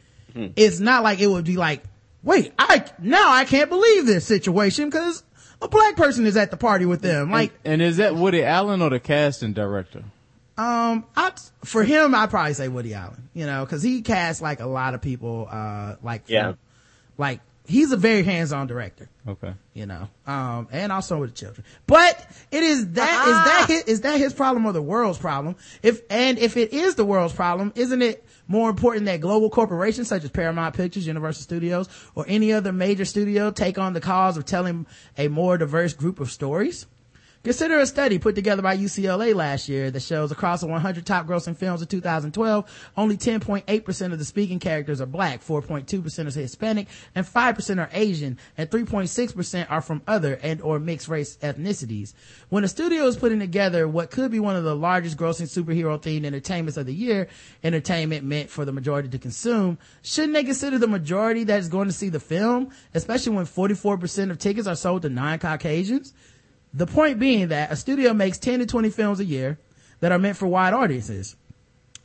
it's not like it would be like, wait, I now I can't believe this situation because a black person is at the party with them. Like, and is that Woody Allen or the casting director? um, I for him, I'd probably say Woody Allen. You know, because he casts like a lot of people. Uh, like Yeah. from- like he's a very hands-on director. Okay. you know, um, and also with the children. But it is that is that his, is that his problem or the world's problem? If and if it is the world's problem, isn't it more important that global corporations such as Paramount Pictures, Universal Studios, or any other major studio take on the cause of telling a more diverse group of stories? Consider a study put together by UCLA last year that shows across the 100 top grossing films of 2012, only 10.8% of the speaking characters are black, 4.2% are Hispanic, and 5% are Asian, and 3.6% are from other and or mixed race ethnicities. When a studio is putting together what could be one of the largest grossing superhero themed entertainments of the year, entertainment meant for the majority to consume, shouldn't they consider the majority that is going to see the film, especially when 44% of tickets are sold to non-Caucasians? The point being that a studio makes 10 to 20 films a year that are meant for wide audiences.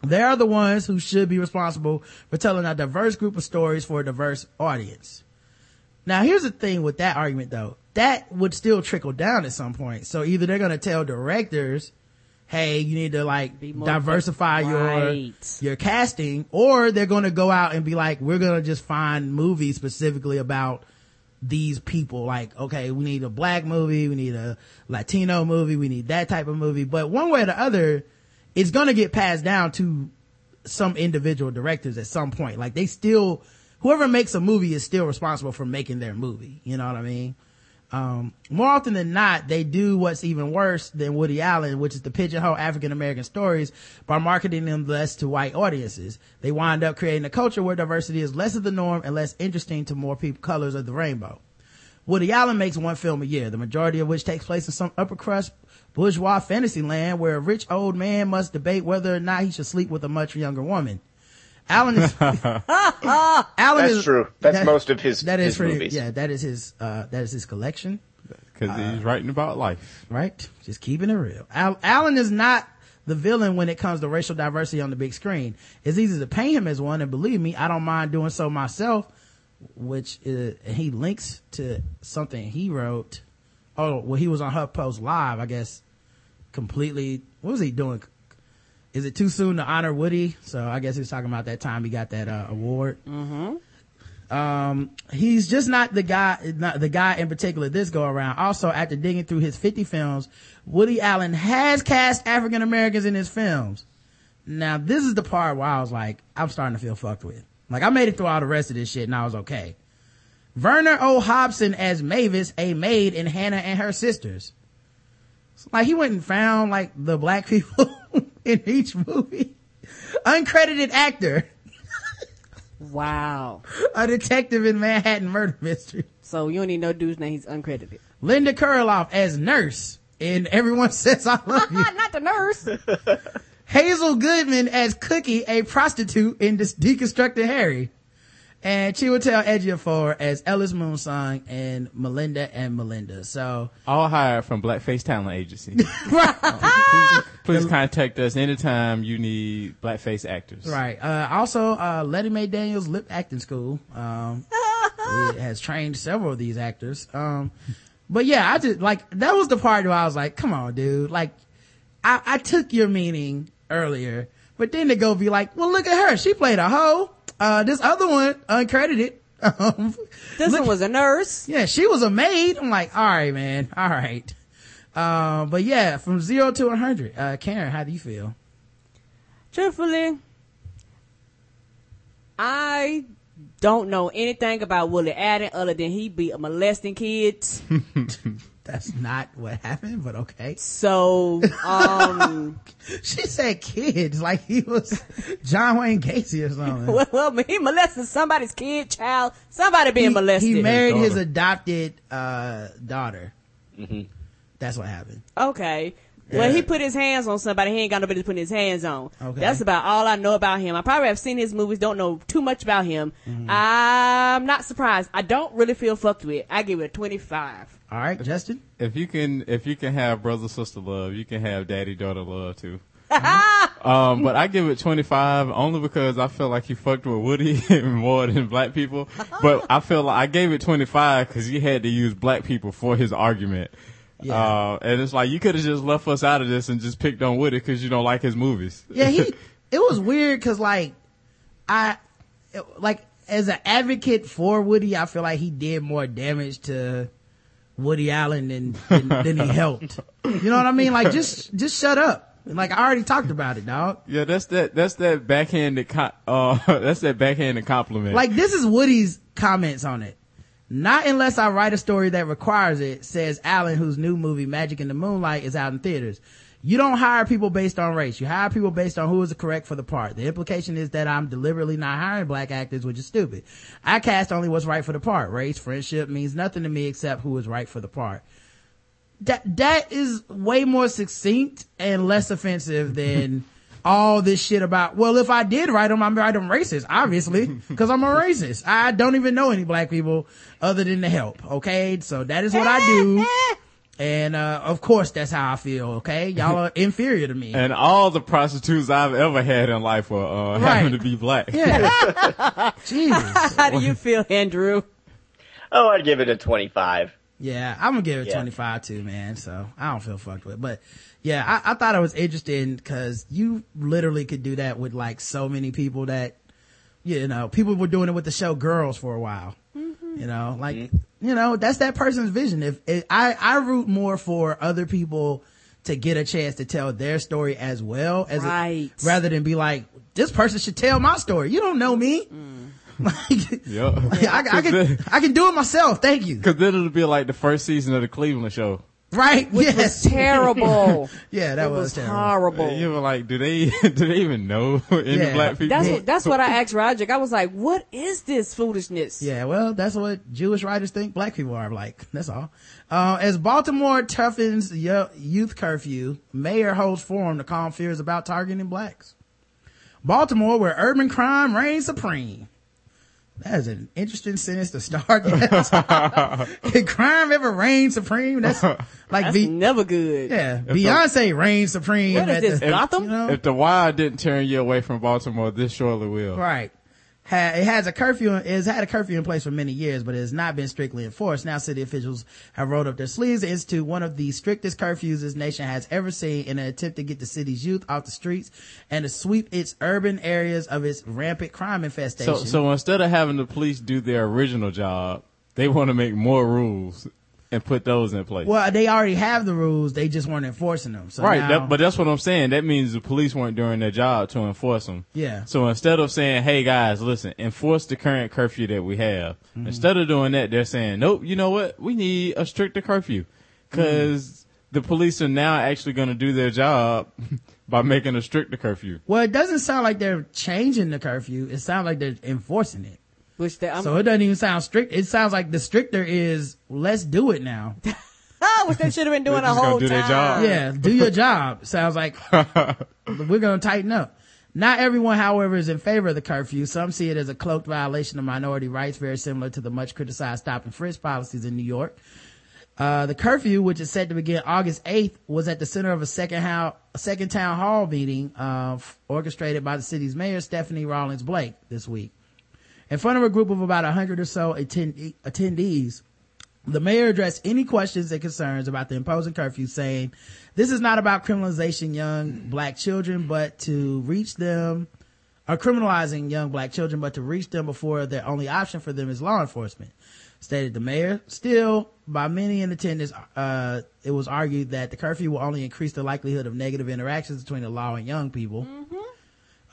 They are the ones who should be responsible for telling a diverse group of stories for a diverse audience. Now here's the thing with that argument though. That would still trickle down at some point. So either they're going to tell directors, hey, you need to like diversify your, Right. your casting, or they're going to go out and be like, we're going to just find movies specifically about these people. Like okay we need a black movie we need a latino movie we need that type of movie. But one way or the other it's gonna get passed down to some individual directors at some point. Like they still whoever makes a movie is still responsible for making their movie. You know what i mean um, more often than not, they do what's even worse than Woody Allen, which is to pigeonhole African American stories by marketing them less to white audiences. They wind up creating a culture where diversity is less of the norm and less interesting to more people colors of the rainbow. Woody Allen makes one film a year, the majority of which takes place in some upper crust bourgeois fantasy land where a rich old man must debate whether or not he should sleep with a much younger woman. Allen is, Allen That's is, true. That's that- most of his, that is his pretty, movies. yeah, that is his, uh, that is his collection Because he's writing about life. right? Just keeping it real. Al- Allen is not the villain when it comes to racial diversity on the big screen. It's easy to paint him as one, and believe me, I don't mind doing so myself. Which is, he links to something he wrote. Oh, well, he was on HuffPost Live, I guess. Completely, what was he doing? Is it too soon to honor Woody? So I guess he was talking about that time he got that uh, award. Um he's just not the guy not the guy in particular this go around. Also after digging through his 50 films woody allen has cast african americans in his films. Now this is the part where i was like i'm starting to feel fucked with. Like i made it through all the rest of this shit and i was okay. Werner o. Hobson as mavis a maid in hannah and her sisters. Like he went and found like the black people in each movie uncredited actor Wow. a detective in manhattan murder mystery So you don't even know dude's name. He's uncredited. Linda Kurloff as nurse in Everyone Says I Love You. Not the nurse. Hazel Goodman as Cookie, a prostitute in this Deconstructed Harry. And Chiwetel Ejiofor as Ellis Moonsong and Melinda and Melinda. So, All hired from Blackface Talent Agency. Please contact us anytime you need blackface actors. right. Uh, also, uh, Lettie Mae Daniels Lip Acting School, um, has trained several of these actors. Um, but yeah, I just, like, that was the part where I was like, come on, dude. Like, I, I took your meaning earlier, but then to go be like, well, look at her. She played a hoe. Uh, this other one, uncredited. Um, This look- one was a nurse. yeah, she was a maid. I'm like, all right, man. All right. Uh, but yeah, from zero to a hundred. Uh, Karen, how do you feel? Truthfully, I don't know anything about Willie Allen other than he be molesting kids. That's not what happened, but okay. So, um, She said kids, like he was John Wayne Gacy or something. well, well, he molested somebody's kid, child, somebody being he, molested. he married his daughter. adopted, uh, daughter. That's what happened. Okay. Well, he put his hands on somebody he ain't got nobody to put his hands on. Okay. That's about all I know about him. I probably have seen his movies, don't know too much about him. Mm-hmm. I'm not surprised. I don't really feel fucked with. I give it a 25. All right, Justin. If you can, if you can have brother sister love, you can have daddy daughter love too. Um, but I give it 25 only because I feel like he fucked with Woody more than black people. But I feel like I gave it 25 because he had to use black people for his argument. Yeah. Uh, and it's like you could have just left us out of this and just picked on Woody because you don't like his movies. yeah, he, it was weird cause like, I, like, as an advocate for Woody, I feel like he did more damage to Woody Allen than, than, than he helped. You know what I mean? Like, just, just shut up. Like, I already talked about it, dog. yeah, that's that. That's that backhanded. Co- uh, that's that backhanded compliment. Like, this is Woody's comments on it. Not unless I write a story that requires it, says Allen, whose new movie Magic in the Moonlight is out in theaters. You don't hire people based on race. You hire people based on who is correct for the part. The implication is that I'm deliberately not hiring black actors, which is stupid. I cast only what's right for the part. Race, friendship means nothing to me except who is right for the part. That, that is way more succinct and less offensive than all this shit about, well, if I did write them, I'm write them racist, obviously, because I'm a racist. I don't even know any black people other than to help. Okay. So that is what I do. And, uh, of course that's how I feel. Okay. Y'all are inferior to me. and all the prostitutes I've ever had in life were uh, Right. having to be black. Yeah. Jesus. How do you feel, Andrew? Oh, I'd give it a 25. Yeah, I'm gonna give it Yeah. 25 too, man. So I don't feel fucked with, but yeah, I, I thought it was interesting because you literally could do that with like so many people that, you know, people were doing it with the show Girls for a while. Mm-hmm. You know, like, mm-hmm. you know, that's that person's vision. If, if I, I root more for other people to get a chance to tell their story as well as Right. rather than be like, this person should tell my story. You don't know me. Mm. like, Yep. I, I can, I can do it myself. Thank you. Cause then it'll be like the first season of the Cleveland show. Right? Which yes. was terrible. Yeah, that it was, was terrible. horrible. You were like, do they do they even know any Yeah. black people? That's what, that's what I asked Roger. I was like, "What is this foolishness?" Yeah, well, that's what Jewish writers think black people are like. That's all. Uh, as Baltimore toughens youth curfew, mayor holds forum to calm fears about targeting blacks. Baltimore, where urban crime reigns supreme. That is an interesting sentence to start. With. Can crime ever reign supreme? That's like, That's Be- never good. yeah, Beyonce reigns supreme. What is this, the- Gotham? you know? If the wire didn't turn you away from Baltimore, this surely will. Right. It has a curfew, it has had a curfew in place for many years, but it has not been strictly enforced. Now city officials have rolled up their sleeves institute one of the strictest curfews this nation has ever seen in an attempt to get the city's youth off the streets and to sweep its urban areas of its rampant crime infestation. So, so instead of having the police do their original job, they want to make more rules and put those in place. well, they already have the rules, they just weren't enforcing them. So right, now- that, but that's what I'm saying. That means the police weren't doing their job to enforce them. Yeah. So instead of saying, "Hey guys, listen, enforce the current curfew that we have," Mm-hmm. instead of doing that, they're saying, "Nope, you know what? We need a stricter curfew because Mm-hmm. the police are now actually going to do their job by making a stricter curfew." well, it doesn't sound like they're changing the curfew. It sounds like they're enforcing it. Which they, I'm, So it doesn't even sound strict. It sounds like the stricter is let's do it now. oh, which they should have been doing They're the whole do their time. job. Yeah, do your job. Sounds like we're going to tighten up. Not everyone, however, is in favor of the curfew. Some see it as a cloaked violation of minority rights, very similar to the much criticized stop and frisk policies in New York. Uh, the curfew, which is set to begin August 8th, was at the center of a second, how, second town hall meeting, uh, f- orchestrated by the city's mayor, Stephanie Rawlings Blake, this week. In front of a group of about 100 or so attend- attendees, the mayor addressed any questions and concerns about the imposing curfew, saying, this is not about criminalization young black children, but to reach them, or criminalizing young black children, but to reach them before their only option for them is law enforcement, stated the mayor. Still, by many in attendance, uh, it was argued that the curfew will only increase the likelihood of negative interactions between the law and young people.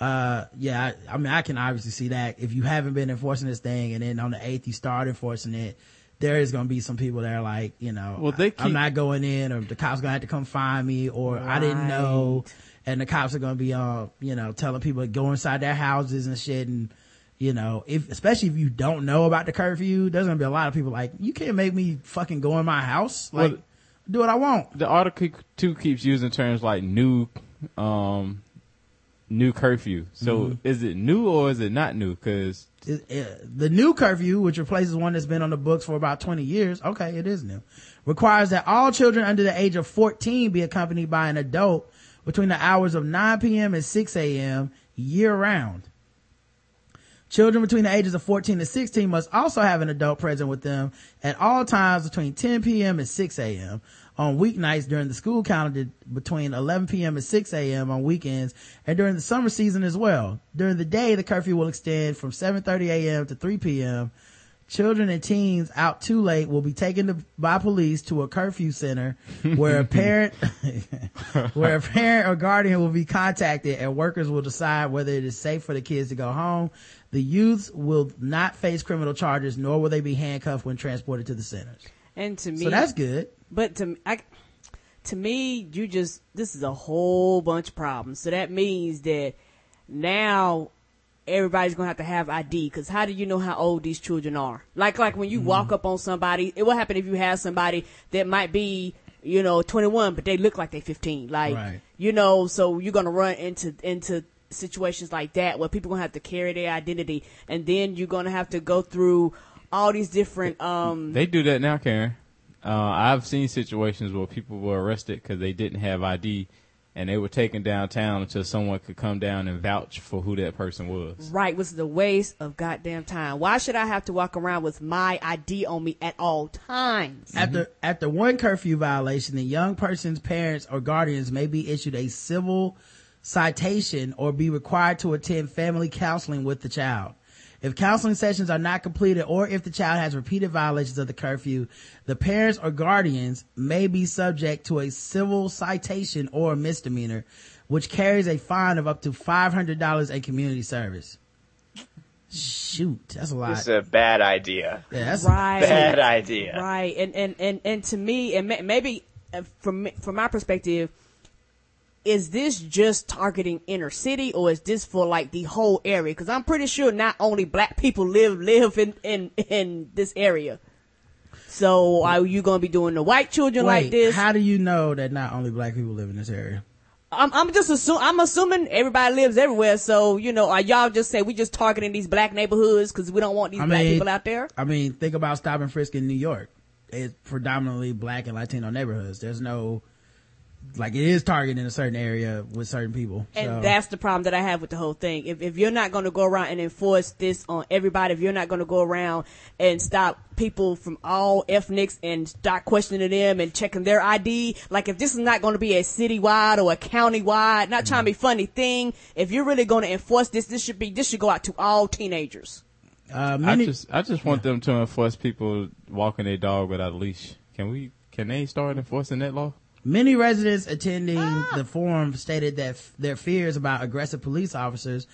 Uh, yeah, I, I mean, I can obviously see that if you haven't been enforcing this thing and then on the 8th you start enforcing it, there is going to be some people that are like, you know, Well, they I- I'm not going in or the cops going to have to come find me or I didn't know. And the cops are going to be, uh, you know, telling people to go inside their houses and shit. And, you know, if, especially if you don't know about the curfew, there's going to be a lot of people like, you can't make me fucking go in my house. Like, Well- do what I want. The article too keeps using terms like new, um, new curfew. So Mm-hmm. is it new or is it not new? Because the new curfew, which replaces one that's been on the books for about 20 years, okay, it is new, requires that all children under the age of 14 be accompanied by an adult between the hours of 9 p.m. and 6 a.m. year round. Children between the ages of 14 to 16 must also have an adult present with them at all times between 10 p.m. and 6 a.m. on weeknights during the school calendar between 11 p.m. and 6 a.m. on weekends and during the summer season as well. During the day, the curfew will extend from 7.30 a.m. to 3 p.m. Children and teens out too late will be taken to, by police to a curfew center where a parent, where a parent or guardian will be contacted and workers will decide whether it is safe for the kids to go home. The youths will not face criminal charges, nor will they be handcuffed when transported to the centers. And to me, So that's good. But to I, to me, you just this is a whole bunch of problems. So that means that now everybody's gonna have to have ID. Because how do you know how old these children are? Like like when you Mm-hmm. walk up on somebody, it will happen if you have somebody that might be you know 21, but they look like they're 15. Like Right. you know, so you're gonna run into into situations like that where people gonna have to carry their identity, and then you're gonna have to go through all these different um They do that now, Karen. Uh, I've seen situations where people were arrested because they didn't have ID, and they were taken downtown until someone could come down and vouch for who that person was. Right, was the waste of goddamn time. Why should I have to walk around with my ID on me at all times? After after one curfew violation, the young person's parents or guardians may be issued a civil citation or be required to attend family counseling with the child. If counseling sessions are not completed or if the child has repeated violations of the curfew, the parents or guardians may be subject to a civil citation or misdemeanor, which carries a fine of up to $500 and community service. Shoot, that's a lot. This is a bad idea. yeah, that's Right. Bad idea. Right, and and and and to me, and maybe uh, from from my perspective, is this just targeting inner city, or is this for like the whole area? Because I'm pretty sure not only black people live live in in in this area. So are you going to be doing the white children Wait, like this? how do you know that not only black people live in this area? I'm, I'm just assuming, I'm assuming everybody lives everywhere. So, you know, are y'all just say we just targeting these black neighborhoods because we don't want these I black mean- people out there? I mean, think about stop and frisk in New York. It's predominantly black and Latino neighborhoods. There's no, like, it is targeting a certain area with certain people. And so. that's the problem that I have with the whole thing. If, if you're not going to go around and enforce this on everybody, if you're not going to go around and stop people from all ethnics and start questioning them and checking their ID, like if this is not going to be a citywide or a countywide, not trying to be funny thing, if you're really going to enforce this, this should be, this should go out to all teenagers. uh, I just, I just want them to enforce people walking their dog without a leash. Can we? Can they start enforcing that law? Many residents attending Ah. the forum stated that f- their fears about aggressive police officers.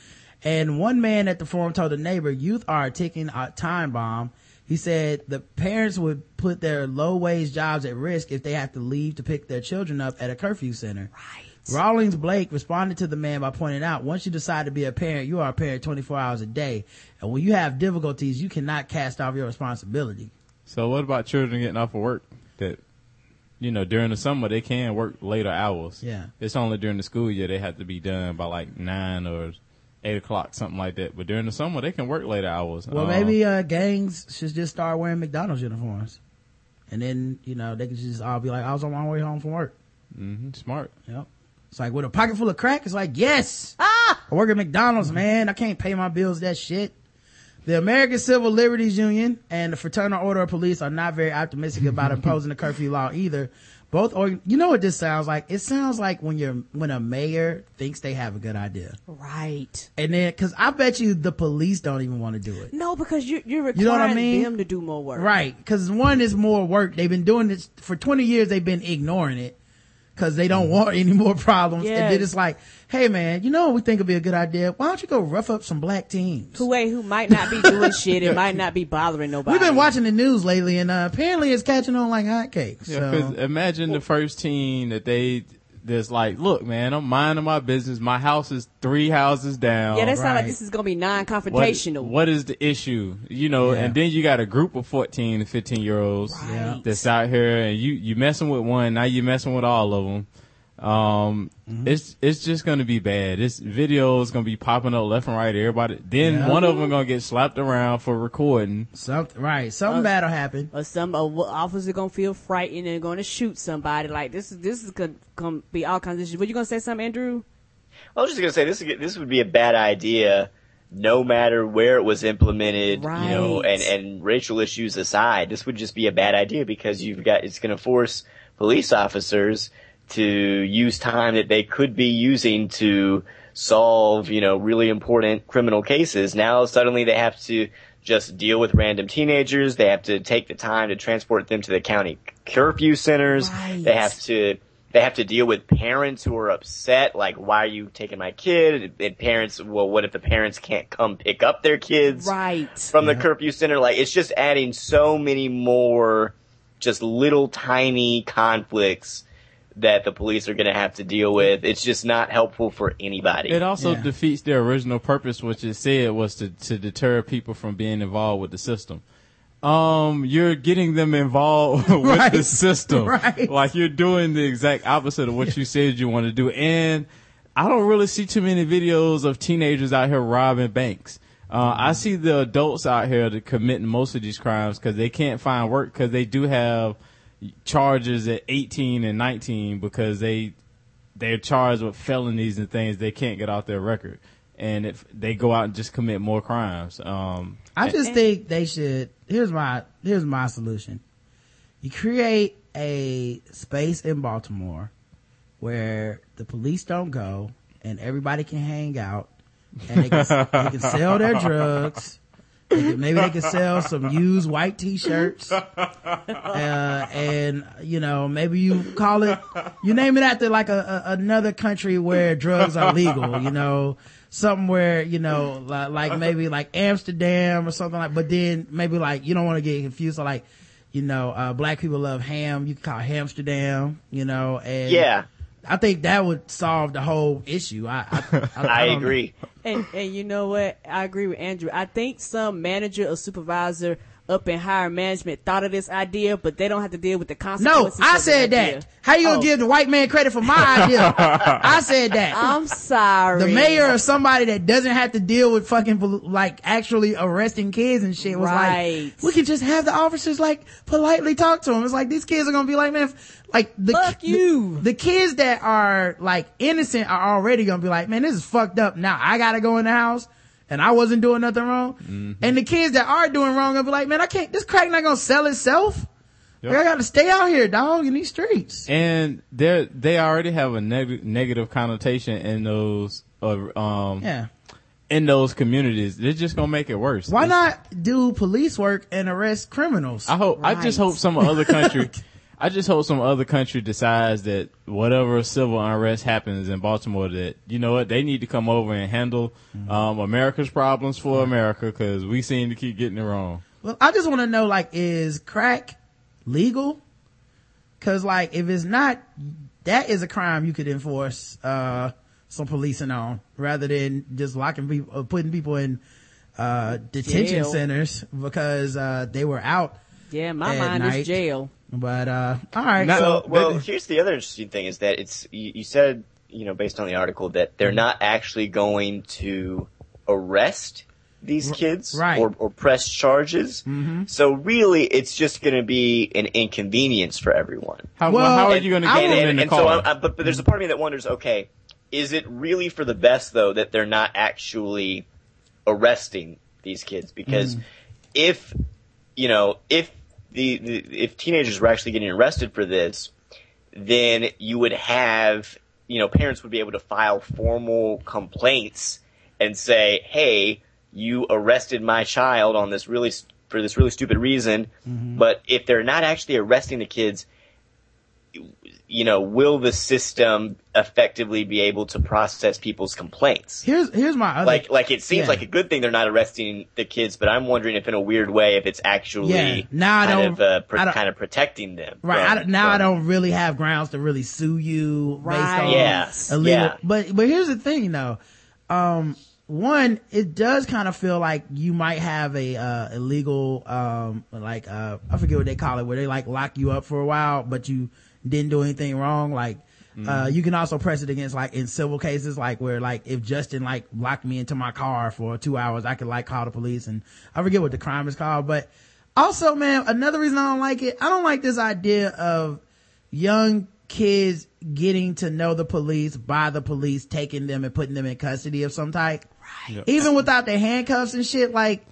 And one man at the forum told a neighbor, youth are a ticking time bomb. He said the parents would put their low wage jobs at risk if they have to leave to pick their children up at a curfew center. Right. Rawlings Blake responded to the man by pointing out, once you decide to be a parent, you are a parent 24 hours a day. And when you have difficulties, you cannot cast off your responsibility. So what about children getting off of work that, you know, during the summer they can work later hours. Yeah. It's only during the school year they have to be done by like nine or eight o'clock, something like that. But during the summer they can work later hours. Well, Uh, maybe uh, gangs should just start wearing McDonald's uniforms, and then you know they can just all be like, "I was on my way home from work." mhm, smart. Yep. It's like with a pocket full of crack. It's like, yes, Ah! I work at McDonald's, man. I can't pay my bills. That shit. The American Civil Liberties Union and the Fraternal Order of Police are not very optimistic about imposing the curfew law either. Both, or you know what this sounds like? It sounds like when you're when a mayor thinks they have a good idea, Right. and then because I bet you the police don't even want to do it. No, because you're you're requiring You know what I mean? them to do more work. Right. Cause one is more work. They've been doing this for 20 years. They've been ignoring it cause they don't mm. want any more problems. And then it's like, Hey man, you know what we think would be a good idea? Why don't you go rough up some black teams? Who, wait, who might not be doing shit and might not be bothering nobody. We've been watching the news lately and uh, apparently it's catching on like hotcakes. Yeah, 'cause so, imagine the first team that they that's like, look, man, I'm minding my business. My house is three houses down. Yeah, that sounds like this is going to be non-confrontational. what is the issue? You know, Yeah. and then you got a group of 14 and 15 year olds Yeah. that's out here and you, you messing with one, now you messing with all of them. Um, it's it's just gonna be bad. This video is gonna be popping up left and right. Everybody, then Yeah. one of them gonna get slapped around for recording. Something, right. Something bad will happen. or some a w- officer gonna feel frightened and gonna shoot somebody. Like this is this is gonna come be all kinds of shit. But you gonna say something, Andrew? I was just gonna say this is- this would be a bad idea, no matter where it was implemented. You know, and and racial issues aside, this would just be a bad idea because you've got it's gonna force police officers to use time that they could be using to solve you know really important criminal cases. Now suddenly they have to just deal with random teenagers. They have to take the time to transport them to the county curfew centers. Right. They have to they have to deal with parents who are upset, like, why are you taking my kid? And parents, well, what if the parents can't come pick up their kids Right. from the curfew center? Like, it's just adding so many more just little tiny conflicts that the police are going to have to deal with. It's just not helpful for anybody. It also Yeah. defeats their original purpose, which it said was to, to deter people from being involved with the system. Um, you're getting them involved with Right. the system. Right. Like you're doing the exact opposite of what you said you want to do. And I don't really see too many videos of teenagers out here robbing banks. Uh, I see the adults out here that committing most of these crimes because they can't find work because they do have charges at 18 and 19 because they they're charged with felonies and things they can't get off their record, and if they go out and just commit more crimes, um, I just think they should. Here's my here's my solution. You create a space in Baltimore where the police don't go and everybody can hang out and they can, they can sell their drugs. They maybe they could sell some used white t-shirts. Uh, and you know, maybe you call it, you name it after like a, a another country where drugs are legal, you know, somewhere, you know, like, like maybe like Amsterdam or something like, but then maybe like, you don't want to get confused. So like, you know, uh, black people love ham. You can call Amsterdam, you know, and yeah, I think that would solve the whole issue. I, I, I, I don't- agree. And and you know what? I agree with Andrew. I think some manager or supervisor up in higher management thought of this idea, but they don't have to deal with the consequences. No. I of the said idea. that. How you gonna Oh. give the white man credit for my idea? I said that. I'm sorry. the mayor or somebody that doesn't have to deal with fucking like actually arresting kids and shit was Right. like, we can just have the officers like politely talk to them. It's like these kids are gonna be like, man, like the Fuck the- you. The, kids that are like innocent are already gonna be like, man, this is fucked up. Now I gotta go in the house. And I wasn't doing nothing wrong. Mm-hmm. And the kids that are doing wrong gonna be like, man, I can't, this crack not gonna sell itself. Yep. Like, I gotta stay out here, dog, in these streets. and they they already have a neg- negative connotation in those uh, um Yeah. in those communities. They're just gonna make it worse. Why It's- not do police work and arrest criminals? I hope. I just hope some other country. I just hope some other country decides that whatever civil unrest happens in Baltimore, that you know what they need to come over and handle um, America's problems for America because we seem to keep getting it wrong. Well, I just want to know, like, is crack legal? Cause like, if it's not, that is a crime you could enforce, uh, some policing on rather than just locking people, uh, putting people in, uh, detention Jail. centers because, uh, they were out. Yeah, my At mind night. is jail. But, uh, all right. Not- so, well, well, that- here's the other interesting thing is that it's you, you said you know based on the article that they're not actually going to arrest these kids right. or, or press charges. So really, it's just going to be an inconvenience for everyone. How, Well, how are you going to get will- them and, in the and so, car? I, I, but, but there's a part of me that wonders, okay, is it really for the best though that they're not actually arresting these kids? Because if you know, if the, the if teenagers were actually getting arrested for this, then you would have you know parents would be able to file formal complaints and say, hey, you arrested my child on this really for this really stupid reason. Mm-hmm. But if they're not actually arresting the kids, you know, will the system effectively be able to process people's complaints? here's, here's my other, Like, like it seems Yeah. like a good thing they're not arresting the kids, but I'm wondering if, in a weird way, if it's actually Yeah. Now I don't- of uh, pro- I don't- kind of protecting them. Right. From- don't- now I don't really have grounds to really sue you based Right. on Yeah. illegal. Yeah. But but here's the thing though. Um one, it does kind of feel like you might have a uh illegal um like uh I forget what they call it, where they like lock you up for a while, but you didn't do anything wrong. Like Uh, you can also press it against like in civil cases, like where like if Justin like locked me into my car for two hours, I could like call the police and I forget what the crime is called. But also, man, another reason I don't like it, I don't like this idea of young kids getting to know the police by the police taking them and putting them in custody of some type. Yeah. Even without their handcuffs and shit, like,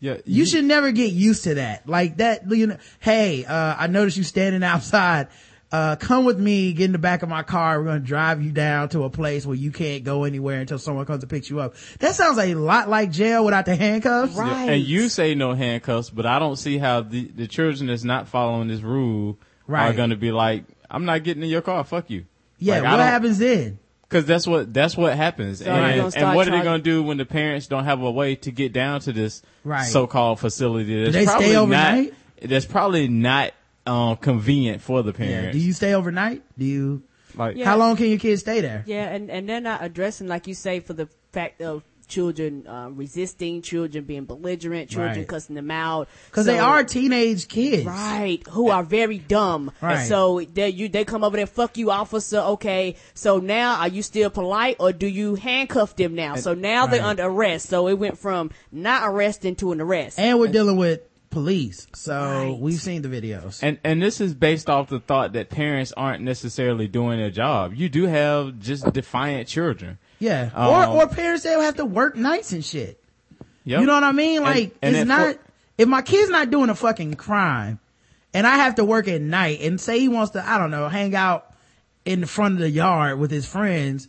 Yeah, you should never get used to that. Like that, you know, hey, uh, I noticed you standing outside. Uh, come with me, get in the back of my car. We're going to drive you down to a place where you can't go anywhere until someone comes to pick you up. That sounds a lot like jail without the handcuffs. Right. Yeah, And you say no handcuffs, but I don't see how the, the children that's not following this rule are going to be like, I'm not getting in your car. Fuck you. Yeah. Like, what happens then? Cause that's what that's what happens, So and, and what are they gonna do when the parents don't have a way to get down to this Right. so-called facility? That's they stay overnight? Not, that's probably not um, convenient for the Yeah. parents. Do you stay overnight? Do you, like? Yeah. how long can your kids stay there? Yeah, and, and they're not addressing, like you say, for the fact of children uh, resisting, children being belligerent, children Right. cussing them out. Cause So- they are teenage kids. Right, who are very dumb. Right. And so they you they come over there, fuck you, officer. Okay, so now are you still polite or do you handcuff them now? so now they're under arrest. So it went from not arresting to an arrest. And we're dealing with police. So Right. we've seen the videos. And and this is based off the thought that parents aren't necessarily doing their job. You do have just defiant children. yeah. Um, or, or parents that have to work nights and shit. Yep. You know what I mean? Like, and it's not, fir- if my kid's not doing a fucking crime and I have to work at night and say he wants to, I don't know, hang out in the front of the yard with his friends,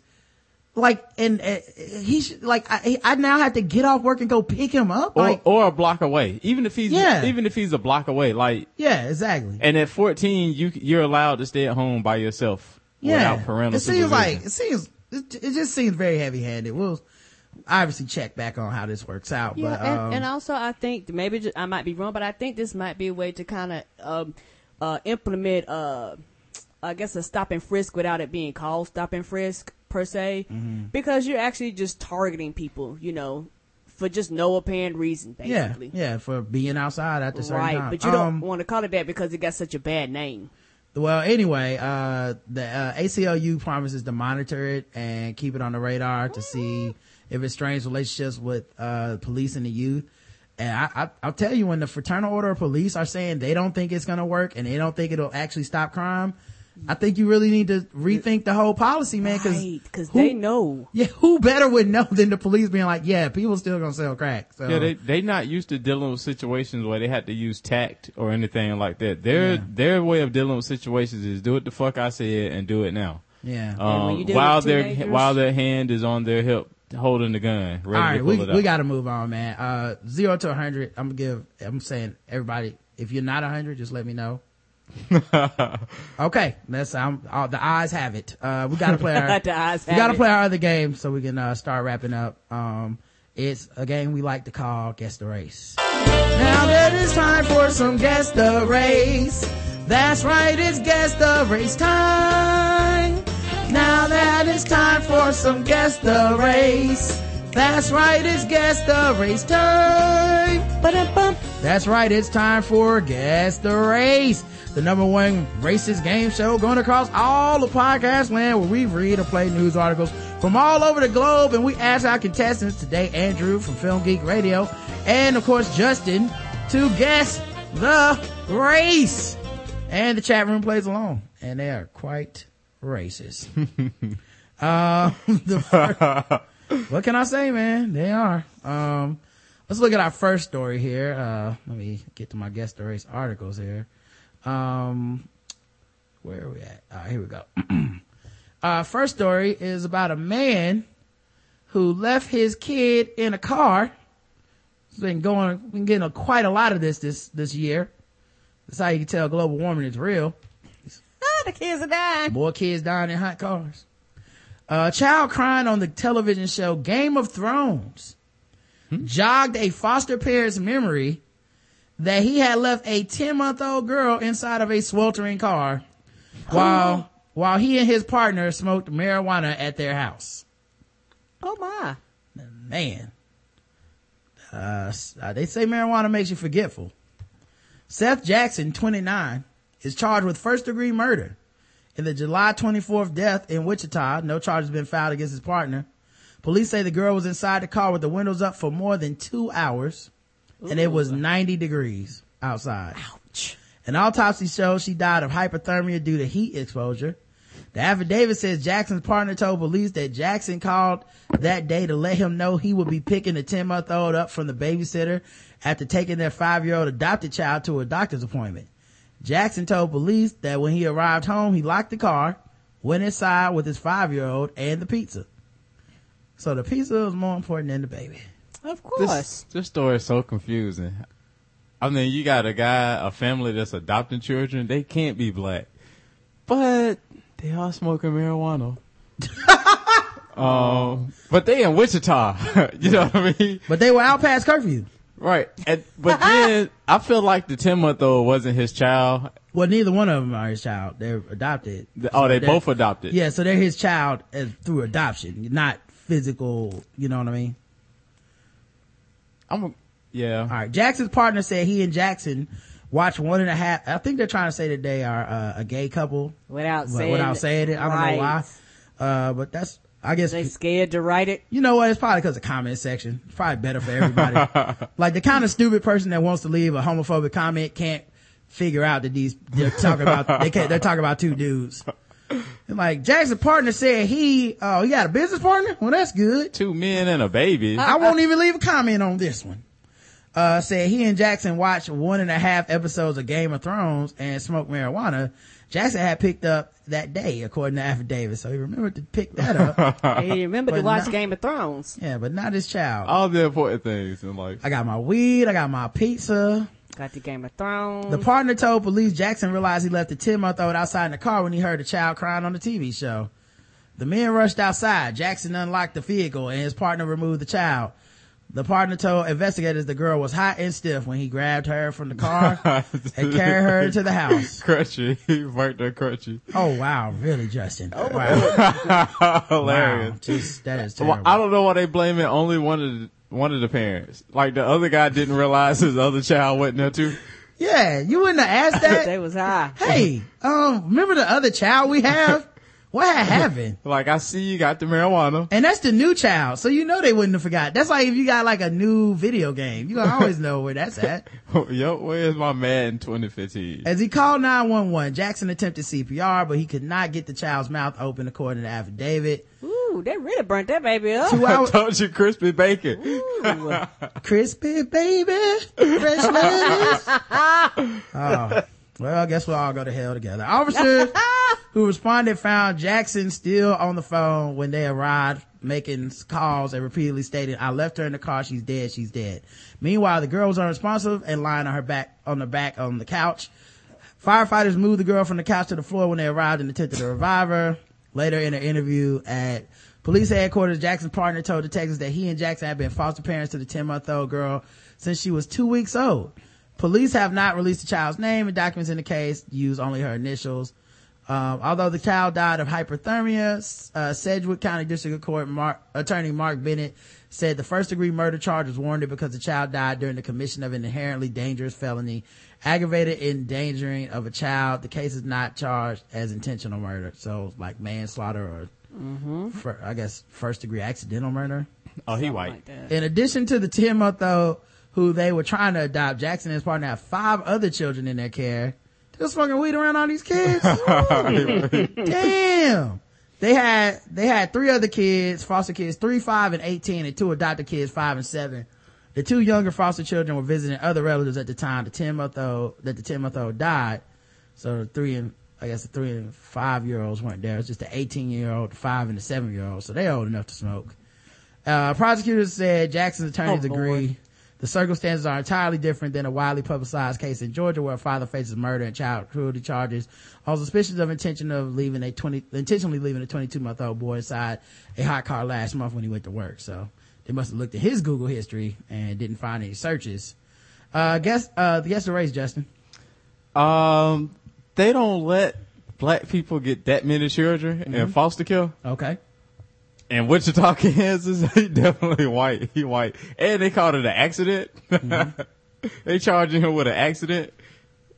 like, and uh, he should, like, I, I now have to get off work and go pick him up. or Like, or a block away. Even if he's Yeah. even if he's a block away, like yeah, exactly. and at 14 you you're allowed to stay at home by yourself yeah. without parental it seems supervision. like, it seems, it, it just seems very heavy handed. We'll obviously check back on how this works out, Yeah, but, and, um, and also I think maybe ju- I might be wrong, but I think this might be a way to kind of um, uh, implement, uh, I guess, a stop and frisk without it being called stop and frisk per se, Mm-hmm. because you're actually just targeting people, you know, for just no apparent reason, basically. yeah, for being outside at the certain Right, time. but you Um, don't want to call it that because it got such a bad name. Well, anyway, uh, the uh, ACLU promises to monitor it and keep it on the radar to see if it strains relationships with uh, police and the youth. And I, I, I'll tell you, when the Fraternal Order of Police are saying they don't think it's going to work and they don't think it'll actually stop crime, I think you really need to rethink the whole policy, man. Because Right, because they know. yeah, who better would know than the police being like, yeah, people still gonna sell crack. So Yeah, they they not used to dealing with situations where they had to use tact or anything like that. Their Yeah. their way of dealing with situations is do it the fuck I said and do it now. yeah. Um, you while their while their hand is on their hip holding the gun, ready All to right, pull we it out. we got to move on, man. Uh, zero to a hundred. I'm gonna give. I'm saying everybody. If you're not a hundred, just let me know. okay, that's um. Uh, the eyes have it. Uh, we got to play our. The eyes we got to it. play our other game so we can uh, start wrapping up. Um, it's a game we like to call Guess the Race. Now that it's time for some Guess the Race. That's right, it's Guess the Race time. Now that it's time for some Guess the Race. That's right, it's Guess the Race time. Ba-da-bum. That's right, it's time for Guess the Race. The number one racist game show going across all the podcast land where we read and play news articles from all over the globe and we ask our contestants today, Andrew from Film Geek Radio and of course Justin to guess the race. And the chat room plays along and they are quite racist. uh, the fir- what can I say, man? They are. Um, let's look at our first story here. Uh, let me get to my guest race articles here. Um, where are we at? Right, here we go. uh, first story is about a man who left his kid in a car. It's been going, been getting a, quite a lot of this this this year. That's how you can tell global warming is real. Ah, the kids are dying. More kids dying in hot cars. A child crying on the television show Game of Thrones jogged a foster parent's memory that he had left a 10 month old girl inside of a sweltering car while, while he and his partner smoked marijuana at their house. Oh my. Man. Uh, they say marijuana makes you forgetful. Seth Jackson, 29, is charged with first degree murder In the July 24th death in Wichita, no charges been filed against his partner. Police say the girl was inside the car with the windows up for more than two hours and it was 90 degrees outside. Ouch. An autopsy shows she died of hypothermia due to heat exposure. The affidavit says Jackson's partner told police that Jackson called that day to let him know he would be picking the 10 month old up from the babysitter after taking their five year old adopted child to a doctor's appointment. Jackson told police that when he arrived home, he locked the car, went inside with his five year old and the pizza. So the pizza was more important than the baby. Of This, course. this story is so confusing. I mean, you got a guy, a family that's adopting children. They can't be black, but they are smoking marijuana. um, but they in Wichita. you know what I mean? But they were out past curfew. Right. And, but then I feel like the 10 month old wasn't his child. Well, neither one of them are his child. They're adopted. Oh, they they're- both adopted. Yeah, so they're his child as, through adoption, not physical, you know what I mean? I'm a, yeah. All right. Jackson's partner said he and Jackson watch one and a half. I think they're trying to say that they are uh, a gay couple Without saying without saying it. I don't know why. Uh, but that's, I guess, They scared to write it. you know what? It's probably because of the comment section. It's probably better for everybody. like the kind of stupid person that wants to leave a homophobic comment can't figure out that these, they're talking about, they can't, they're talking about two dudes. And like Jackson's partner said he, oh, he got a business partner? Well, that's good. Two men and a baby. I won't even leave a comment on this one. Uh, said he and Jackson watched one and a half episodes of Game of Thrones and smoked marijuana. Jackson had picked up that day, according to affidavit. So he remembered to pick that up. he remembered to watch no- Game of Thrones. yeah, but not his child. All the important things in life. I got my weed. I got my pizza. Got the Game of Thrones. The partner told police Jackson realized he left the 10 month old outside in the car when he heard the child crying on the TV show. The men rushed outside. Jackson unlocked the vehicle and his partner removed the child. The partner told investigators the girl was hot and stiff when he grabbed her from the car and carried her into the house. Crunchy. He worked her crunchy. Oh wow, really, Justin? Oh, wow, Hilarious. wow. Just, that is Well, terrible. I don't know why they blame it only one of the, one of the parents. Like the other guy didn't realize his other child wasn't there too. yeah, you wouldn't have asked that. they was high. hey, um, remember the other child we have? What happened? Like I see you got the marijuana. And that's the new child, so you know they wouldn't have forgot. That's like if you got like a new video game, you always know where that's at. Yo, where's my Madden 2015? As he called 911, Jackson attempted CPR, but he could not get the child's mouth open according to the affidavit. Ooh, they really burnt that baby up. Two I told you crispy bacon. Ooh. crispy baby, fresh lettuce. Oh, well, I guess we'll all go to hell together. Officers who responded found Jackson still on the phone when they arrived, making calls and repeatedly stating, I left her in the car. She's dead. She's dead. Meanwhile, the girl was unresponsive and lying on her back, on the back on the couch. Firefighters moved the girl from the couch to the floor when they arrived and attempted to revive her. Later in an interview at police headquarters, Jackson's partner told detectives that he and Jackson had been foster parents to the 10 month old girl since she was two weeks old. Police have not released the child's name and documents in the case use only her initials. Um, although the child died of hyperthermia, uh, Sedgwick County District Court Mark, Attorney Marc Bennett said the first degree murder charge was warranted because the child died during the commission of an inherently dangerous felony, aggravated endangering of a child. The case is not charged as intentional murder, so like manslaughter or, fir- I guess, first degree accidental murder. Oh, he Something white. like that. In addition to the 10 month old who they were trying to adopt, Jackson and his partner have five other children in their care. They're smoking weed around all these kids. Damn. They had, they had three other kids, foster kids, three, five, and 18, and two adopted kids, five and seven. The two younger foster children were visiting other relatives at the time. The 10 month old, that the 10 month old died. So the three and, I guess the three and five year olds weren't there. It's just the 18 year old, the five and the seven year old. So they're old enough to smoke. Uh, prosecutors said Jackson's attorneys Oh, Lord. agree the circumstances are entirely different than a widely publicized case in Georgia where a father faces murder and child cruelty charges on suspicions of intention of leaving a 20, intentionally leaving a 22 month old boy inside a hot car last month when he went to work. So they must have looked at his Google history and didn't find any searches. Uh, guess, uh, guess the race, Justin. Um, they don't let black people get that many children in foster care. Okay. In Wichita, Kansas, he definitely white. He white. And they called it an accident. Mm-hmm. they charging him with an accident.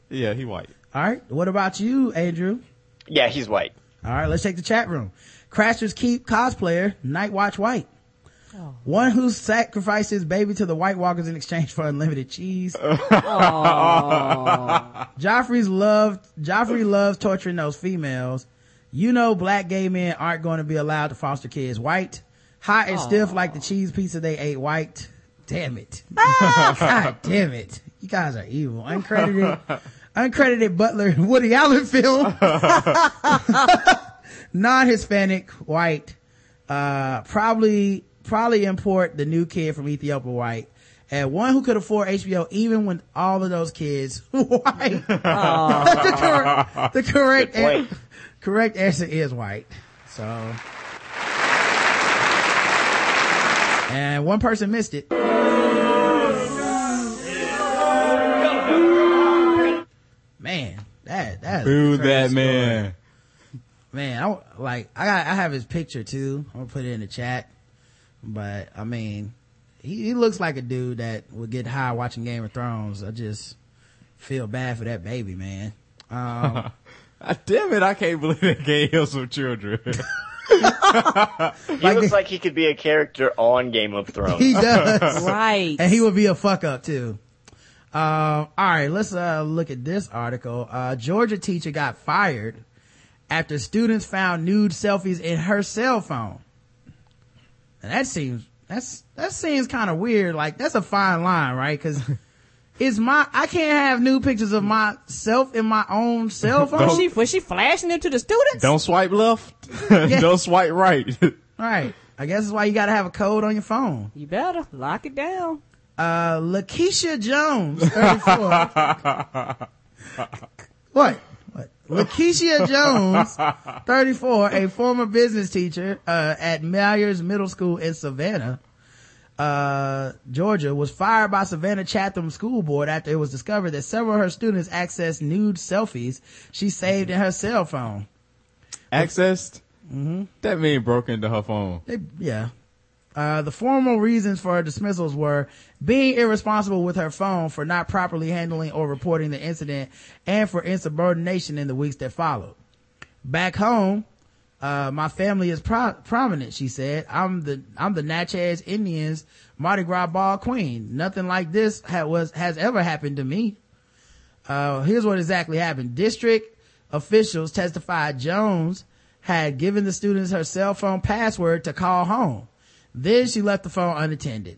Yeah, he white. All right. What about you, Andrew? Yeah, he's white. All right, let's check the chat room. Crashers Keep cosplayer, Night Watch White. Oh. One who sacrificed his baby to the White Walkers in exchange for unlimited cheese. Joffrey's loved, Joffrey loves torturing those females. You know black gay men aren't going to be allowed to foster kids. White, hot and stiff like the cheese pizza they ate. White. Damn it. God damn it. You guys are evil. Uncredited, uncredited Butler Woody Allen film. non-Hispanic, white, uh, probably, probably import the new kid from Ethiopia white. And one who could afford HBO even when all of those kids white. the, correct, the correct, an- correct answer is white. So. And one person missed it. Man, that, that Boo that story. man. Man, I like I got I have his picture too. I'm gonna put it in the chat. But I mean, he, he looks like a dude that would get high watching Game of Thrones. I just feel bad for that baby, man. Um, damn it, I can't believe they gave him some children. He Like looks the- like he could be a character on Game of Thrones. he does, Right. and he would be a fuck up too. Um, all right, let's uh, look at this article. Uh, Georgia teacher got fired after students found nude selfies in her cell phone. And that seems that's that seems kind of weird. Like that's a fine line, right? Because is my I can't have new pictures of myself in my own cell was phone. she was she flashing it to the students? Don't swipe left. Don't swipe right. right. I guess that's why you got to have a code on your phone. You better lock it down. Uh, Lakeisha Jones, 34. what? What? Lakeisha Jones, 34, a former business teacher, uh, at Myers Middle School in Savannah, uh, Georgia, was fired by Savannah Chatham School Board after it was discovered that several of her students accessed nude selfies she saved in her cell phone. Accessed? Mm-hmm. That mean broke into her phone. They, yeah. Uh, the formal reasons for her dismissals were being irresponsible with her phone for not properly handling or reporting the incident and for insubordination in the weeks that followed. Back home, uh, my family is pro- prominent, she said. I'm the, I'm the Natchez Indians Mardi Gras ball queen. Nothing like this ha- was, has ever happened to me. Uh, here's what exactly happened. District officials testified Jones had given the students her cell phone password to call home. Then she left the phone unattended.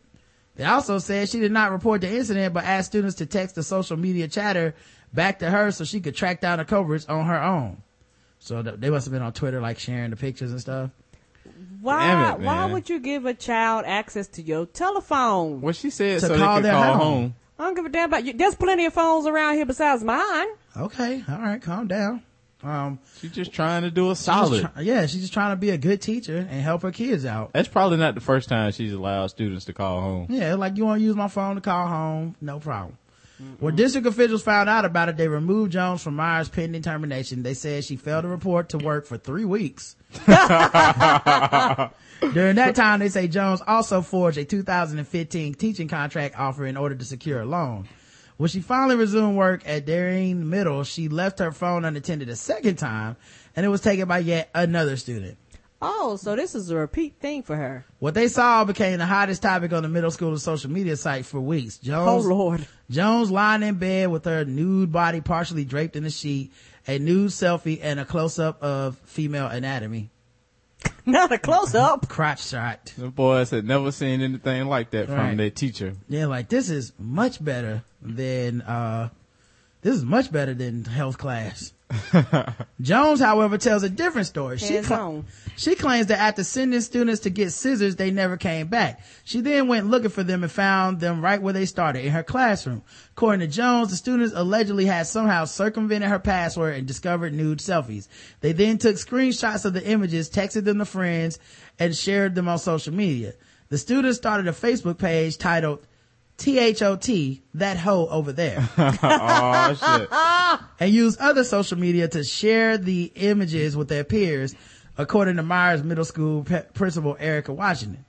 They also said she did not report the incident, but asked students to text the social media chatter back to her so she could track down the culprits on her own. So th- they must have been on Twitter, like sharing the pictures and stuff. Why? It, why would you give a child access to your telephone? What she said To so call they could their call home. home. I don't give a damn about you. There's plenty of phones around here besides mine. Okay, all right, calm down. Um, She's just trying to do a she's solid. try- yeah, she's just trying to be a good teacher and help her kids out. That's probably not the first time she's allowed students to call home. Yeah, like you want to use my phone to call home, no problem. Mm-hmm. When district officials found out about it, they removed Jones from Myers pending termination. They said she failed to report to work for three weeks. During that time, they say Jones also forged a 2015 teaching contract offer in order to secure a loan. When she finally resumed work at Darien Middle, she left her phone unattended a second time, and it was taken by yet another student. Oh, so this is a repeat thing for her. What they saw became the hottest topic on the middle school social media site for weeks. Jones, Oh Jones, Lord. Jones lying in bed with her nude body partially draped in a sheet, a nude selfie, and a close up of female anatomy. Not a close up. Crotch shot. The boys had never seen anything like that Right. from their teacher. Yeah, like this is much better than, uh, this is much better than health class. Jones, however, tells a different story. She, on. she claims that after sending students to get scissors, they never came back. She then went looking for them and found them right where they started, in her classroom. According to Jones, the students allegedly had somehow circumvented her password and discovered nude selfies. They then took screenshots of the images, texted them to friends, and shared them on social media. The students started a Facebook page titled T-H-O-T, that hoe over there. oh shit! and use other social media to share the images with their peers, according to Myers Middle School pe- principal Erica Washington.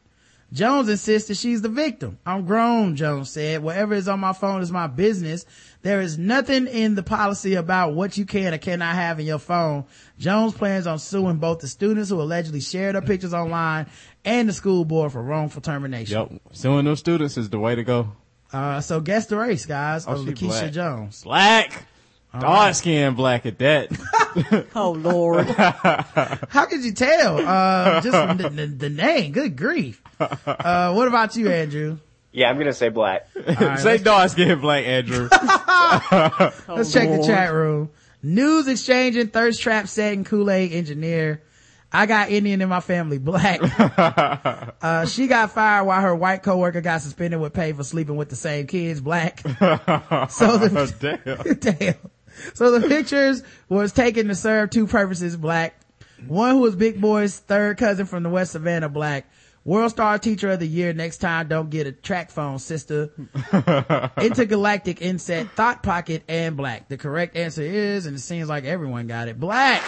Jones insisted she's the victim. I'm grown, Jones said. Whatever is on my phone is my business. There is nothing in the policy about what you can or cannot have in your phone. Jones plans on suing both the students who allegedly shared her pictures online and the school board for wrongful termination. Yep. Suing those students is the way to go. Uh, so guess the race, guys, Oh, of Lakeisha black. Jones. Black. Dark skin black at that. Oh Lord. How could you tell? Uh, just the, the, the name. Good grief. Uh, what about you, Andrew? Yeah, I'm gonna say black. right, Say dark skin black, Andrew. Let's check the chat room. News exchanging, thirst trap setting, Kool-Aid engineer. I got Indian in my family, black. uh, she got fired while her white coworker got suspended with pay for sleeping with the same kids, black. so the, Damn. Damn. So the pictures was taken to serve two purposes, black. One who was Big Boy's third cousin from the West Savannah, black. World Star Teacher of the Year. Next time, don't get a track phone, sister. Intergalactic Inset, Thought Pocket, and Black. The correct answer is, and it seems like everyone got it, Black.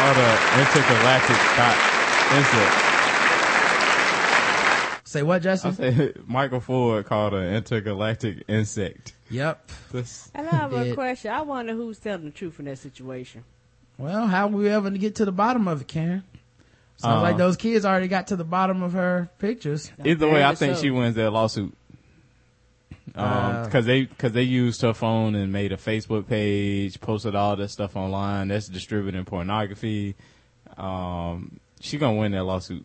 All the intergalactic thought Say what, Justin? I said Michael Ford called an intergalactic insect. Yep. This, And I have a question. I wonder who's telling the truth in that situation. Well, how are we ever going to get to the bottom of it, Karen? Sounds Uh, like those kids already got to the bottom of her pictures. either way, I think so. she wins that lawsuit. Um, Uh, cause they, cause they used her phone and made a Facebook page, posted all that stuff online. That's distributing pornography. Um, she gonna win that lawsuit.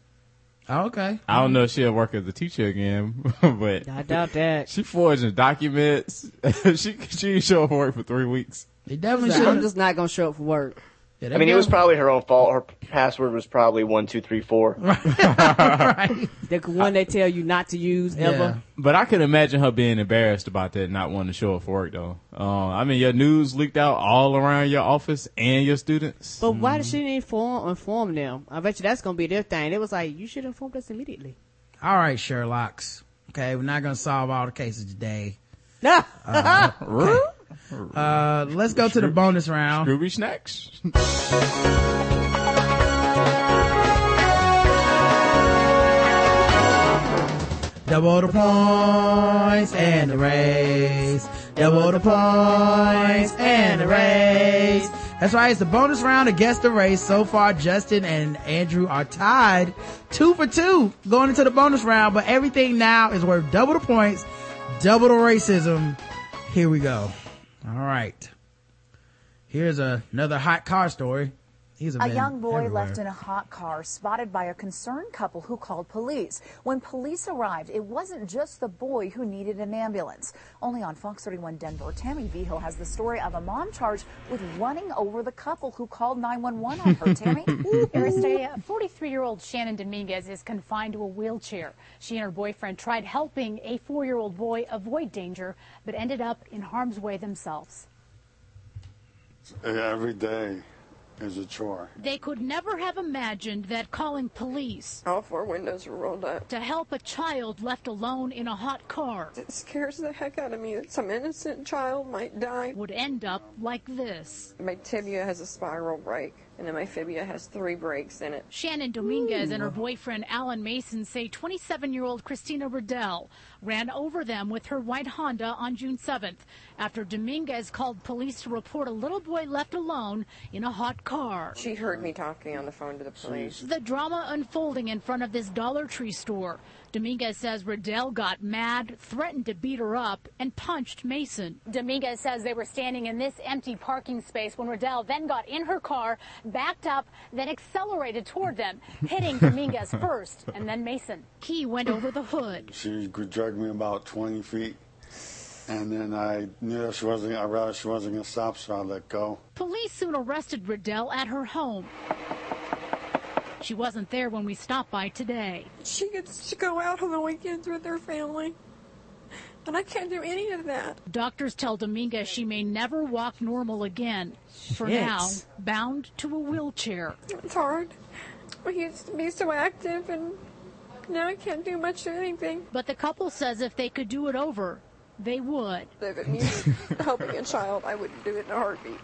Oh, okay. I don't know if she'll work as a teacher again, but I doubt that. she forging documents. she, she ain't show up for work for three weeks. They definitely So. I'm just not gonna show up for work. Yeah, I mean, it was probably her own fault. Her password was probably one two three four. right. The one they tell you not to use Yeah. ever. But I could imagine her being embarrassed about that, not wanting to show up for work though. Uh, I mean, your news leaked out all around your office and your students. But why did she didn't inform inform them? I bet you that's gonna be their thing. It was like you should inform us immediately. All right, Sherlocks. Okay, we're not gonna solve all the cases today. Nah. Uh, Uh, let's go to the bonus round. Ruby snacks. Double the points and the race. Double the points and the race. That's right. It's the bonus round against the race. So far, Justin and Andrew are tied two for two going into the bonus round, but everything now is worth double the points, double the racism. Here we go. All right. Here's a, another hot car story. These have A young boy everywhere. left in a hot car spotted by a concerned couple who called police. When police arrived, it wasn't just the boy who needed an ambulance. Only on Fox 31 Denver, Tammy Vigil has the story of a mom charged with running over the couple who called 911 on her. Tammy? Aristea, 43-year-old uh, Shannon Dominguez is confined to a wheelchair. She and her boyfriend tried helping a four-year-old boy avoid danger, but ended up in harm's way themselves. Every day is a chore. They could never have imagined that calling police All four windows are rolled up. to help a child left alone in a hot car It scares the heck out of me that some innocent child might die. would end up like this. My tibia has a spiral break, and then my fibia has three breaks in it. Shannon Dominguez and her boyfriend Alan Mason say 27-year-old Christina Riddell ran over them with her white Honda on June 7th after Dominguez called police to report a little boy left alone in a hot car. She heard me talking on the phone to the police. The drama unfolding in front of this Dollar Tree store. Dominguez says Riddell got mad, threatened to beat her up, and punched Mason. Dominguez says they were standing in this empty parking space when Riddell then got in her car, backed up, then accelerated toward them, hitting Dominguez first and then Mason. He went over the hood. She dragged me about 20 feet, and then I knew that she wasn't. I realized she wasn't gonna stop, so I let go. Police soon arrested Riddell at her home. She wasn't there when we stopped by today. She gets to go out on the weekends with her family, and I can't do any of that. Doctors tell Dominguez she may never walk normal again. For Shit. now, bound to a wheelchair. It's hard. I used to be so active, and now I can't do much of anything. But the couple says if they could do it over, they would. If it means helping a child, I wouldn't do it in a heartbeat.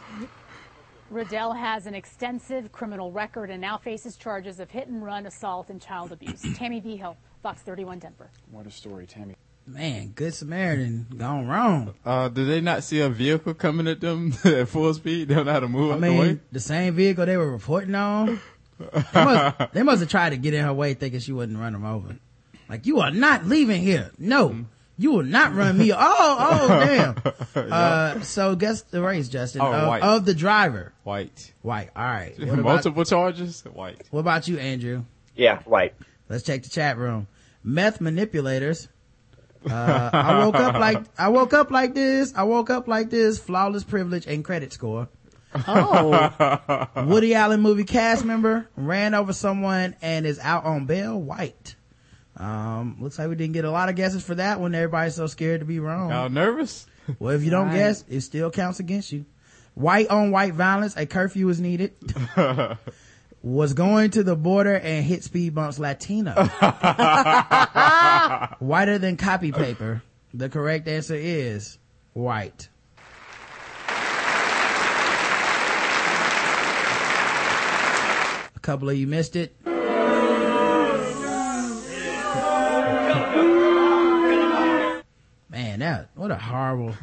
Riddell has an extensive criminal record and now faces charges of hit and run, assault, and child abuse. Tammy Vigil, Fox 31 Denver. What a story, Tammy. Man, Good Samaritan gone wrong. Uh, did they not see a vehicle coming at them at full speed? They don't know how to move I out the way. the same vehicle they were reporting on. They must, they must have tried to get in her way thinking she wouldn't run them over. Like, you are not leaving here. No. You will not run me. Oh, oh, damn. Uh, so guess the race, Justin, Oh, of, white. of the driver. White. White. All right. What about, Multiple charges? White. what about you, Andrew? Yeah, white. Let's check the chat room. Meth manipulators. Uh, I woke up like, I woke up like this. I woke up like this. Flawless privilege and credit score. Oh, Woody Allen movie cast member ran over someone and is out on bail. White. Um, looks like we didn't get a lot of guesses for that one. Everybody's so scared to be wrong. Y'all nervous? Well, if you don't Right. guess, it still counts against you. White on white violence. A curfew is needed. Was going to the border and hit speed bumps Latino. Whiter than copy paper. The correct answer is white. A couple of you missed it. Man, that, what a horrible,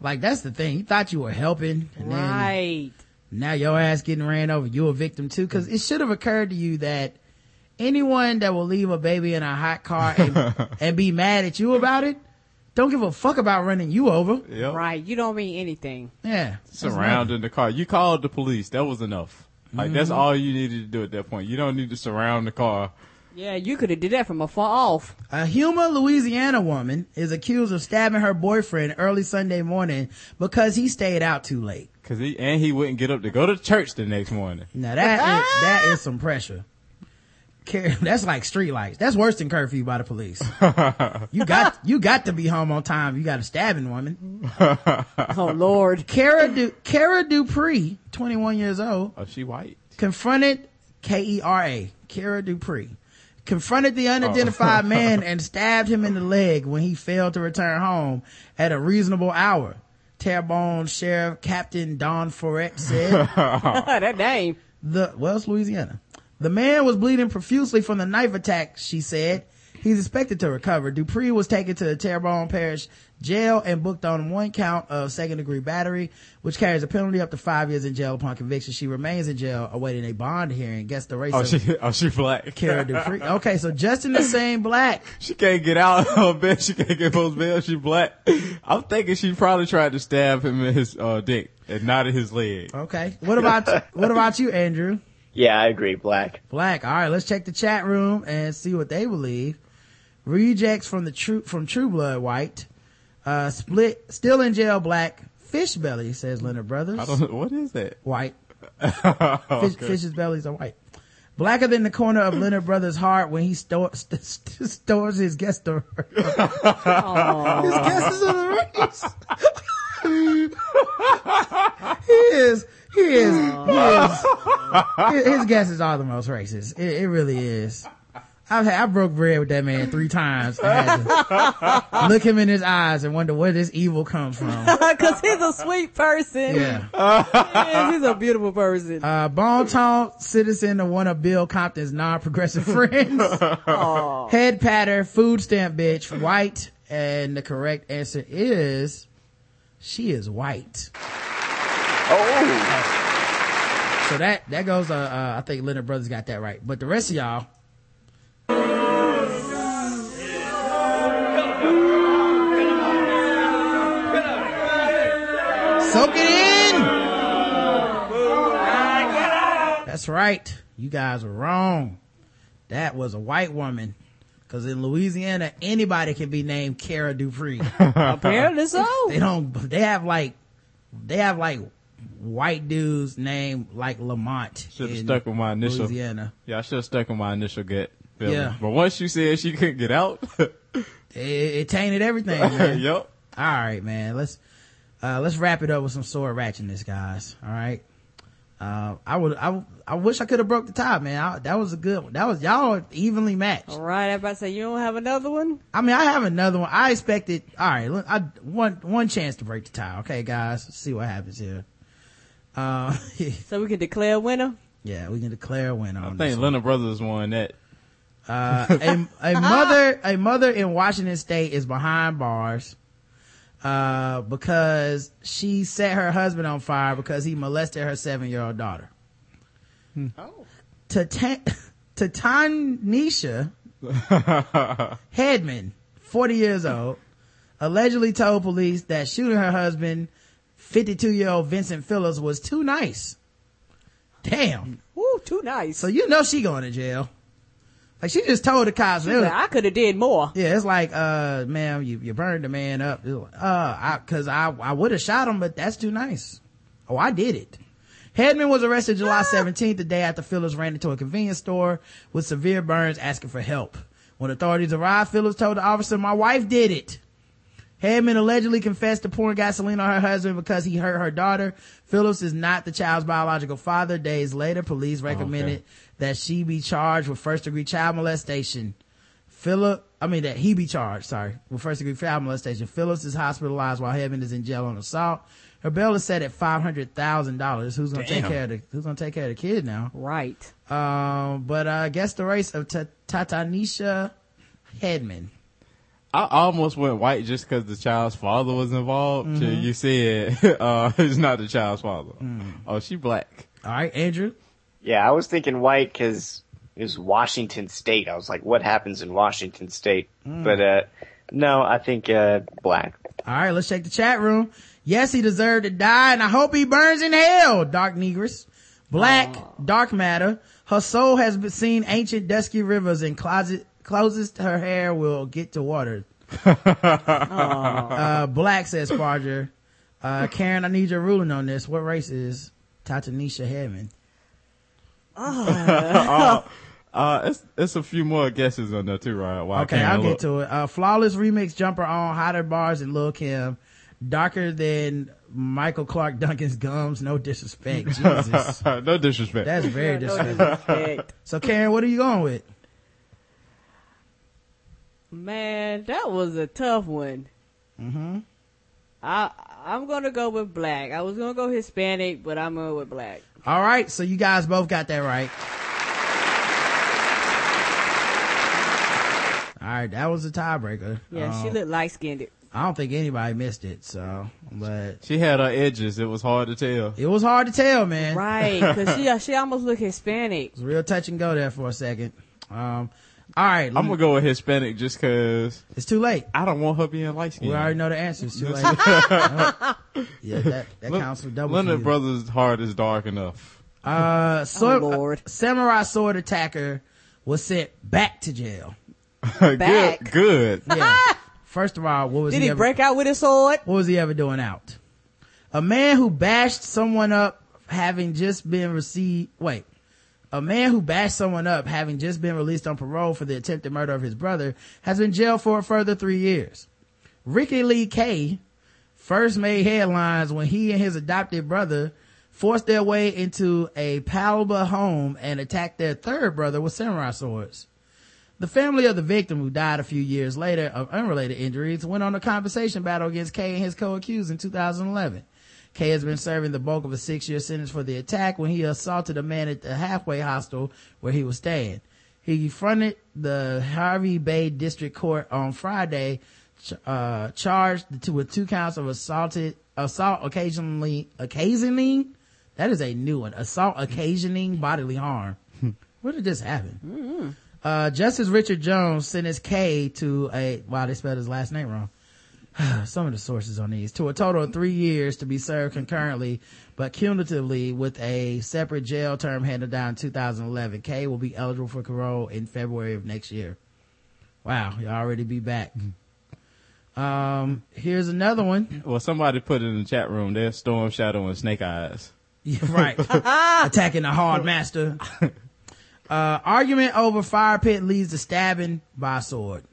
like that's the thing. You thought you were helping and then right. now your ass getting ran over. You're a victim too. Cause it should have occurred to you that anyone that will leave a baby in a hot car and, and be mad at you about it, don't give a fuck about running you over. Yep. Right. You don't mean anything. Yeah. Surrounding the car. You called the police. That was enough. Like that's Mm-hmm. all you needed to do at that point. You don't need to surround the car. Yeah, you could have did that from afar off. A Houma, Louisiana woman is accused of stabbing her boyfriend early Sunday morning because he stayed out too late. Cause he, and he wouldn't get up to go to church the next morning. Now that is, that is some pressure. That's like street lights. That's worse than curfew by the police. You got, you got to be home on time. You got a stabbing woman. Oh Lord. Kara, du- Kara Dupree, 21 years old, Oh, she white. confronted K-E-R-A, Kara Dupree, confronted the unidentified oh. man and stabbed him in the leg when he failed to return home at a reasonable hour. Terrebonne Sheriff Captain Don Foret said. that name. The well, it's Louisiana. The man was bleeding profusely from the knife attack. She said he's expected to recover. Dupree was taken to the Terrebonne Parish jail and booked on one count of second degree battery, which carries a penalty up to five years in jail upon conviction. She remains in jail awaiting a bond hearing. Guess the race Oh, she, oh, she black. Kara Dupree. Okay, so just in the same black. She can't get out of bed. She can't get post bail. She black. I'm thinking she probably tried to stab him in his uh, dick and not in his leg. Okay, what about what about you, Andrew? Yeah, I agree. Black. Black. All right, let's check the chat room and see what they believe. Rejects from the true from True Blood White. Uh, split still in jail. Black. Fish belly says Leonard Brothers. I don't what is that. White. Fish, Okay. Fish's bellies are white. Blacker than the corner of Leonard Brothers' heart when he store, st- st- stores his guest his guesses on the race. he is. He is. He is. His, his guesses are the most racist. It, it really is. I've had, I broke bread with that man three times. I had to look him in his eyes and wonder where this evil comes from. Cause he's a sweet person. Yeah. He's a beautiful person. Uh, Bon Temps citizen of one of Bill Compton's non-progressive friends. Head patter, food stamp bitch, white. And the correct answer is, she is white. Oh. So that, that goes, uh, uh, I think Leonard Brothers got that right. But the rest of y'all, soak it in! That's right. You guys are wrong. That was a white woman. Cause in Louisiana, anybody can be named Kara Dupree. Apparently so. they don't, they have like, they have like white dudes named like Lamont. Should have stuck with my initial. Louisiana. Yeah, I should have stuck with my initial gut. feeling. Yeah. But once you said she couldn't get out, It, it tainted everything, man. yep. All right, man. Let's uh let's wrap it up with some sword ratchetness, guys. All right. Uh, I would, I, I wish I could have broke the tie, man. I, that was a good one. That was y'all evenly matched. All right, I about to say you don't have another one. I mean, I have another one. I expected. All right, look, I one one chance to break the tie. Okay, guys, let's see what happens here. Uh, So we can declare a winner. yeah, we can declare a winner I on think. Leonard Brothers won that. Uh, a, a mother, a mother in Washington state is behind bars, uh, because she set her husband on fire because he molested her seven-year-old daughter. Oh. Tatan- Tatanisha Hedman, 40 years old, allegedly told police that shooting her husband, 52-year-old Vincent Phillips, was too nice. Damn. Woo, too nice. So you know she going to jail. Like she just told the cops. She's like, I could have did more. Yeah, it's like, uh, ma'am, you, you burned the man up. Was Uh, I, cause I, I would have shot him, but that's too nice. Oh, I did it. Hedman was arrested July 17th, the day after Phillips ran into a convenience store with severe burns asking for help. When authorities arrived, Phillips told the officer, my wife did it. Hedman allegedly confessed to pouring gasoline on her husband because he hurt her daughter. Phillips is not the child's biological father. Days later, police recommended that she be charged with first degree child molestation. Philip, I mean that he be charged, sorry, with first degree child molestation. Phillips is hospitalized while Hedman is in jail on assault. Her bail is set at five hundred thousand dollars. Who's gonna take care of the Who's gonna take care of the kid now? Right. Um, but uh, I guess the race of Ta- Tatanisha Hedman. I almost went white just because the child's father was involved. Mm-hmm. You said uh, it's not the child's father. Mm. Oh, she black. All right, Andrew. Yeah, I was thinking white because it was Washington State. I was like, what happens in Washington State? But uh, no, I think uh, black. All right, let's check the chat room. Yes, he deserved to die, and I hope he burns in hell. Dark Negress, Black, Dark Matter. Her soul has been seen ancient dusky rivers and closet closest her hair will get to water. uh, Black says Sparger. Uh, Karen, I need your ruling on this. What race is Tatanisha Hedman? uh, it's it's a few more guesses on there too, right? Why Okay, I'll look. get to it. Uh, flawless remix jumper on hotter bars and Lil Kim. Darker than Michael Clarke Duncan's gums. No disrespect. Jesus. no disrespect. That's very No disrespectful. disrespect. So Karen, what are you going with? Man, that was a tough one. Mm-hmm. I I'm gonna go with black. I was gonna go Hispanic, but I'm going with black. All right, so you guys both got that right. All right, that was a tiebreaker. Yeah, she Um, looked light skinned. I don't think anybody missed it. So, but She had her edges. It was hard to tell. it was hard to tell, man. Right, because she she almost looked Hispanic. It was real touch and go there for a second. Um, all right, I'm gonna go with Hispanic just cause it's too late. I don't want her being light skinned. We already know the answers. Too late. yeah, that that counts for double. for Leonard you. Brothers' heart is dark enough. Uh, so, Lord. samurai sword attacker was sent back to jail. Back. good, good. Yeah. First of all, what was Did he, he ever, break out with his sword? what was he ever doing out? A man who bashed someone up having just been received, wait, a man who bashed someone up having just been released on parole for the attempted murder of his brother has been jailed for a further three years. Ricky Lee K first made headlines when he and his adopted brother forced their way into a Pialba home and attacked their third brother with samurai swords. The family of the victim, who died a few years later of unrelated injuries, went on a compensation battle against Kay and his co-accused in 2011. Kay has been serving the bulk of a six-year sentence for the attack when he assaulted a man at the halfway hostel where he was staying. He fronted the Hervey Bay District Court on Friday, ch- uh, charged with two counts of assaulted, assault occasionally, occasioning, that is a new one, assault occasioning bodily harm. Where did this happen? Uh, Justice Richard Jones sentenced K to a, wow, they spelled his last name wrong. Some of the sources on these to a total of three years to be served concurrently, but cumulatively with a separate jail term handed down in 2011. K will be eligible for parole in February of next year. Wow, you already be back. Um, here's another one. Well, somebody put it in the chat room. There's Storm Shadow and Snake Eyes. Yeah, right. Attacking the hard master. Uh, argument over fire pit leads to stabbing by sword.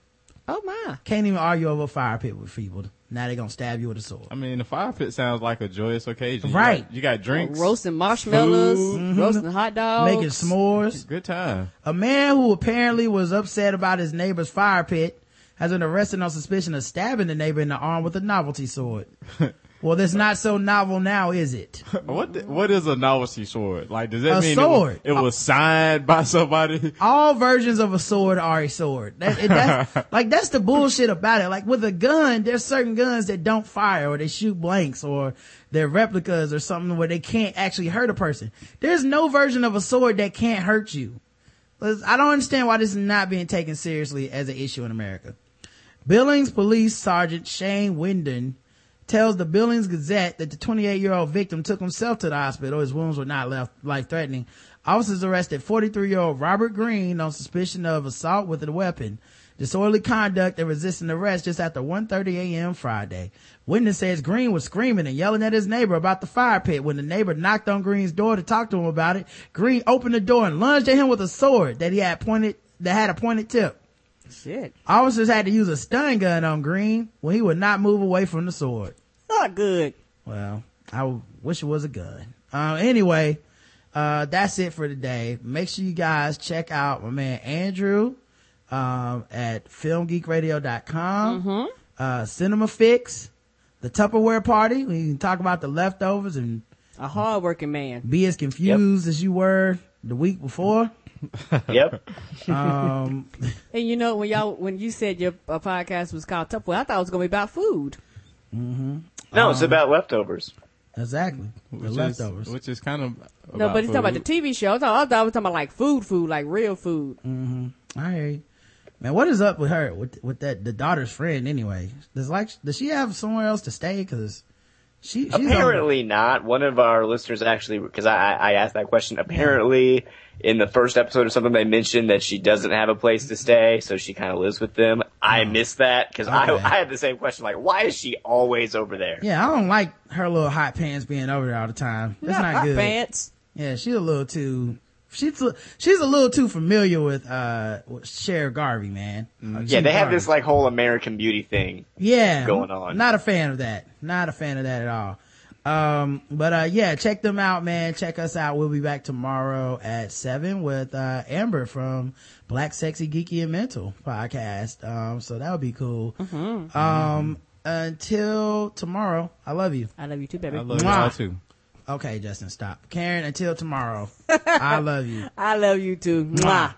Oh my. Can't even argue over a fire pit with people. Now they're gonna stab you with a sword. I mean, the fire pit sounds like a joyous occasion. You Right. got- You got, drinks, Roasting marshmallows, Food. Mm-hmm. roasting hot dogs. Making s'mores. good time. A man who apparently was upset about his neighbor's fire pit has been arrested on suspicion of stabbing the neighbor in the arm with a novelty sword. Well, that's not so novel now, is it? What the, what is a novelty sword? Like, does that A mean sword. It was, it was signed by somebody? All versions of a sword are a sword. That, it- that's, like, that's the bullshit about it. Like, with a gun, there's certain guns that don't fire or they shoot blanks or they're replicas or something where they can't actually hurt a person. There's no version of a sword that can't hurt you. I don't understand why this is not being taken seriously as an issue in America. Billings Police Sergeant Shane Winden tells the Billings Gazette that the 28 year old victim took himself to the hospital. His wounds were not left life threatening. Officers arrested 43 year old Robert Green on suspicion of assault with a weapon, disorderly conduct, and resisting arrest just after 1.30 a.m. Friday. Witness says Green was screaming and yelling at his neighbor about the fire pit. When the neighbor knocked on Green's door to talk to him about it, Green opened the door and lunged at him with a sword that he had pointed, that had a pointed tip. Shit. Officers had to use a stun gun on Green when he would not move away from the sword. Not good. Well, I wish it was a gun. Uh, anyway, uh, that's it for today. Make sure you guys check out my man Andrew, um, at filmgeekradio.com, Mm-hmm. uh, Cinema Fix, the Tupperware Party. We can talk about the leftovers and A hardworking man. be as confused as you were the week before. Yep. Um, And you know when y'all when you said your uh, podcast was called Tupperware, I thought it was gonna be about food. No, it's um, about leftovers. exactly. The leftovers. Is, which is kind of. no, but he's talking about the. TV show. I thought, I thought I was talking about like food, food, like real food. Mm-hmm. I hear you. Man, what is up with her? With with that the daughter's friend anyway? Does like does she have somewhere else to stay? Because she she's on- Apparently not. One of our listeners actually, because I, I asked that question. Apparently, in the first episode or something, they mentioned that she doesn't have a place to stay, so she kind of lives with them. I missed that because I, Okay. I had the same question. Like, why is she always over there? yeah, I don't like her little hot pants being over there all the time. That's not hot good. pants. Yeah, she's a little too. She's a, she's a little too familiar with uh with Cher Garvey, man. Uh, Yeah, Cher they have this like whole American Beauty thing. yeah going on. Not a fan of that. Not a fan of that at all. Um, but uh, yeah, check them out, man. Check us out. We'll be back tomorrow at seven with uh Amber from Black Sexy Geeky and Mental podcast. Um, so that would be cool. Um, until tomorrow, I love you. I love you too, baby. I love Mwah. y'all too. Okay, Justin, stop. Karen, until tomorrow, I love you. I love you too. Mwah.